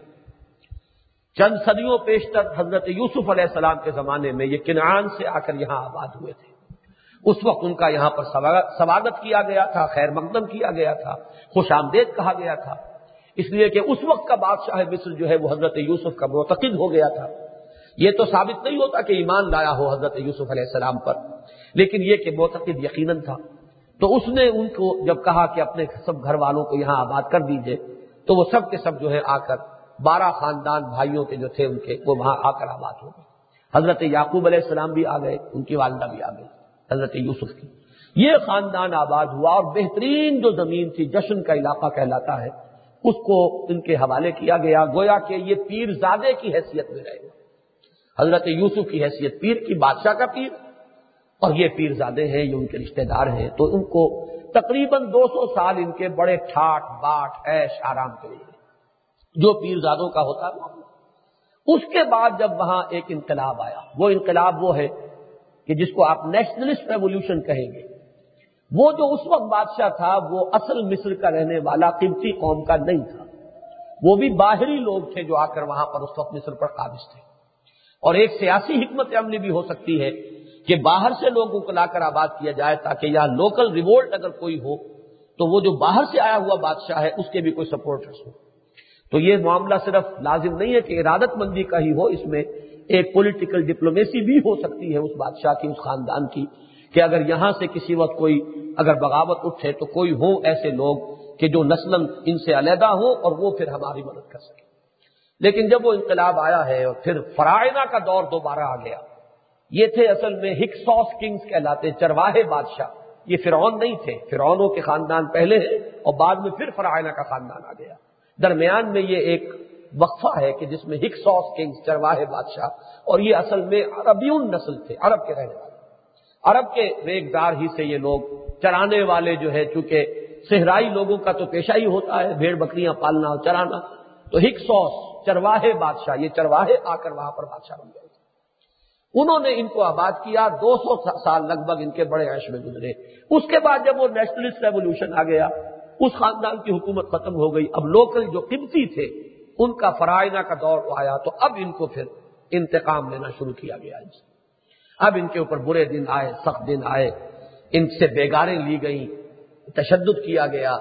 چند صدیوں پیشتر حضرت یوسف علیہ السلام کے زمانے میں یہ کنعان سے آ کر یہاں آباد ہوئے تھے۔ اس وقت ان کا یہاں پر سواگت کیا گیا تھا، خیر مقدم کیا گیا تھا، خوش آمدید کہا گیا تھا۔ اس لیے کہ اس وقت کا بادشاہ مصر جو ہے وہ حضرت یوسف کا معتقد ہو گیا تھا۔ یہ تو ثابت نہیں ہوتا کہ ایمان لایا ہو حضرت یوسف علیہ السلام پر۔ لیکن یہ کہ معتقد یقیناً تھا۔ تو اس نے ان کو جب کہا کہ اپنے سب گھر والوں کو یہاں آباد کر دیجیے، تو وہ سب کے سب جو ہے آ کر بارہ خاندان بھائیوں کے جو تھے ان کے، وہ وہاں آ کر آباد ہو گئے۔ حضرت یعقوب علیہ السلام بھی آ گئے، ان کی والدہ بھی آ گئی حضرت یوسف کی۔ یہ خاندان آباد ہوا اور بہترین جو زمین تھی، جشن کا علاقہ کہلاتا ہے، اس کو ان کے حوالے کیا گیا۔ گویا کہ یہ پیر زادے کی حیثیت میں رہے۔ گا حضرت یوسف کی حیثیت، پیر کی بادشاہ کا پیر۔ اور یہ پیر زادے ہیں، یہ ان کے رشتہ دار ہیں، تو ان کو تقریباً دو سو سال ان کے بڑے ٹھاٹ، باٹ ایش آرام کے لیے۔ جو پیر زادوں کا ہوتا ہے اس کے بعد جب وہاں ایک انقلاب آیا، وہ انقلاب وہ ہے کہ جس کو آپ نیشنلسٹ ریولیوشن کہیں گے۔ وہ جو اس وقت بادشاہ تھا، وہ اصل مصر کا رہنے والا، قبطی قوم کا نہیں تھا۔ وہ بھی باہری لوگ تھے جو آ کر وہاں پر اس وقت مصر پر قابض تھے۔ اور ایک سیاسی حکمت عملی بھی ہو سکتی ہے۔ کہ باہر سے لوگوں کو لا کر آباد کیا جائے تاکہ یہاں لوکل ریوولٹ اگر کوئی ہو، تو وہ جو باہر سے آیا ہوا بادشاہ ہے، اس کے بھی کوئی سپورٹرس ہو تو یہ معاملہ صرف لازم نہیں ہے کہ ارادت مندی کا ہی ہو، اس میں ایک پولیٹیکل ڈپلومیسی بھی ہو سکتی ہے اس بادشاہ کی، اس خاندان کی، کہ اگر یہاں سے کسی وقت کوئی اگر بغاوت اٹھے تو کوئی ہو ایسے لوگ کہ جو نسل ان سے علیحدہ ہوں اور وہ پھر ہماری مدد کر سکے لیکن جب وہ انقلاب آیا ہے اور پھر فرائنا کا دور دوبارہ آ گیا یہ تھے اصل میں ہکسوس کنگز کہلاتے، چرواہے بادشاہ۔ یہ فرعون نہیں تھے، فرعونوں کے خاندان پہلے ہیں اور بعد میں پھر فرائنا کا خاندان آ گیا۔ درمیان میں یہ ایک وقفہ ہے کہ جس میں ہکسوس کنگز، چرواہے بادشاہ، اور یہ اصل میں عربیون نسل تھے، عرب کے رہنے والے۔ عرب کے ریگدار ہی سے یہ لوگ چرانے والے جو ہے چونکہ صحرائی لوگوں کا تو پیشہ ہی ہوتا ہے، بھیڑ بکریاں پالنا اور چرانا۔ تو ہکسوس چرواہے بادشاہ، یہ چرواہے آ کر وہاں پر بادشاہ بن گئے۔ انہوں نے ان کو آباد کیا، دو سو سال لگ بھگ ان کے بڑے عیش میں گزرے۔ اس کے بعد جب وہ نیشنلسٹ ریولیوشن آ گیا، اس خاندان کی حکومت ختم ہو گئی۔ اب لوکل جو قیمتی تھے، ان کا فرائنا کا دور آیا۔ تو اب ان کو پھر انتقام لینا شروع کیا گیا جی، اب ان کے اوپر برے دن آئے، سخت دن آئے۔ ان سے بیگاریں لی گئیں، تشدد کیا گیا۔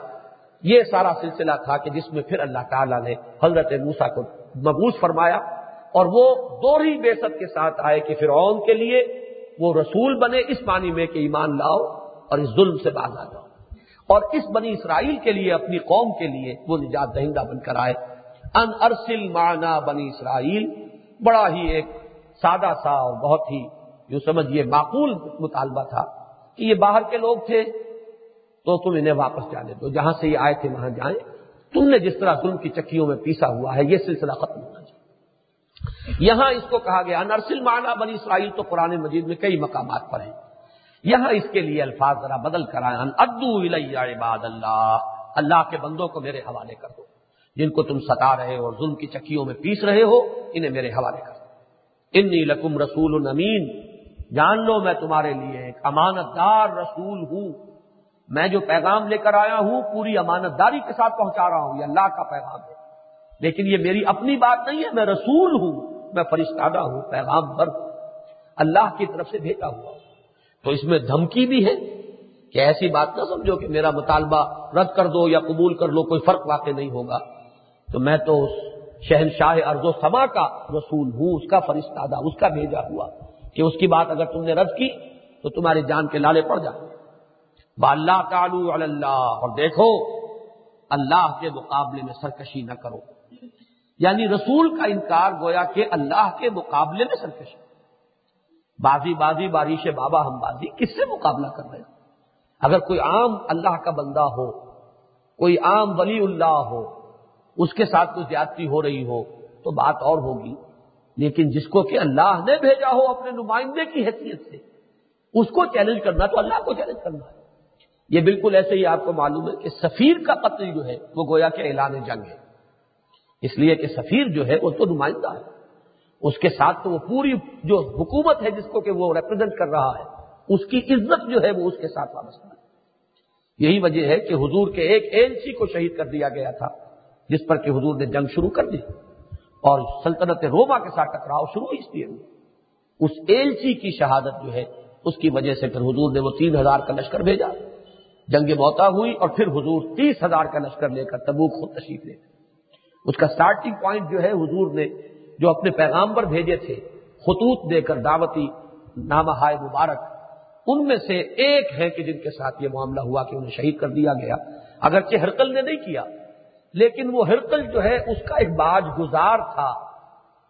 یہ سارا سلسلہ تھا کہ جس میں پھر اللہ تعالیٰ نے حضرت موسا کو مبوس فرمایا۔ اور وہ دوہری بےسط کے ساتھ آئے کہ فرعون کے لیے وہ رسول بنے اس معنی میں کہ ایمان لاؤ اور اس ظلم سے باز آ جاؤ۔ اور اس بنی اسرائیل کے لیے، اپنی قوم کے لیے وہ نجات دہندہ بن کر آئے۔ ان ارسل مانا بنی اسرائیل، بڑا ہی ایک سادہ سا اور بہت ہی جو سمجھیے معقول مطالبہ تھا کہ یہ باہر کے لوگ تھے۔ تو تم انہیں واپس جانے دو، جہاں سے یہ آئے تھے وہاں جائیں۔ تم نے جس طرح ظلم کی چکیوں میں پیسا ہوا ہے، یہ سلسلہ ختم ہونا چاہیے یہاں اس کو کہا گیا، نرسل مانا بنی اسرائیل تو قرآن مجید میں کئی مقامات پر ہیں۔ یہاں اس کے لیے الفاظ ذرا بدل کر آئے ادو عباد اللہ اللہ کے بندوں کو میرے حوالے کر دو۔ جن کو تم ستا رہے ہو ظلم کی چکیوں میں پیس رہے ہو، انہیں میرے حوالے کر دو۔ انی لکم رسول نمین جان لو میں تمہارے لیے ایک امانت دار رسول ہوں۔ میں جو پیغام لے کر آیا ہوں، پوری امانت داری کے ساتھ پہنچا رہا ہوں، یہ اللہ کا پیغام ہے۔ لیکن یہ میری اپنی بات نہیں ہے، میں رسول ہوں، میں فرشتادہ ہوں پیغام بر اللہ کی طرف سے بھیجا ہوا تو اس میں دھمکی بھی ہے کہ ایسی بات نہ سمجھو کہ میرا مطالبہ رد کر دو یا قبول کر لو، کوئی فرق واقع نہیں ہوگا۔ تو میں تو اس شہنشاہ ارض و سما کا رسول ہوں، اس کا فرشتادہ اس کا بھیجا ہوا۔ کہ اس کی بات اگر تم نے رد کی تو تمہاری جان کے لالے پڑ جائیں۔ با اللہ تعالو اللہ، اور دیکھو، اللہ کے مقابلے میں سرکشی نہ کرو۔ یعنی رسول کا انکار گویا کہ اللہ کے مقابلے میں سرکشی بازی بازی، بارش بابا، ہم بازی کس سے مقابلہ کر رہے ہیں؟ اگر کوئی عام اللہ کا بندہ ہو، کوئی عام ولی اللہ ہو، اس کے ساتھ کوئی زیادتی ہو رہی ہو، تو بات اور ہوگی۔ لیکن جس کو کہ اللہ نے بھیجا ہو اپنے نمائندے کی حیثیت سے، اس کو چیلنج کرنا تو اللہ کو چیلنج کرنا ہے۔ یہ بالکل ایسے ہی آپ کو معلوم ہے کہ سفیر کا قتل جو ہے، وہ گویا کہ اعلان جنگ ہے۔ اس لیے کہ سفیر جو ہے وہ تو نمائندہ ہے۔ اس کے ساتھ تو وہ پوری جو حکومت ہے جس کو کہ وہ ریپرزینٹ کر رہا ہے، اس کی عزت جو ہے وہ اس کے ساتھ وابستہ ہے۔ یہی وجہ ہے کہ حضور کے ایک ایل سی کو شہید کر دیا گیا تھا، جس پر کہ حضور نے جنگ شروع کر دی۔ اور سلطنت روما کے ساتھ ٹکراؤ شروع اس لیے اس ایل سی کی شہادت جو ہے، اس کی وجہ سے پھر حضور نے وہ تین ہزار کا لشکر بھیجا۔ جنگ موتا ہوئی اور پھر حضور تیس ہزار کا لشکر لے کر تبوک خود تشریف لے اس کا سٹارٹنگ پوائنٹ جو ہے حضور نے جو اپنے پیغام پر بھیجے تھے، خطوط دے کر دعوتی نامہ مبارک، ان میں سے ایک ہے کہ جن کے ساتھ یہ معاملہ ہوا کہ انہیں شہید کر دیا گیا۔ اگرچہ ہرکل نے نہیں کیا، لیکن وہ ہرکل جو ہے، اس کا ایک باج گزار تھا۔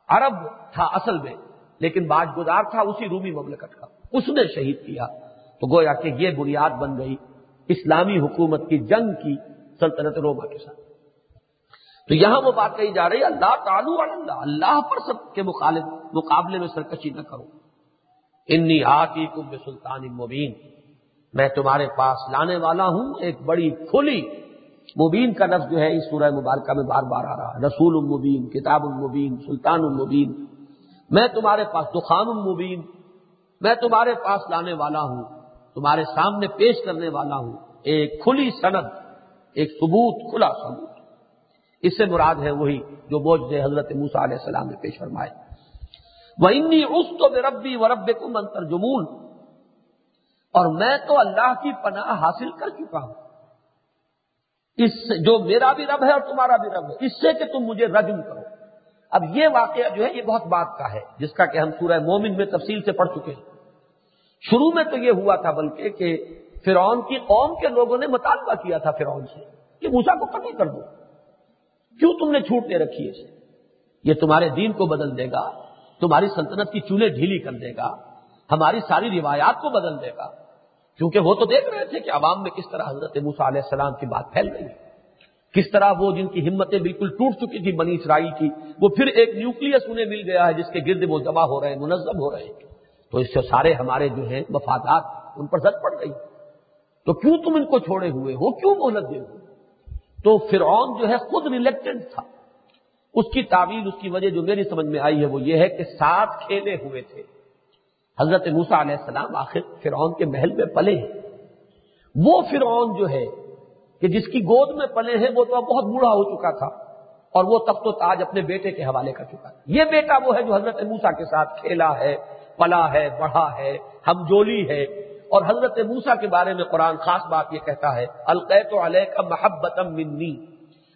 عرب تھا اصل میں، لیکن باج گزار تھا اسی رومی مملکت کا۔ اس نے شہید کیا۔ تو گویا کہ یہ بنیاد بن گئی اسلامی حکومت کی جنگ کی سلطنت روما کے ساتھ۔ تو یہاں وہ بات کہی جا رہی ہے، اللہ تعالو اللہ اللہ پر سب کے مخالف مقابلے میں سرکشی نہ کرو۔ انی آتی کم سلطان مبین، میں تمہارے پاس لانے والا ہوں، ایک بڑی کھلی مبین کا لفظ جو ہے، اس سورہ مبارکہ میں بار بار آ رہا ہے۔ رسول المبین کتاب المبین سلطان المبین میں تمہارے پاس دخان المبین میں تمہارے پاس لانے والا ہوں، تمہارے سامنے پیش کرنے والا ہوں۔ ایک کھلی سند ایک ثبوت، کھلا ثبوت۔ اس سے مراد ہے وہی جو بوجھ حضرت موسا علیہ السلام نے پیش فرمائے وہ انی اس تو بے ربی و رب کو منتر اور میں تو اللہ کی پناہ حاصل کر چکا ہوں۔ اس جو میرا بھی رب ہے اور تمہارا بھی رب ہے، اس سے کہ تم مجھے رجم کرو۔ اب یہ واقعہ جو ہے، یہ بہت بات کا ہے، جس کا کہ ہم سورہ مومن میں تفصیل سے پڑھ چکے ہیں۔ شروع میں تو یہ ہوا تھا بلکہ کہ فرعون کی قوم کے لوگوں نے مطالبہ کیا تھا فرعون سے کہ موسا کو قتل کر دو۔ کیوں تم نے چھوٹ دے رکھی ہے اسے؟ یہ تمہارے دین کو بدل دے گا، تمہاری سلطنت کی چولہے ڈھیلی کر دے گا، ہماری ساری روایات کو بدل دے گا۔ کیونکہ وہ تو دیکھ رہے تھے کہ عوام میں کس طرح حضرت موسا علیہ السلام کی بات پھیل گئی۔ کس طرح وہ جن کی ہمتیں بالکل ٹوٹ چکی تھی بنی اسرائیل کی، وہ پھر ایک نیوکلس انہیں مل گیا ہے جس کے گرد وہ جمع ہو رہے ہیں، منظم ہو رہے ہیں۔ تو اس سے سارے ہمارے جو ہیں مفادات ان پر زد پڑ گئی۔ تو کیوں تم ان کو چھوڑے ہوئے ہو؟ کیوں مہلت دے ہوئے تو فرعون جو ہے خود ریلیکٹنٹ تھا۔ اس کی تعویل، اس کی وجہ جو میری سمجھ میں آئی ہے وہ یہ ہے کہ ساتھ کھیلے ہوئے تھے۔ حضرت موسا علیہ السلام آخر فرعون کے محل میں پلے ہیں۔ وہ فرعون جو ہے کہ جس کی گود میں پلے ہیں، وہ تو اب بہت بوڑھا ہو چکا تھا اور وہ تخت و تاج اپنے بیٹے کے حوالے کر چکا تھا یہ بیٹا وہ ہے جو حضرت موسا کے ساتھ کھیلا ہے، پلا ہے، بڑھا ہے ہم جولی ہے۔ اور حضرت موسا کے بارے میں قرآن خاص بات یہ کہتا ہے، القیت علیہ کا محبت منی۔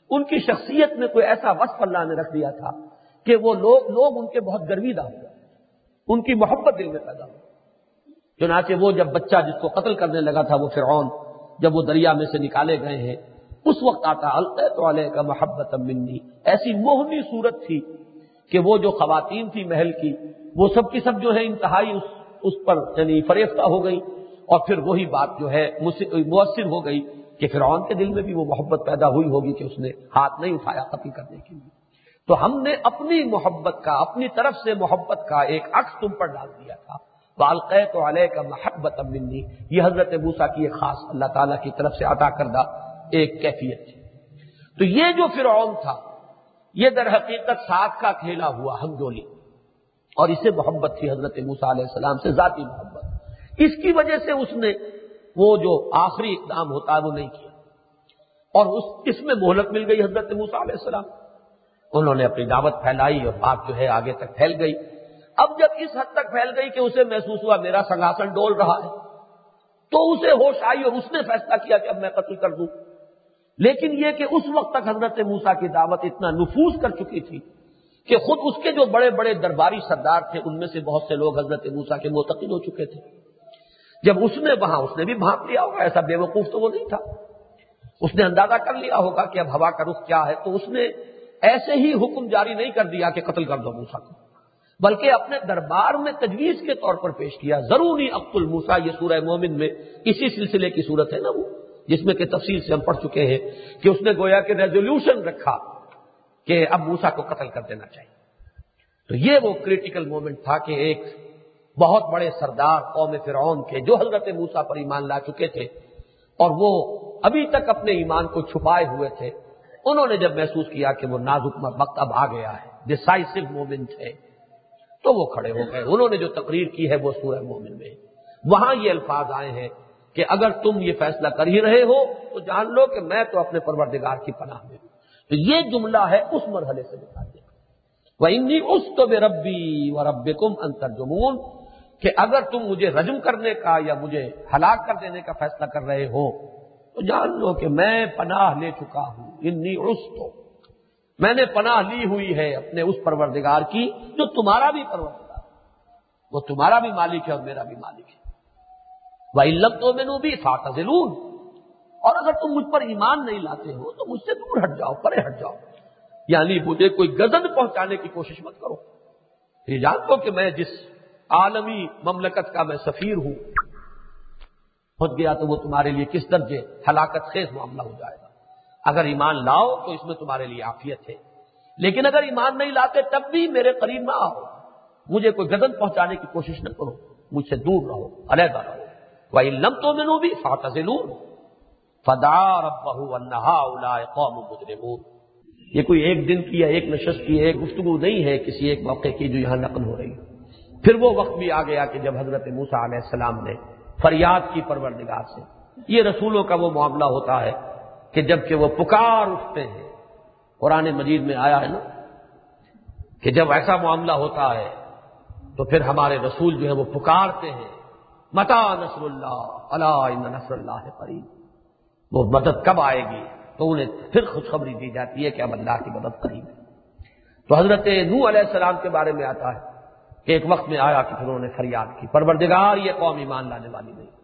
ان کی شخصیت میں کوئی ایسا وصف اللہ نے رکھ دیا تھا کہ وہ لوگ لوگ ان کے بہت گرویدہ ہو گئے ان کی محبت دل میں پیدا ہو چنانچہ وہ جب بچہ جس کو قتل کرنے لگا تھا، وہ فرعون جب وہ دریا میں سے نکالے گئے ہیں، اس وقت آتا، القیت علیہ کا محبت منی۔ ایسی موہنی صورت تھی کہ وہ جو خواتین تھی محل کی، وہ سب کی سب جو ہے انتہائی اس اس پر یعنی فریفتہ ہو گئی اور پھر وہی بات جو ہے مؤثر ہو گئی کہ فرعون کے دل میں بھی وہ محبت پیدا ہوئی ہوگی کہ اس نے ہاتھ نہیں اٹھایا قتل کرنے کے لیے۔ تو ہم نے اپنی محبت کا، اپنی طرف سے محبت کا ایک عکس تم پر ڈال دیا تھا۔ بالقے تو علیہ کا محبت امنی یہ حضرت بوسا کی ایک خاص اللہ تعالیٰ کی طرف سے عطا کردہ ایک کیفیت تھی۔ تو یہ جو فرعون تھا، یہ در حقیقت ساتھ کا کھیلا ہوا ہم جولی اور اسے محبت تھی حضرت موسا علیہ السلام سے ذاتی محبت۔ اس کی وجہ سے اس نے وہ جو آخری اقدام ہوتا ہے وہ نہیں کیا۔ اور اس اس میں مہلت مل گئی حضرت موسا علیہ السلام۔ انہوں نے اپنی دعوت پھیلائی اور بات جو ہے آگے تک پھیل گئی۔ اب جب اس حد تک پھیل گئی کہ اسے محسوس ہوا میرا سنگاسن ڈول رہا ہے، تو اسے ہوش آئی اور اس نے فیصلہ کیا کہ اب میں قتل کر دوں۔ لیکن یہ کہ اس وقت تک حضرت موسا کی دعوت اتنا نفوذ کر چکی تھی کہ خود اس کے جو بڑے بڑے درباری سردار تھے، ان میں سے بہت سے لوگ حضرت موسا کے معتقد ہو چکے تھے۔ جب اس نے وہاں، اس نے بھی بھانپ لیا ہوگا، ایسا بے وقوف تو وہ نہیں تھا۔ اس نے اندازہ کر لیا ہوگا کہ اب ہوا کا رخ کیا ہے، تو اس نے ایسے ہی حکم جاری نہیں کر دیا کہ قتل کر دو موسا کو۔ بلکہ اپنے دربار میں تجویز کے طور پر پیش کیا، ضروری عبد الموسا یہ سورہ مومن میں اسی سلسلے کی صورت ہے نا وہ، جس میں کہ تفصیل سے ہم پڑھ چکے ہیں کہ اس نے گویا کہ ریزولوشن رکھا کہ اب موسا کو قتل کر دینا چاہیے۔ تو یہ وہ کریٹیکل مومنٹ تھا کہ ایک بہت بڑے سردار قوم فرعون کے جو حضرت موسا پر ایمان لا چکے تھے اور وہ ابھی تک اپنے ایمان کو چھپائے ہوئے تھے، انہوں نے جب محسوس کیا کہ وہ نازک وقت اب آ گیا ہے ڈسائسو مومنٹ ہے، تو وہ کھڑے ہو گئے۔ انہوں نے جو تقریر کی ہے وہ سورہ مومن میں۔ وہاں یہ الفاظ آئے ہیں کہ اگر تم یہ فیصلہ کر ہی رہے ہو تو جان لو کہ میں تو اپنے پروردگار کی پناہ میں ہوں۔ تو یہ جملہ ہے اس مرحلے سے بتا دیا وہ اس تو بے ربی و رب کم انتر جمون کہ اگر تم مجھے رجم کرنے کا یا مجھے ہلاک کر دینے کا فیصلہ کر رہے ہو، تو جان لو کہ میں پناہ لے چکا ہوں۔ انی تو میں نے پناہ لی ہوئی ہے اپنے اس پروردگار کی جو تمہارا بھی پروردگار وہ تمہارا بھی مالک ہے اور میرا بھی مالک ہے۔ وہ علم تو میں بھی فاطا اور اگر تم مجھ پر ایمان نہیں لاتے ہو، تو مجھ سے دور ہٹ جاؤ، پرے ہٹ جاؤ۔ یعنی مجھے کوئی گزن پہنچانے کی کوشش مت کرو۔ یہ جانتے کہ میں جس عالمی مملکت کا میں سفیر ہوں۔ پہنچ گیا تو وہ تمہارے لیے کس درجے ہلاکت خیز معاملہ ہو جائے گا؟ اگر ایمان لاؤ تو اس میں تمہارے لیے عافیت ہے۔ لیکن اگر ایمان نہیں لاتے تب بھی میرے قریب نہ آؤ۔ مجھے کوئی گزن پہنچانے کی کوشش نہ کرو۔ مجھ سے دور رہو، علیحدہ رہو۔ وہ لم تو میں بھی فاتح فدار قوم مجرمون۔ یہ کوئی ایک دن کی یا ایک نشست کی ایک گفتگو نہیں ہے کسی ایک موقع کی جو یہاں نقل ہو رہی ہے پھر وہ وقت بھی آ گیا کہ جب حضرت موسا علیہ السلام نے فریاد کی پروردگار سے، یہ رسولوں کا وہ معاملہ ہوتا ہے کہ جبکہ وہ پکار اٹھتے ہیں، قرآن مجید میں آیا ہے نا، کہ جب ایسا معاملہ ہوتا ہے تو پھر ہمارے رسول جو ہے وہ پکارتے ہیں، متا نصر اللہ اللہ نصر اللہ قریب۔ وہ مدد کب آئے گی؟ تو انہیں پھر خوشخبری دی جاتی ہے کہ اب اللہ کی مدد قریب ہے تو حضرت نو علیہ السلام کے بارے میں آتا ہے ایک وقت میں آیا کہ پھر انہوں نے فریاد کی، پروردگار یہ قوم ایمان لانے والی نہیں۔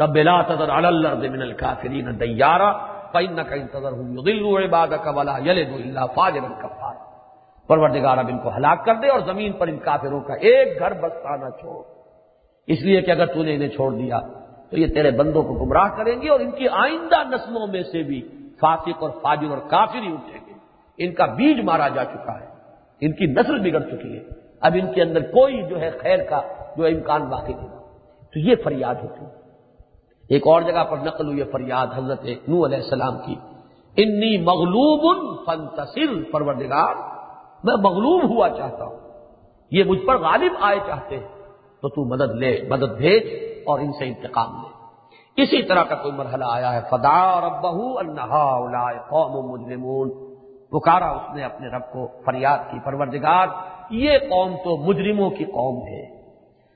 رب لا تذر علی الارض من الكافرین دیارا فإنك ان تذرهم يضلوا ولا يلدوا الا فاجرا كفارا پروردگار اب ان کو ہلاک کر دے اور زمین پر ان کافروں کا ایک گھر بستا نہ چھوڑ۔ اس لیے کہ اگر تو نے انہیں چھوڑ دیا، تو یہ تیرے بندوں کو گمراہ کریں گے اور ان کی آئندہ نسلوں میں سے بھی فاسق اور فاجر اور کافر ہی اٹھیں گے۔ ان کا بیج مارا جا چکا ہے، ان کی نسل بگڑ چکی ہے۔ اب ان کے اندر کوئی جو ہے خیر کا جو امکان باقی نہیں۔ تو یہ فریاد ہوتی۔ ہے ایک اور جگہ پر نقل ہوئی فریاد حضرت نو علیہ السلام کی۔ انی مغلوب فنتصر پروردگار، میں مغلوب ہوا چاہتا ہوں۔ یہ مجھ پر غالب آئے چاہتے ہیں۔ تو تو مدد لے، مدد بھیج اور ان سے انتقام لے۔ اسی طرح کا کوئی مرحلہ آیا ہے۔ فدا قوم مجرمون پکارا اس نے اپنے رب کو فریاد کی۔ پروردگار یہ قوم تو مجرموں کی قوم ہے۔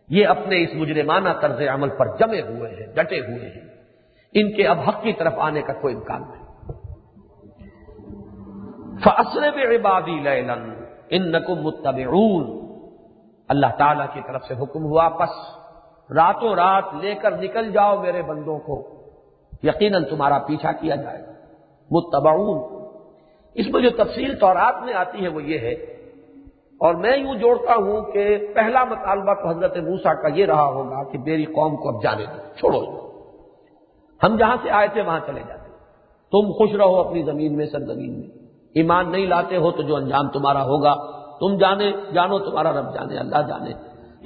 یہ اپنے اس مجرمانہ طرز عمل پر جمے ہوئے ہیں، ڈٹے ہوئے ہیں۔ ان کے اب حق کی طرف آنے کا کوئی امکان نہیں۔ فصل عبادی لیلن ان نقم متبعون۔ اللہ تعالی کی طرف سے حکم ہوا، پس راتوں رات لے کر نکل جاؤ میرے بندوں کو۔ یقیناً تمہارا پیچھا کیا جائے۔ گا متبعون۔ اس میں جو تفصیل تورات میں آتی ہے وہ یہ ہے اور میں یوں جوڑتا ہوں کہ پہلا مطالبہ تو حضرت موسا کا یہ رہا ہوگا کہ میری قوم کو اب جانے دو، چھوڑو ہم جہاں سے آئے تھے وہاں چلے جاتے۔ تم خوش رہو اپنی زمین میں، سرزمین میں۔ ایمان نہیں لاتے ہو تو جو انجام تمہارا ہوگا، تم جانے، جانو تمہارا رب جانے، اللہ جانے۔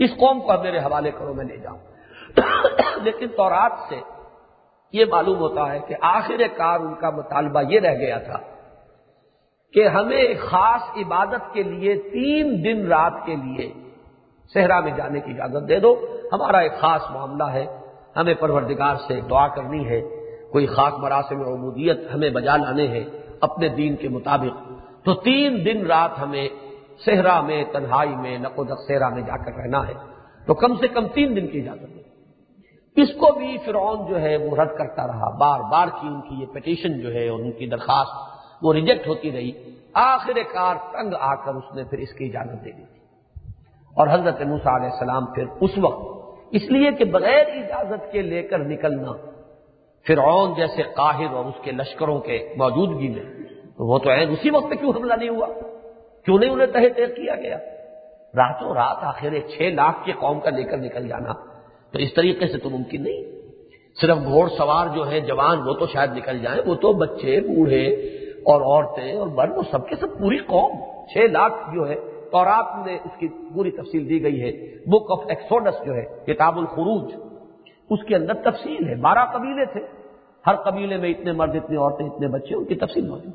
اس قوم کو اب میرے حوالے کرو، میں لے جاؤں۔ لیکن تورات سے یہ معلوم ہوتا ہے کہ آخر کار ان کا مطالبہ یہ رہ گیا تھا کہ ہمیں ایک خاص عبادت کے لیے تین دن رات کے لیے صحرا میں جانے کی اجازت دے دو۔ ہمارا ایک خاص معاملہ ہے۔ ہمیں پروردگار سے دعا کرنی ہے۔ کوئی خاص مراسم عمودیت ہمیں بجا لانے ہیں اپنے دین کے مطابق۔ تو تین دن رات ہمیں صحرا میں، تنہائی میں نقو صحرا میں جا کر رہنا ہے۔ تو کم سے کم تین دن کی اجازت ہے اس کو بھی فرعون جو ہے وہ رد کرتا رہا۔ بار بار کی ان کی یہ پٹیشن جو ہے اور ان کی درخواست وہ ریجیکٹ ہوتی رہی۔ آخر کار تنگ آ کر اس نے پھر اس کی اجازت دے دی۔ تھی اور حضرت موسا علیہ السلام پھر اس وقت اس لیے کہ بغیر اجازت کے لے کر نکلنا، فرعون جیسے قاہر اور اس کے لشکروں کے موجودگی میں وہ تو ہے، اسی وقت پہ کیوں حملہ نہیں ہوا؟ کیوں نہیں انہیں تہ تیر کیا گیا؟ راتوں رات آخر چھ لاکھ کے قوم کا لے کر نکل جانا، تو اس طریقے سے تو ممکن نہیں۔ صرف گھوڑ سوار جو ہے جوان، وہ تو شاید نکل جائیں، وہ تو بچے، بوڑھے اور عورتیں اور مرد وہ سب کے سب پوری قوم، چھ لاکھ جو ہے، اور آپ نے اس کی پوری تفصیل دی گئی ہے۔ بک آف ایکسوڈس جو ہے، کتاب الخروج۔ اس کے اندر تفصیل ہے۔ بارہ قبیلے تھے۔ ہر قبیلے میں اتنے مرد، اتنے عورتیں، اتنے بچے، ان کی تفصیل موجود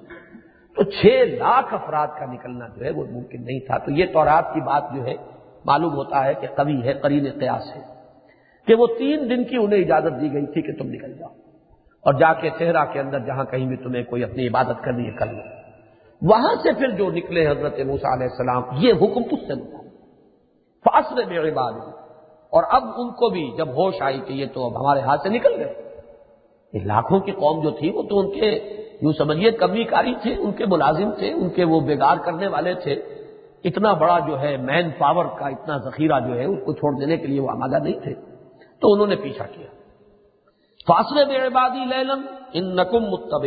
تو چھ لاکھ افراد کا نکلنا جو ہے، وہ ممکن نہیں تھا۔ تو یہ تورات کی بات جو ہے، معلوم ہوتا ہے کہ کبھی ہے، قرین قیاس ہے۔ کہ وہ تین دن کی انہیں اجازت دی گئی تھی کہ تم نکل جاؤ۔ اور جا کے صحرا کے اندر جہاں کہیں بھی تمہیں کوئی اپنی عبادت کرنی ہے، کر لو۔ وہاں سے پھر جو نکلے حضرت موسا علیہ السلام، یہ حکم اس سے ملا۔ فاصلے میں عبادت اور اب ان کو بھی جب ہوش آئی کہ یہ تو اب ہمارے ہاتھ سے نکل گئے۔ لاکھوں کی قوم جو تھی، وہ تو ان کے یوں سمجھیے کمی کاری تھے، ان کے ملازم تھے، ان کے وہ بیگار کرنے والے تھے۔ اتنا بڑا جو ہے مین پاور کا اتنا ذخیرہ جو ہے، اس کو چھوڑ دینے کے لیے وہ آمادہ نہیں تھے۔ تو انہوں نے پیچھا کیا۔ فاصلے بے عبادی لیلم ان نقم متب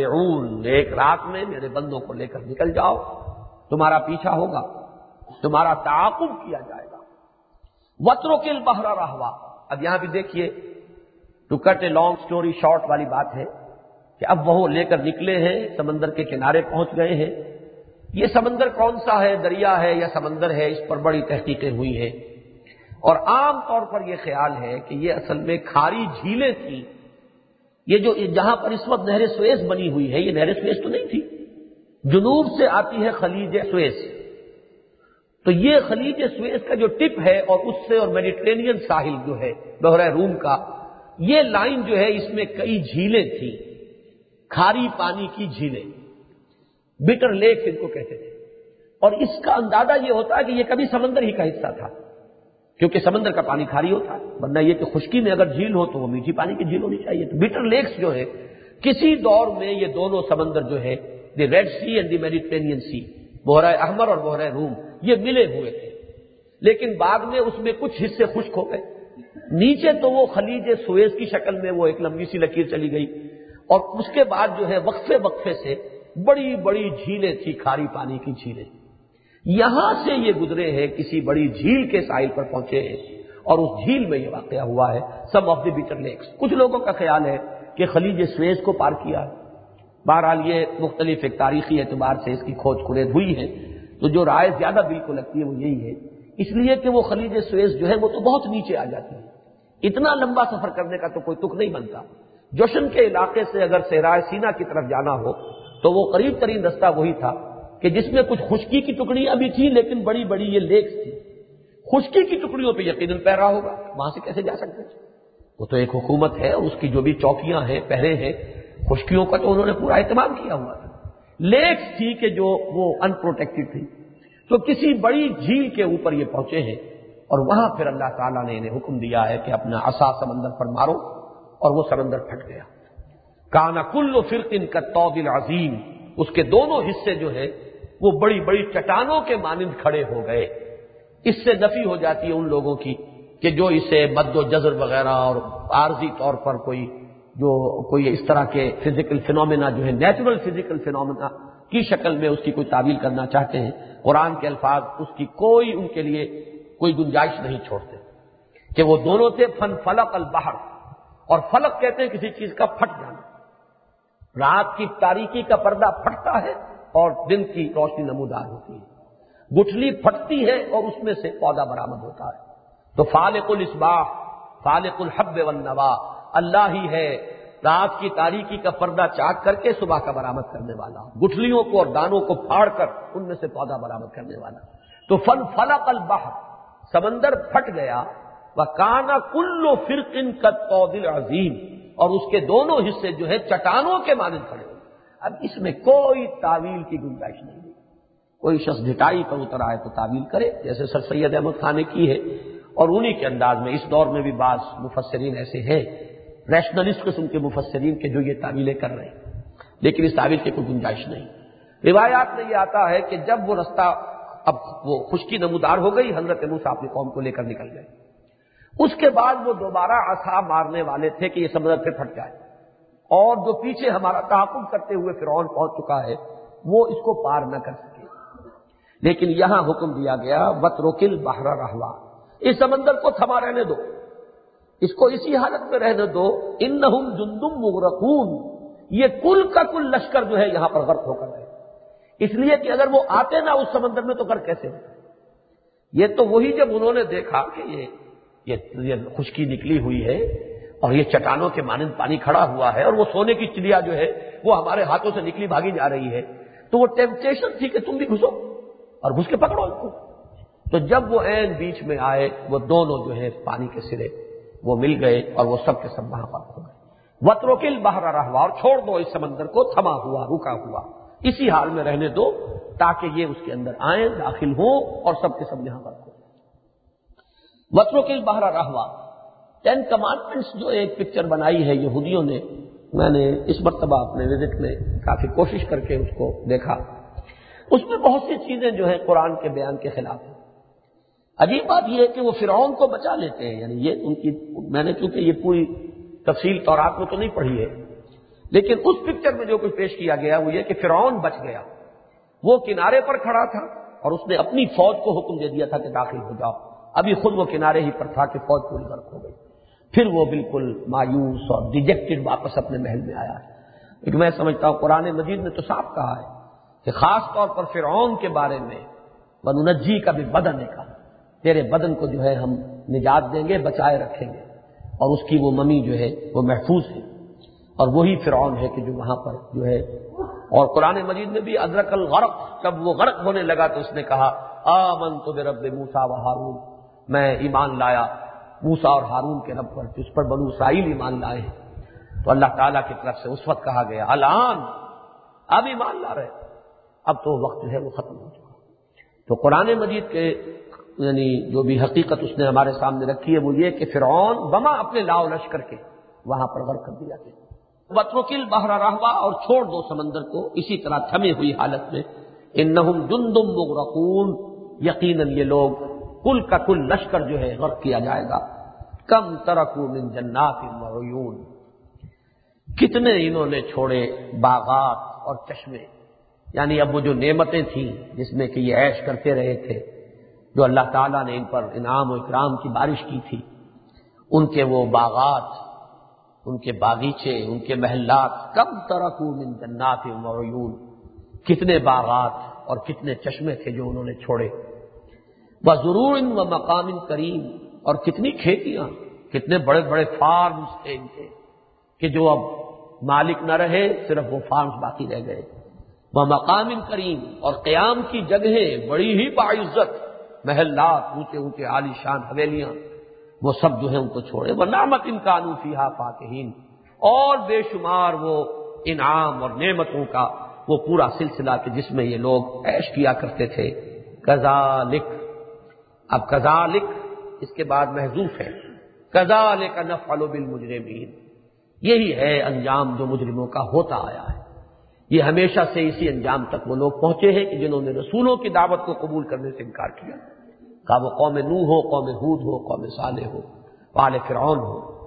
ایک رات میں میرے بندوں کو لے کر نکل جاؤ، تمہارا پیچھا ہوگا، تمہارا تعاقب کیا جائے گا۔ وطرو کل بہرا رہوا اب یہاں بھی دیکھیے to cut a long story short والی بات ہے کہ اب وہ لے کر نکلے ہیں، سمندر کے کنارے پہنچ گئے ہیں۔ یہ سمندر کون سا ہے؟ دریا ہے یا سمندر ہے؟ اس پر بڑی تحقیقیں ہوئی ہیں۔ اور عام طور پر یہ خیال ہے کہ یہ اصل میں کھاری جھیلیں تھیں۔ یہ جو جہاں پر اس وقت نہر سویز بنی ہوئی ہے، یہ نہر سویز تو نہیں تھی۔ جنوب سے آتی ہے خلیج سویز تو یہ خلیج سویز کا جو ٹپ ہے اور اس سے اور میڈیٹرینین ساحل جو ہے بحرہ روم کا، یہ لائن جو ہے، اس میں کئی جھیلیں تھیں۔ کھاری پانی کی جھیلیں۔ بٹر لیک ان کو کہتے تھے۔ اور اس کا اندازہ یہ ہوتا ہے کہ یہ کبھی سمندر ہی کا حصہ تھا۔ کیونکہ سمندر کا پانی کھاری ہوتا ہے۔ ورنہ یہ کہ خشکی میں اگر جھیل ہو تو وہ میٹھی پانی کی جھیل ہونی چاہیے۔ تو بٹر لیکس جو ہے، کسی دور میں یہ دونوں سمندر جو ہے، the Red Sea and the Mediterranean Sea بحرۂ احمر اور بحرۂ روم، یہ ملے ہوئے تھے۔ لیکن بعد میں اس میں کچھ حصے خشک ہو گئے۔ نیچے تو وہ خلیج سویز کی شکل میں وہ ایک لمبی سی لکیر چلی گئی۔ اور اس کے بعد جو ہے، وقفے وقفے سے بڑی بڑی جھیلیں تھی کھاری پانی کی جھیلیں۔ یہاں سے یہ گزرے ہیں، کسی بڑی جھیل کے ساحل پر پہنچے ہیں۔ اور اس جھیل میں یہ واقعہ ہوا ہے، سب آف دی بیٹر لیکس کچھ لوگوں کا خیال ہے کہ خلیج سویز کو پار کیا۔ ہے بہرحال یہ مختلف ایک تاریخی اعتبار سے اس کی کھوج کرید ہوئی ہے۔ تو جو رائے زیادہ دل کو لگتی ہے وہ یہی ہے۔ اس لیے کہ وہ خلیج سویز جو ہے وہ تو بہت نیچے آ جاتی ہے۔ اتنا لمبا سفر کرنے کا تو کوئی تک نہیں بنتا۔ جوشن کے علاقے سے اگر سہرائے سینا کی طرف جانا ہو، تو وہ قریب ترین رستہ وہی تھا کہ جس میں کچھ خشکی کی ٹکڑیاں بھی تھیں لیکن بڑی بڑی یہ لیکس تھی خشکی کی ٹکڑیوں پہ یقیناً پیرا ہوگا۔ وہاں سے کیسے جا سکتے وہ تو ایک حکومت ہے، اس کی جو بھی چوکیاں ہیں، پہرے ہیں، خشکیوں کا تو انہوں نے پورا اہتمام کیا ہوا تھا۔ لیکس تھی کہ جو وہ ان پروٹیکٹڈ تھی تو کسی بڑی جھیل کے اوپر یہ پہنچے ہیں اور وہاں پھر اللہ تعالیٰ نے انہیں حکم دیا ہے کہ اپنا اصا سمندر پر مارو اور وہ سمندر پھٹ گیا۔ کانا کل فرقن کا توبل عظیم اس کے دونوں حصے جو ہے وہ بڑی بڑی چٹانوں کے مانند کھڑے ہو گئے۔ اس سے نفی ہو جاتی ہے ان لوگوں کی کہ جو اسے مد و جزر وغیرہ اور عارضی طور پر کوئی جو کوئی اس طرح کے فزیکل فنومینا جو ہے نیچرل فزیکل فنومینا کی شکل میں اس کی کوئی تعویل کرنا چاہتے ہیں۔ قرآن کے الفاظ اس کی کوئی ان کے لیے کوئی گنجائش نہیں چھوڑتے۔ کہ وہ دونوں تھے، فن فلق البہر اور فلق کہتے ہیں کسی چیز کا پھٹ جانا۔ رات کی تاریکی کا پردہ پھٹتا ہے۔ اور دن کی روشنی نمودار ہوتی ہے۔ گٹھلی پھٹتی ہے اور اس میں سے پودا برامد ہوتا ہے۔ تو فالق الاسباح، فالق الحب والنوا، اللہ ہی ہے۔ رات کی تاریکی کا پردہ چاک کر کے صبح کا برامد کرنے والا۔ گٹھلیوں کو اور دانوں کو پھاڑ کر ان میں سے پودا برامد کرنے والا۔ تو فن فلق البحر، سمندر پھٹ گیا۔ وہ کانا کلو فرقن کا عظیم۔ اور اس کے دونوں حصے جو ہے چٹانوں کے مانند کھڑے ہوئے اب اس میں کوئی تعویل کی گنجائش نہیں ہے۔ کوئی شخص ڈٹائی پر اتر آئے تو تعویل کرے، جیسے سر سید احمد خان نے کی ہے۔ اور انہی کے انداز میں اس دور میں بھی بعض مفسرین ایسے ہیں ریشنلسٹ قسم کے مفسرین کے جو یہ تعویلیں کر رہے ہیں۔ لیکن اس تعویل کی کوئی گنجائش نہیں۔ روایات میں یہ آتا ہے کہ جب وہ رستہ اب وہ خشکی نمودار ہو گئی، حضرت موسا اپنی قوم کو لے کر نکل گئے۔ اس کے بعد وہ دوبارہ آسا مارنے والے تھے کہ یہ سمندر پہ پھٹ جائے۔ اور جو پیچھے ہمارا تعاقب کرتے ہوئے فرعون پہنچ چکا ہے، وہ اس کو پار نہ کر سکے۔ لیکن یہاں حکم دیا گیا وط روکل بہرا رہوا اس سمندر کو تھما رہنے دو۔ اس کو اسی حالت میں رہنے دو۔ ان جندم مغرقون۔ یہ کل کا کل لشکر جو ہے یہاں پر غرق ہو کر رہے اس لیے کہ اگر وہ آتے نہ اس سمندر میں تو کر کیسے یہ تو وہی جب انہوں نے دیکھا کہ یہ یہ خشکی نکلی ہوئی ہے اور یہ چٹانوں کے مانند پانی کھڑا ہوا ہے اور وہ سونے کی چڑیا جو ہے وہ ہمارے ہاتھوں سے نکلی بھاگی جا رہی ہے۔ تو وہ ٹیمپٹیشن تھی کہ تم بھی گھسو اور گھس کے پکڑو اس کو۔ تو جب وہ این بیچ میں آئے، وہ دونوں جو ہے پانی کے سرے، وہ مل گئے اور وہ سب کے سب وہاں پر ہو گئے۔ وطروکل باہر رہا اور چھوڑ دو اس سمندر کو، تھما ہوا، رکا ہوا۔ اسی حال میں رہنے دو تاکہ یہ اس کے اندر آئیں، داخل ہوں اور سب کے سب یہاں پر ہو وطروں کے بہرا رہوا ٹین کمانڈمنٹس جو ایک پکچر بنائی ہے یہودیوں نے، میں نے اس مرتبہ اپنے وزٹ میں کافی کوشش کر کے اس کو دیکھا۔ اس میں بہت سی چیزیں جو ہیں قرآن کے بیان کے خلاف ہیں۔ عجیب بات یہ ہے کہ وہ فرعون کو بچا لیتے ہیں یعنی یہ ان کی، میں نے کیونکہ یہ پوری تفصیل طورات میں تو نہیں پڑھی ہے، لیکن اس پکچر میں جو کچھ پیش کیا گیا وہ یہ کہ فرعون بچ گیا۔ وہ کنارے پر کھڑا تھا اور اس نے اپنی فوج کو حکم دے دیا تھا کہ داخل ہو جاؤ۔ ابھی خود وہ کنارے ہی پر تھا کہ فوج پوری غرق ہو گئی۔ پھر وہ بالکل مایوس اور ڈیجیکٹڈ واپس اپنے محل میں آیا۔ ہے لیکن میں سمجھتا ہوں قرآن مجید نے تو صاف کہا ہے کہ خاص طور پر فرعون کے بارے میں بنجی کا بھی بدن کا تیرے بدن کو جو ہے ہم نجات دیں گے، بچائے رکھیں گے۔ اور اس کی وہ ممی جو ہے وہ محفوظ ہے۔ اور وہی فرعون ہے کہ جو وہاں پر جو ہے۔ اور قرآن مجید میں بھی ادرک الغرق، جب وہ غرق ہونے لگا تو اس نے کہا آمن تو رب موسا و ہارون، میں ایمان لایا۔ موسا اور ہارون کے رب پر، جس پر بنو اسرائیل ایمان لائے تو اللہ تعالیٰ کی طرف سے اس وقت کہا گیا، الان اب ایمان لا رہے اب تو وقت جو ہے وہ ختم ہو چکا۔ تو قرآن مجید کے یعنی جو بھی حقیقت اس نے ہمارے سامنے رکھی ہے، وہ یہ کہ فرعون بما اپنے لاؤ لشکر کے وہاں پر غرق کر دیا گیا۔ بطرکل بہرا رہوا اور چھوڑ دو سمندر کو۔ اسی طرح تھمے ہوئی حالت میں ان جندم مغرقون۔ یقیناً یہ لوگ کل کا کل لشکر جو ہے غرق کیا جائے گا۔ کم ترکو من جنات معیون کتنے انہوں نے چھوڑے باغات اور چشمے۔ یعنی اب وہ جو نعمتیں تھیں جس میں کہ یہ عیش کرتے رہے تھے، جو اللہ تعالیٰ نے ان پر انعام و اکرام کی بارش کی تھی، ان کے وہ باغات، ان کے باغیچے، ان کے محلات۔ کم ترک من جنات معیون کتنے باغات اور کتنے چشمے تھے جو انہوں نے چھوڑے۔ وہ ضرور ان و مقام کریم۔ اور کتنی کھیتیاں، کتنے بڑے بڑے فارمز تھے ان کے، کہ جو اب مالک نہ رہے، صرف وہ فارمز باقی رہ گئے۔ وہ مقام کریم، اور قیام کی جگہیں بڑی ہی باعزت محلات اونچے اونچے عالی شان حویلیاں، وہ سب جو ہے ان کو چھوڑے۔ وہ نامت ان کا انوفیہ پاکہین اور بے شمار وہ انعام اور نعمتوں کا وہ پورا سلسلہ کہ جس میں یہ لوگ عیش کیا کرتے تھے۔ کزا لکھ اب کزا لکھ اس کے بعد محضوف ہے۔ کزا لے کا یہی ہے انجام جو مجرموں کا ہوتا آیا ہے۔ یہ ہمیشہ سے اسی انجام تک وہ لوگ پہنچے ہیں کہ جنہوں نے رسولوں کی دعوت کو قبول کرنے سے انکار کیا۔ کہا وہ قوم نو ہو، قوم ہود ہو، قوم صالح ہو پال فرعون ہو۔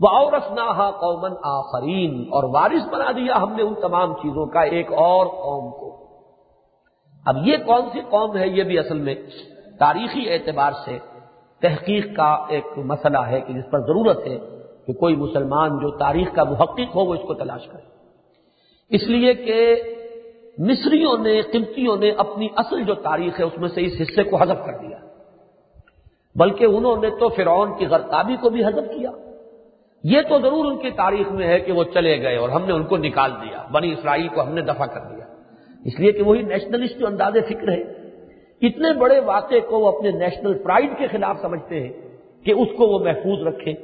وہ اورس نہ قومن آفرین اور وارث بنا دیا ہم نے ان تمام چیزوں کا ایک اور قوم کو۔ اب یہ کون سی قوم ہے یہ بھی اصل میں تاریخی اعتبار سے تحقیق کا ایک مسئلہ ہے کہ جس پر ضرورت ہے کہ کوئی مسلمان جو تاریخ کا محقق ہو وہ اس کو تلاش کرے۔ اس لیے کہ مصریوں نے قمتیوں نے اپنی اصل جو تاریخ ہے اس میں سے اس حصے کو حذف کر دیا۔ بلکہ انہوں نے تو فرعون کی غرقابی کو بھی حذف کیا۔ یہ تو ضرور ان کی تاریخ میں ہے کہ وہ چلے گئے اور ہم نے ان کو نکال دیا، بنی اسرائیل کو ہم نے دفع کر دیا۔ اس لیے کہ وہی نیشنلسٹ جو انداز فکر ہے۔ اتنے بڑے واقعے کو وہ اپنے نیشنل پرائڈ کے خلاف سمجھتے ہیں کہ اس کو وہ محفوظ رکھیں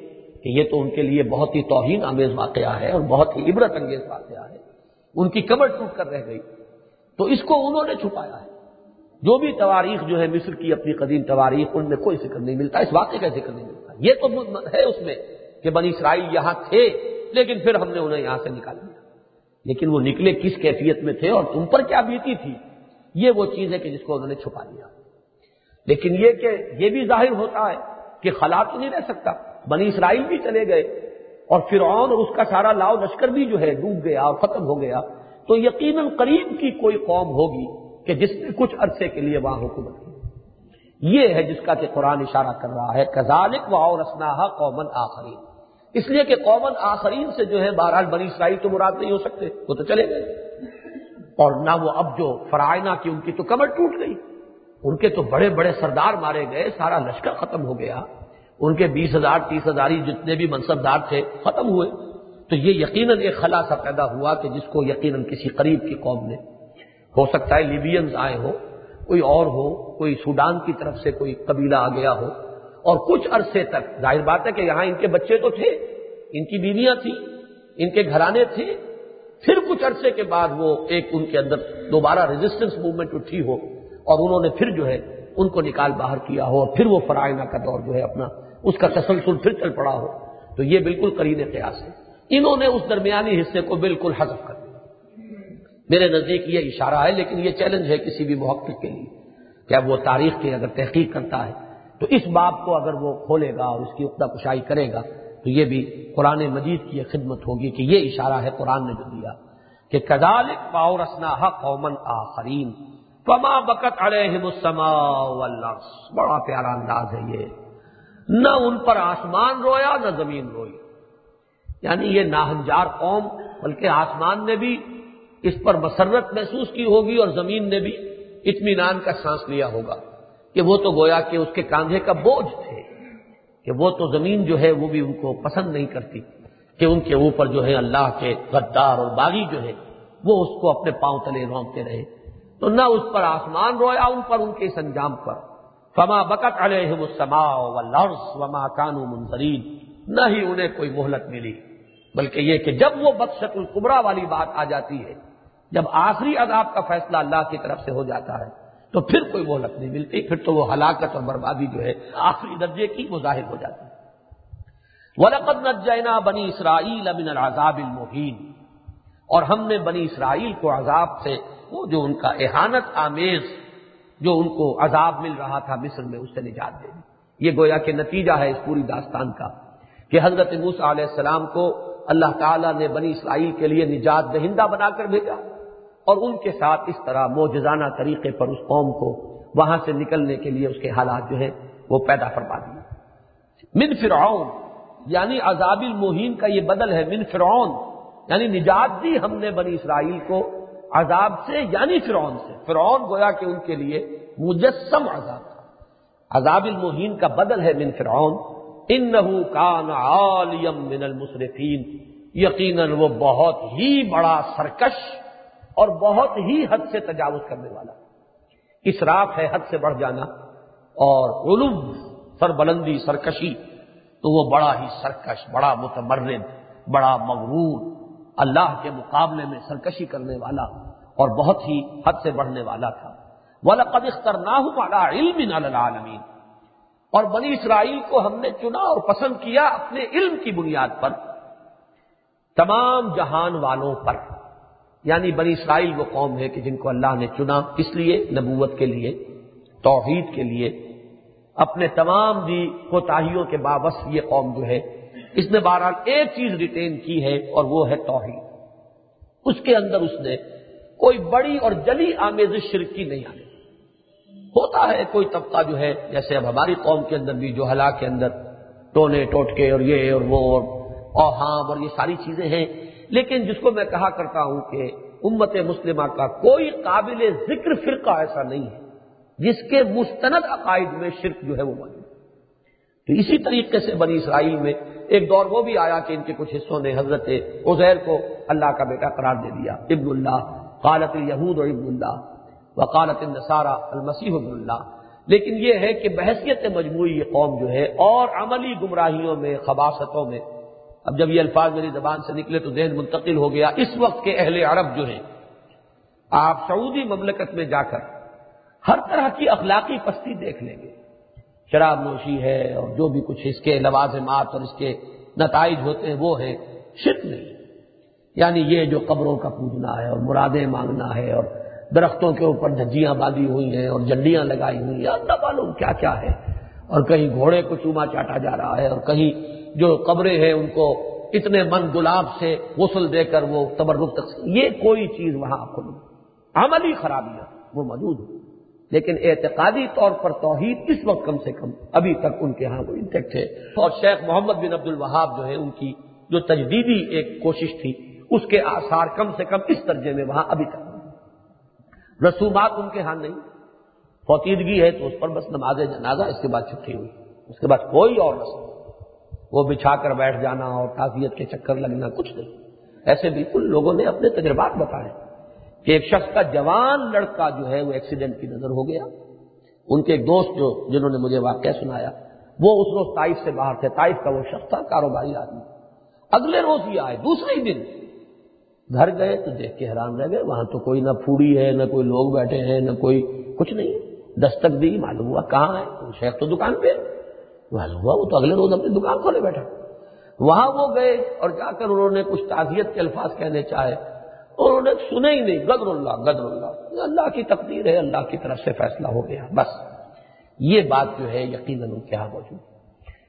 کہ یہ تو ان کے لیے بہت ہی توہین آمیز واقعہ ہے اور بہت ہی عبرت انگیز واقعہ ہے۔ ان کی کمر ٹوٹ کر رہ گئی۔ تو اس کو انہوں نے چھپایا ہے۔ جو بھی تواریخ جو ہے مصر کی اپنی قدیم تواریخ، ان میں کوئی ذکر نہیں ملتا۔ اس واقعے کا ذکر نہیں ملتا۔ یہ تو ہے اس میں کہ بنی اسرائیل یہاں تھے، لیکن پھر ہم نے انہیں یہاں سے نکال دیا۔ لیکن وہ نکلے کس کیفیت میں تھے اور تم پر کیا بیتی تھی؟ یہ وہ چیز ہے کہ جس کو انہوں نے چھپا دیا۔ لیکن یہ کہ یہ بھی ظاہر ہوتا ہے کہ خلا تو نہیں رہ سکتا، بنی اسرائیل بھی چلے گئے اور فرعون اور اس کا سارا لاؤ لشکر بھی جو ہے ڈوب گیا اور ختم ہو گیا۔ تو یقیناً قریب کی کوئی قوم ہوگی کہ جس نے کچھ عرصے کے لیے وہاں حکومت کی۔ یہ ہے جس کا کہ قرآن اشارہ کر رہا ہے کزالک و اور قومن آخرین اس لیے کہ قومن آخرین سے جو ہے بہرحال بنی اسرائیل تو مراد نہیں ہو سکتے، وہ تو چلے گئے۔ اور نہ وہ اب جو فرائنا کی ان کی تو کمر ٹوٹ گئی۔ ان کے تو بڑے بڑے سردار مارے گئے، سارا لشکر ختم ہو گیا۔ ان کے بیس ہزار، تیس ہزاری جتنے بھی منصب دار تھے، ختم ہوئے۔ تو یہ یقیناً ایک خلا سا پیدا ہوا کہ جس کو یقیناً کسی قریب کی قوم نے۔ ہو سکتا ہے لیبینز آئے ہو کوئی اور ہو، کوئی سوڈان کی طرف سے کوئی قبیلہ آ گیا ہو۔ اور کچھ عرصے تک، ظاہر بات ہے کہ یہاں ان کے بچے تو تھے، ان کی بیویاں تھیں، ان کے گھرانے تھے۔ پھر کچھ عرصے کے بعد وہ ایک ان کے اندر دوبارہ ریزسٹنس موومنٹ اٹھی ہو اور انہوں نے پھر جو ہے ان کو نکال باہر کیا ہو اور پھر وہ فرائنا کا دور جو ہے اپنا اس کا تسلسل پھر چل پڑا ہو۔ تو یہ بالکل کرین قیاس ہے۔ انہوں نے اس درمیانی حصے کو بالکل حذف کر دیا۔ میرے نزدیک یہ اشارہ ہے، لیکن یہ چیلنج ہے کسی بھی محقق کے لیے۔ کہ اب وہ تاریخ کی اگر تحقیق کرتا ہے تو اس باب کو اگر وہ کھولے گا اور اس کی اقدا کشائی کرے گا تو یہ بھی قرآن مجید کی خدمت ہوگی کہ یہ اشارہ ہے قرآن نے جو دیا کہ کدال پاورسنا حق اومن آخرین فما بکت السما بڑا پیارا انداز ہے یہ۔ نہ ان پر آسمان رویا، نہ زمین روئی۔ یعنی یہ ناہنجار قوم، بلکہ آسمان نے بھی اس پر مسرت محسوس کی ہوگی اور زمین نے بھی اطمینان کا سانس لیا ہوگا کہ وہ تو گویا کہ اس کے کاندھے کا بوجھ تھے۔ کہ وہ تو زمین جو ہے وہ بھی ان کو پسند نہیں کرتی کہ ان کے اوپر جو ہے اللہ کے غدار اور باغی جو ہے وہ اس کو اپنے پاؤں تلے رونگتے رہے۔ تو نہ اس پر آسمان رویا، ان پر ان کے اس انجام پر۔ فما بکت علیہ السما لرس وما کانو منظرین نہ ہی انہیں کوئی مہلت ملی، بلکہ یہ کہ جب وہ بدشت القبرا والی بات آ جاتی ہے، جب آخری عذاب کا فیصلہ اللہ کی طرف سے ہو جاتا ہے تو پھر کوئی مہلت نہیں ملتی، پھر تو وہ ہلاکت اور بربادی جو ہے آخری درجے کی وہ ظاہر ہو جاتی ہے۔ نجینا بنی اسرائیل امن العذاب المحین اور ہم نے بنی اسرائیل کو عذاب سے، وہ جو ان کا احانت آمیز، جو ان کو عذاب مل رہا تھا مصر میں، اس سے نجات دے دی۔ یہ گویا کہ نتیجہ ہے اس پوری داستان کا کہ حضرت موس علیہ السلام کو اللہ تعالیٰ نے بنی اسرائیل کے لیے نجات دہندہ بنا کر بھیجا۔ اور ان کے ساتھ اس طرح موجزانہ طریقے پر اس قوم کو وہاں سے نکلنے کے لیے اس کے حالات جو ہے وہ پیدا فرما دیے۔ من فرعون یعنی عذاب المحین کا یہ بدل ہے من فرعون یعنی نجات دی ہم نے بنی اسرائیل کو عذاب سے یعنی فرعون سے۔ فرعون گویا کہ ان کے لیے مجسم عذاب تھا۔ عذاب المحین کا بدل ہے من فرعون۔ ان کان عالیم من المصرفین یقیناً وہ بہت ہی بڑا سرکش اور بہت ہی حد سے تجاوز کرنے والا۔ اسراف ہے حد سے بڑھ جانا اور علوم سر بلندی سرکشی، تو وہ بڑا ہی سرکش، بڑا متمرد بڑا مغرور، اللہ کے مقابلے میں سرکشی کرنے والا اور بہت ہی حد سے بڑھنے والا تھا۔ وَلَقَدْ اِخْتَرْنَاهُ عَلَىٰ عِلْمٍ عَلَى الْعَالَمِينَ۔ اور بنی اسرائیل کو ہم نے چنا اور پسند کیا اپنے علم کی بنیاد پر۔ تمام جہان والوں پر۔ یعنی بنی اسرائیل وہ قوم ہے کہ جن کو اللہ نے چنا اس لیے نبوت کے لیے، توحید کے لیے، اپنے تمام دی کوتاہیوں کے باوس یہ قوم جو ہے، اس نے بہرحال ایک چیز ریٹین کی ہے اور وہ ہے توحید۔ اس کے اندر اس نے کوئی بڑی اور جلی آمیز شرکی نہیں آنے ہوتا ہے کوئی طبقہ جو ہے، جیسے اب ہماری قوم کے اندر بھی جو ہلاک کے اندر، ٹونے ٹوٹکے اور یہ اور وہ اور اوہام اور یہ ساری چیزیں ہیں لیکن جس کو میں کہا کرتا ہوں کہ امت مسلمہ کا کوئی قابل ذکر فرقہ ایسا نہیں ہے، جس کے مستند عقائد میں شرک جو ہے وہ موجود تو اسی طریقے سے بنی اسرائیل میں ایک دور وہ بھی آیا کہ ان کے کچھ حصوں نے حضرت عزیر کو اللہ کا بیٹا قرار دے دیا۔ ابن اللہ، قالت یہود اور ابن اللہ، وقالت النصارہ المسیح ابن اللہ۔ لیکن یہ ہے کہ بحثیت مجموعی یہ قوم جو ہے اور عملی گمراہیوں میں، خباستوں میں اب جب یہ الفاظ میری زبان سے نکلے تو ذہن منتقل ہو گیا۔ اس وقت کے اہل عرب جو ہیں، آپ سعودی مملکت میں جا کر ہر طرح کی اخلاقی پستی دیکھ لیں گے۔ شراب نوشی ہے اور جو بھی کچھ اس کے لوازمات اور اس کے نتائج ہوتے ہیں، وہ ہیں۔ شرک نہیں۔ یعنی یہ جو قبروں کا پوجنا ہے اور مرادیں مانگنا ہے اور درختوں کے اوپر دھجیاں باندھی ہوئی ہیں اور جنڈیاں لگائی ہوئی ہیں اللہ معلوم کیا کیا ہے۔ اور کہیں گھوڑے کو چوما چاٹا جا رہا ہے اور کہیں جو قبریں ہیں ان کو اتنے من گلاب سے غسل دے کر وہ تبرک تک یہ کوئی چیز وہاں آپ کو نہیں۔ عملی خرابیاں وہ موجود ہے۔ لیکن اعتقادی طور پر توحید اس وقت کم سے کم ابھی تک ان کے ہاں وہ انٹیکٹ ہے۔ اور شیخ محمد بن عبد الوہاب جو ہے، ان کی جو تجدیدی ایک کوشش تھی، اس کے آثار کم سے کم اس درجے میں وہاں ابھی تک۔ رسومات ان کے ہاں نہیں۔ فوتیدگی ہے تو اس پر بس نماز جنازہ، اس کے بعد چھٹی ہوئی۔ اس کے بعد کوئی اور رسم وہ بچھا کر بیٹھ جانا اور تعزیت کے چکر لگنا، کچھ نہیں۔ ایسے بالکل لوگوں نے اپنے تجربات بتائے کہ ایک شخص کا جوان لڑکا جو ہے وہ ایکسیڈنٹ کی نظر ہو گیا۔ ان کے ایک دوست جو جنہوں نے مجھے واقعہ سنایا، وہ اس روز طائف سے باہر تھے۔ طائف کا وہ شخص تھا، کاروباری آدمی۔ اگلے روز ہی آئے، دوسرے ہی دن۔ گھر گئے تو دیکھ کے حیران رہ گئے، وہاں تو کوئی نہ پھوڑی ہے، نہ کوئی لوگ بیٹھے ہیں، نہ کوئی کچھ نہیں۔ دستک دی، معلوم ہوا کہاں ہے۔ شیخ تو دکان پہ معلوم ہوا، وہ تو اگلے روز اپنی دکان کھولے بیٹھا۔ وہاں وہ گئے اور جا کر انہوں نے کچھ تعزیت کے الفاظ کہنے چاہے۔ اور انہوں نے سنے ہی نہیں گدر اللہ گدر اللہ۔ اللہ کی تقدیر ہے، اللہ کی طرف سے فیصلہ ہو گیا۔ بس۔ یہ بات جو ہے، یقیناً ان کے یہاں موجود۔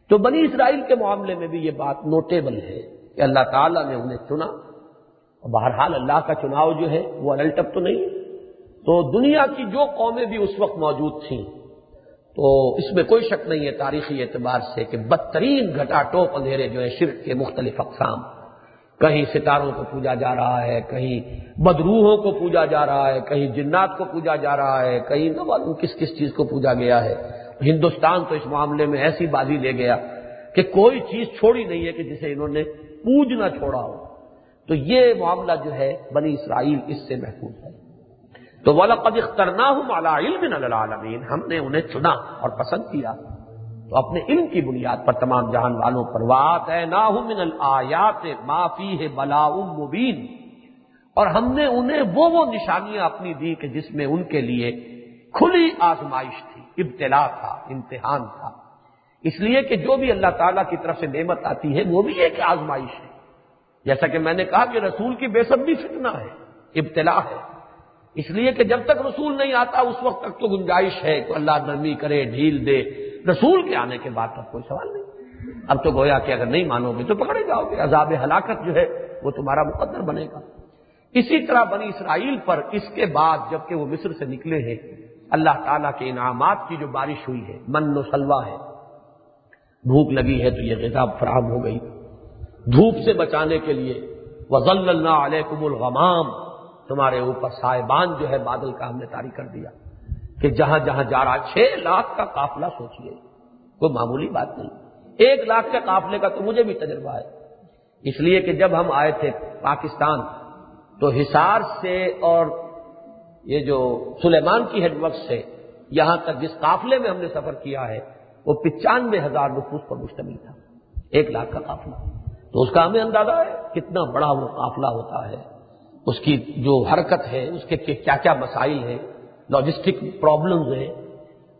تو بنی اسرائیل کے معاملے میں بھی یہ بات نوٹیبل ہے کہ اللہ تعالیٰ نے انہیں چنا۔ بہرحال اللہ کا چناؤ جو ہے، وہ الٹپ تو نہیں۔ تو دنیا کی جو قومیں بھی اس وقت موجود تھیں تو اس میں کوئی شک نہیں ہے تاریخی اعتبار سے کہ بدترین گھٹا ٹوپ اندھیرے جو ہے شرک کے مختلف اقسام، کہیں ستاروں کو پوجا جا رہا ہے، کہیں بدروحوں کو پوجا جا رہا ہے، کہیں جنات کو پوجا جا رہا ہے، کہیں نہ معلوم کس کس چیز کو پوجا گیا ہے۔ ہندوستان تو اس معاملے میں ایسی بازی لے گیا کہ کوئی چیز چھوڑی نہیں ہے کہ جسے انہوں نے پوجنا چھوڑا ہو۔ تو یہ معاملہ جو ہے بنی اسرائیل اس سے محفوظ ہے۔ تو والا قد اخترنا ہوں علم العالمین ہم نے انہیں چنا اور پسند کیا۔ تو اپنے علم کی بنیاد پر تمام جہان والوں پر وات ہے۔ نا من الآیات معافی ہے بلا مبین اور ہم نے انہیں وہ وہ نشانیاں اپنی دی کہ جس میں ان کے لیے کھلی آزمائش تھی، ابتلا تھا، امتحان تھا۔ اس لیے کہ جو بھی اللہ تعالیٰ کی طرف سے نعمت آتی ہے، وہ بھی ایک آزمائش ہے۔ جیسا کہ میں نے کہا کہ رسول کی بے سب بھی فتنا ہے، ابتلا ہے۔ اس لیے کہ جب تک رسول نہیں آتا، اس وقت تک تو گنجائش ہے کہ اللہ نرمی کرے، ڈھیل دے۔ رسول کے آنے کے بعد تب کوئی سوال نہیں۔ اب تو گویا کہ اگر نہیں مانو گے تو پکڑے جاؤ گے۔ عذاب ہلاکت جو ہے، وہ تمہارا مقدر بنے گا۔ اسی طرح بنی اسرائیل پر اس کے بعد جبکہ وہ مصر سے نکلے ہیں، اللہ تعالیٰ کے انعامات کی جو بارش ہوئی ہے، من و سلوا ہے۔ بھوک لگی ہے تو یہ غذا فراہم ہو گئی۔ دھوپ سے بچانے کے لیے وزل اللہ علیہ الغمام۔ تمہارے اوپر صاحبان جو ہے بادل کا ہم نے تاریخ کر دیا کہ جہاں جہاں جا رہا چھ لاکھ کا قافلہ سوچیے، کوئی معمولی بات نہیں۔ ایک لاکھ کے قافلے کا تو مجھے بھی تجربہ ہے۔ اس لیے کہ جب ہم آئے تھے پاکستان، تو حصار سے اور یہ جو سلیمان کی ہیڈ ورک سے، یہاں تک جس قافلے میں ہم نے سفر کیا ہے، وہ پچانوے ہزار نفوس پر مشتمل تھا۔ ایک لاکھ کا قافلہ۔ تو اس کا ہمیں اندازہ ہے کتنا بڑا وہ قافلہ ہوتا ہے۔ اس کی جو حرکت ہے، اس کے کیا کیا مسائل ہیں لاجسٹک پرابلمز ہیں،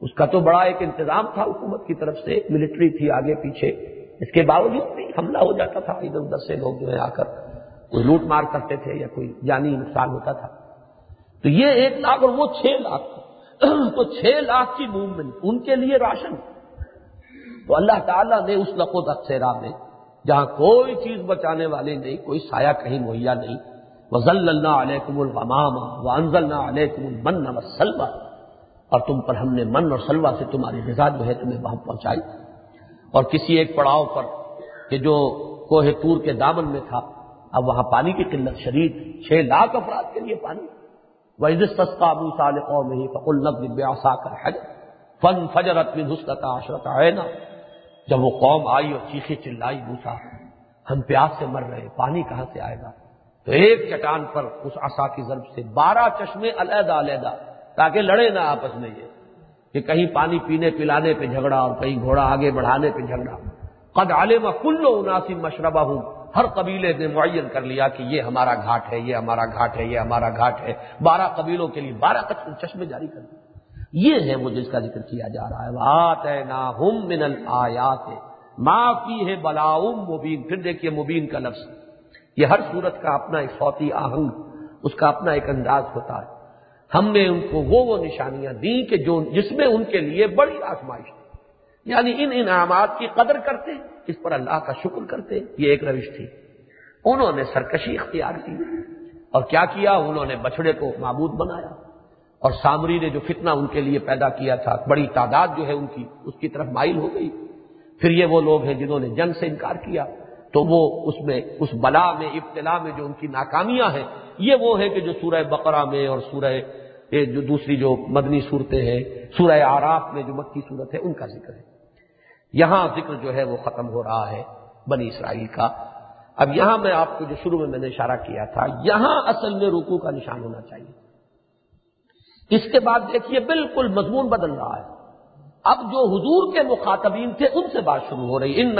اس کا تو بڑا ایک انتظام تھا حکومت کی طرف سے ملٹری تھی آگے پیچھے۔ اس کے باوجود بھی حملہ ہو جاتا تھا، ادھر ادھر سے لوگ جو ہے آ کر کوئی لوٹ مار کرتے تھے یا کوئی جانی نقصان ہوتا تھا۔ تو یہ ایک لاکھ اور وہ چھ لاکھ تو چھ لاکھ کی موومنٹ ان کے لیے راشن۔ تو اللہ تعالیٰ نے اس لقو تقسیرا میں، جہاں کوئی چیز بچانے والی نہیں، کوئی سایہ کہیں، مہیا نہیں وزل اللہ علیکم الغمام وانزل اللہ علیکم المن وسلوا اور تم پر ہم نے من اور سلوا سے تمہاری غذا جو ہے تمہیں وہاں پہنچائی۔ اور کسی ایک پڑاؤ پر کہ جو کوہ تور کے دامن میں تھا، اب وہاں پانی کی قلت شدید، چھ لاکھ افراد کے لیے پانی۔ وہ عزت سستا ابو سال قوم ہی فقل نقد بیاسا کر حجر فن فجرت من حسنتا عشرت آئنا جب وہ قوم آئی اور چیخی چلائی موسا ہم پیاس سے مر رہے پانی کہاں سے آئے گا؟ تو ایک چٹان پر اس آسا کی ضرب سے بارہ چشمے علیحدہ علیحدہ، تاکہ لڑے نہ آپس میں یہ کہ کہیں پانی پینے پلانے پہ جھگڑا اور کہیں گھوڑا آگے بڑھانے پہ جھگڑا۔ قد عالم کلو اناسی مشربہ ہوں ہر قبیلے نے معین کر لیا کہ یہ ہمارا گھاٹ ہے، یہ ہمارا گھاٹ ہے، یہ ہمارا گھاٹ ہے۔ بارہ قبیلوں کے لیے بارہ چشمے جاری کر دیے۔ یہ ہے وہ جس کا ذکر کیا جا رہا ہے۔ بات ہے نا ہم من الآیات معافی ہے بلاؤم مبین پھر دیکھیے مبین کا لفظ۔ یہ ہر صورت کا اپنا ایک صوتی آہنگ، اس کا اپنا ایک انداز ہوتا ہے۔ ہم نے ان کو وہ وہ نشانیاں دی کہ جو جس میں ان کے لیے بڑی آزمائش تھی۔ یعنی ان انعامات کی قدر کرتے، اس پر اللہ کا شکر کرتے، یہ ایک روش تھی۔ انہوں نے سرکشی اختیار کی اور کیا کیا؟ انہوں نے بچڑے کو معبود بنایا۔ اور سامری نے جو فتنہ ان کے لیے پیدا کیا تھا، بڑی تعداد جو ہے ان کی، اس کی طرف مائل ہو گئی۔ پھر یہ وہ لوگ ہیں جنہوں نے جنگ سے انکار کیا۔ تو وہ اس میں، اس بلا میں، ابتلا میں جو ان کی ناکامیاں ہیں، یہ وہ ہے کہ جو سورہ بقرہ میں اور سورہ جو دوسری جو مدنی صورتیں ہیں، سورہ آراف میں جو مکی صورت ہے، ان کا ذکر ہے۔ یہاں ذکر جو ہے وہ ختم ہو رہا ہے بنی اسرائیل کا۔ اب یہاں میں آپ کو جو شروع میں میں نے اشارہ کیا تھا، یہاں اصل میں رکو کا نشان ہونا چاہیے۔ اس کے بعد دیکھیے، بالکل مضمون بدل رہا ہے۔ اب جو حضور کے مخاطبین تھے، ان سے بات شروع ہو رہی۔ ان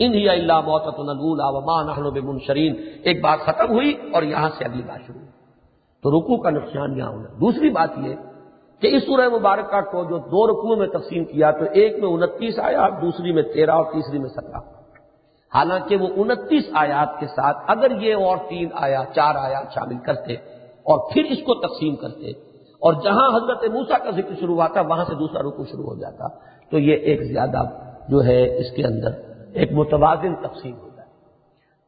یقولون ان ہی اللہ محت منشرین ایک بات ختم ہوئی اور یہاں سے اگلی بات شروع۔ ہوئی تو رکو کا نقصان یہاں ہونا۔ دوسری بات یہ کہ اس سورہ مبارکہ کو جو دو رکوع میں تقسیم کیا، تو ایک میں انتیس آیا دوسری میں تیرہ اور تیسری میں سترہ۔ حالانکہ وہ انتیس آیات کے ساتھ اگر یہ اور تین آیات، چار آیات شامل کرتے اور پھر اس کو تقسیم کرتے اور جہاں حضرت موسا کا ذکر شروع ہوا تھا، وہاں سے دوسرا رکو شروع ہو جاتا۔ تو یہ ایک زیادہ جو ہے اس کے اندر ایک متوازن تقسیم ہو جائے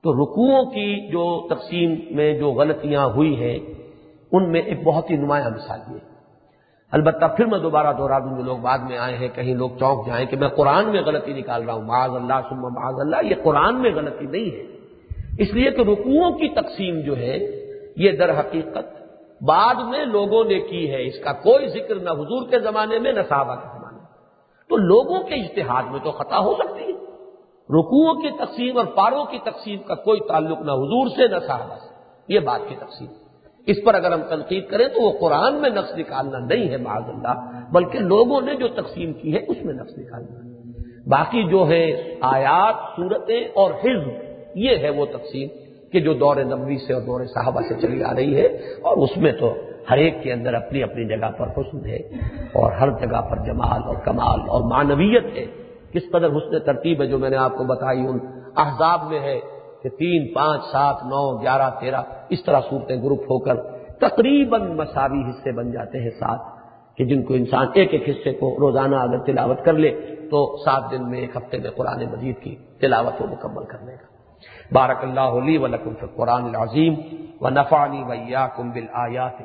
تو رکوعوں کی جو تقسیم میں جو غلطیاں ہوئی ہیں، ان میں ایک بہت ہی نمایاں مثال یہ البتہ پھر میں دوبارہ دوہرا دوں، جو لوگ بعد میں آئے ہیں، کہیں لوگ چونک جائیں کہ میں قرآن میں غلطی نکال رہا ہوں۔ معاذ اللہ سما معاذ اللہ، یہ قرآن میں غلطی نہیں ہے۔ اس لیے کہ رکوعوں کی تقسیم جو ہے، یہ در حقیقت بعد میں لوگوں نے کی ہے۔ اس کا کوئی ذکر نہ حضور کے زمانے میں، نہ صحابہ کے زمانے میں۔ تو لوگوں کے اشتہاد میں تو خطا ہو سکتی ہے۔ رکوعوں کی تقسیم اور پاروں کی تقسیم کا کوئی تعلق نہ حضور سے، نہ صحابہ سے۔ یہ بات کی تقسیم۔ اس پر اگر ہم تنقید کریں تو وہ قرآن میں نقص نکالنا نہیں ہے، معاذ اللہ، بلکہ لوگوں نے جو تقسیم کی ہے اس میں نقص نکالنا۔ باقی جو ہے آیات، صورتیں اور حزب، یہ ہے وہ تقسیم کہ جو دور نبوی سے اور دور صحابہ سے چلی آ رہی ہے اور اس میں تو ہر ایک کے اندر اپنی اپنی جگہ پر حسن ہے اور ہر جگہ پر جمال اور کمال اور معنویت ہے۔ کس قدر حسن ترتیب ہے جو میں نے آپ کو بتائی ان احزاب میں ہے کہ تین، پانچ، سات، نو، گیارہ، تیرہ، اس طرح صورتیں گروپ ہو کر تقریباً مساوی حصے بن جاتے ہیں سات کہ جن کو انسان ایک ایک حصے کو روزانہ اگر تلاوت کر لے تو سات دن میں ایک ہفتے میں قرآن مجید کی تلاوت کو مکمل کرنے کا بارک اللہ علی و لکم قرآن العظیم و نفانی ویا کم بل آیات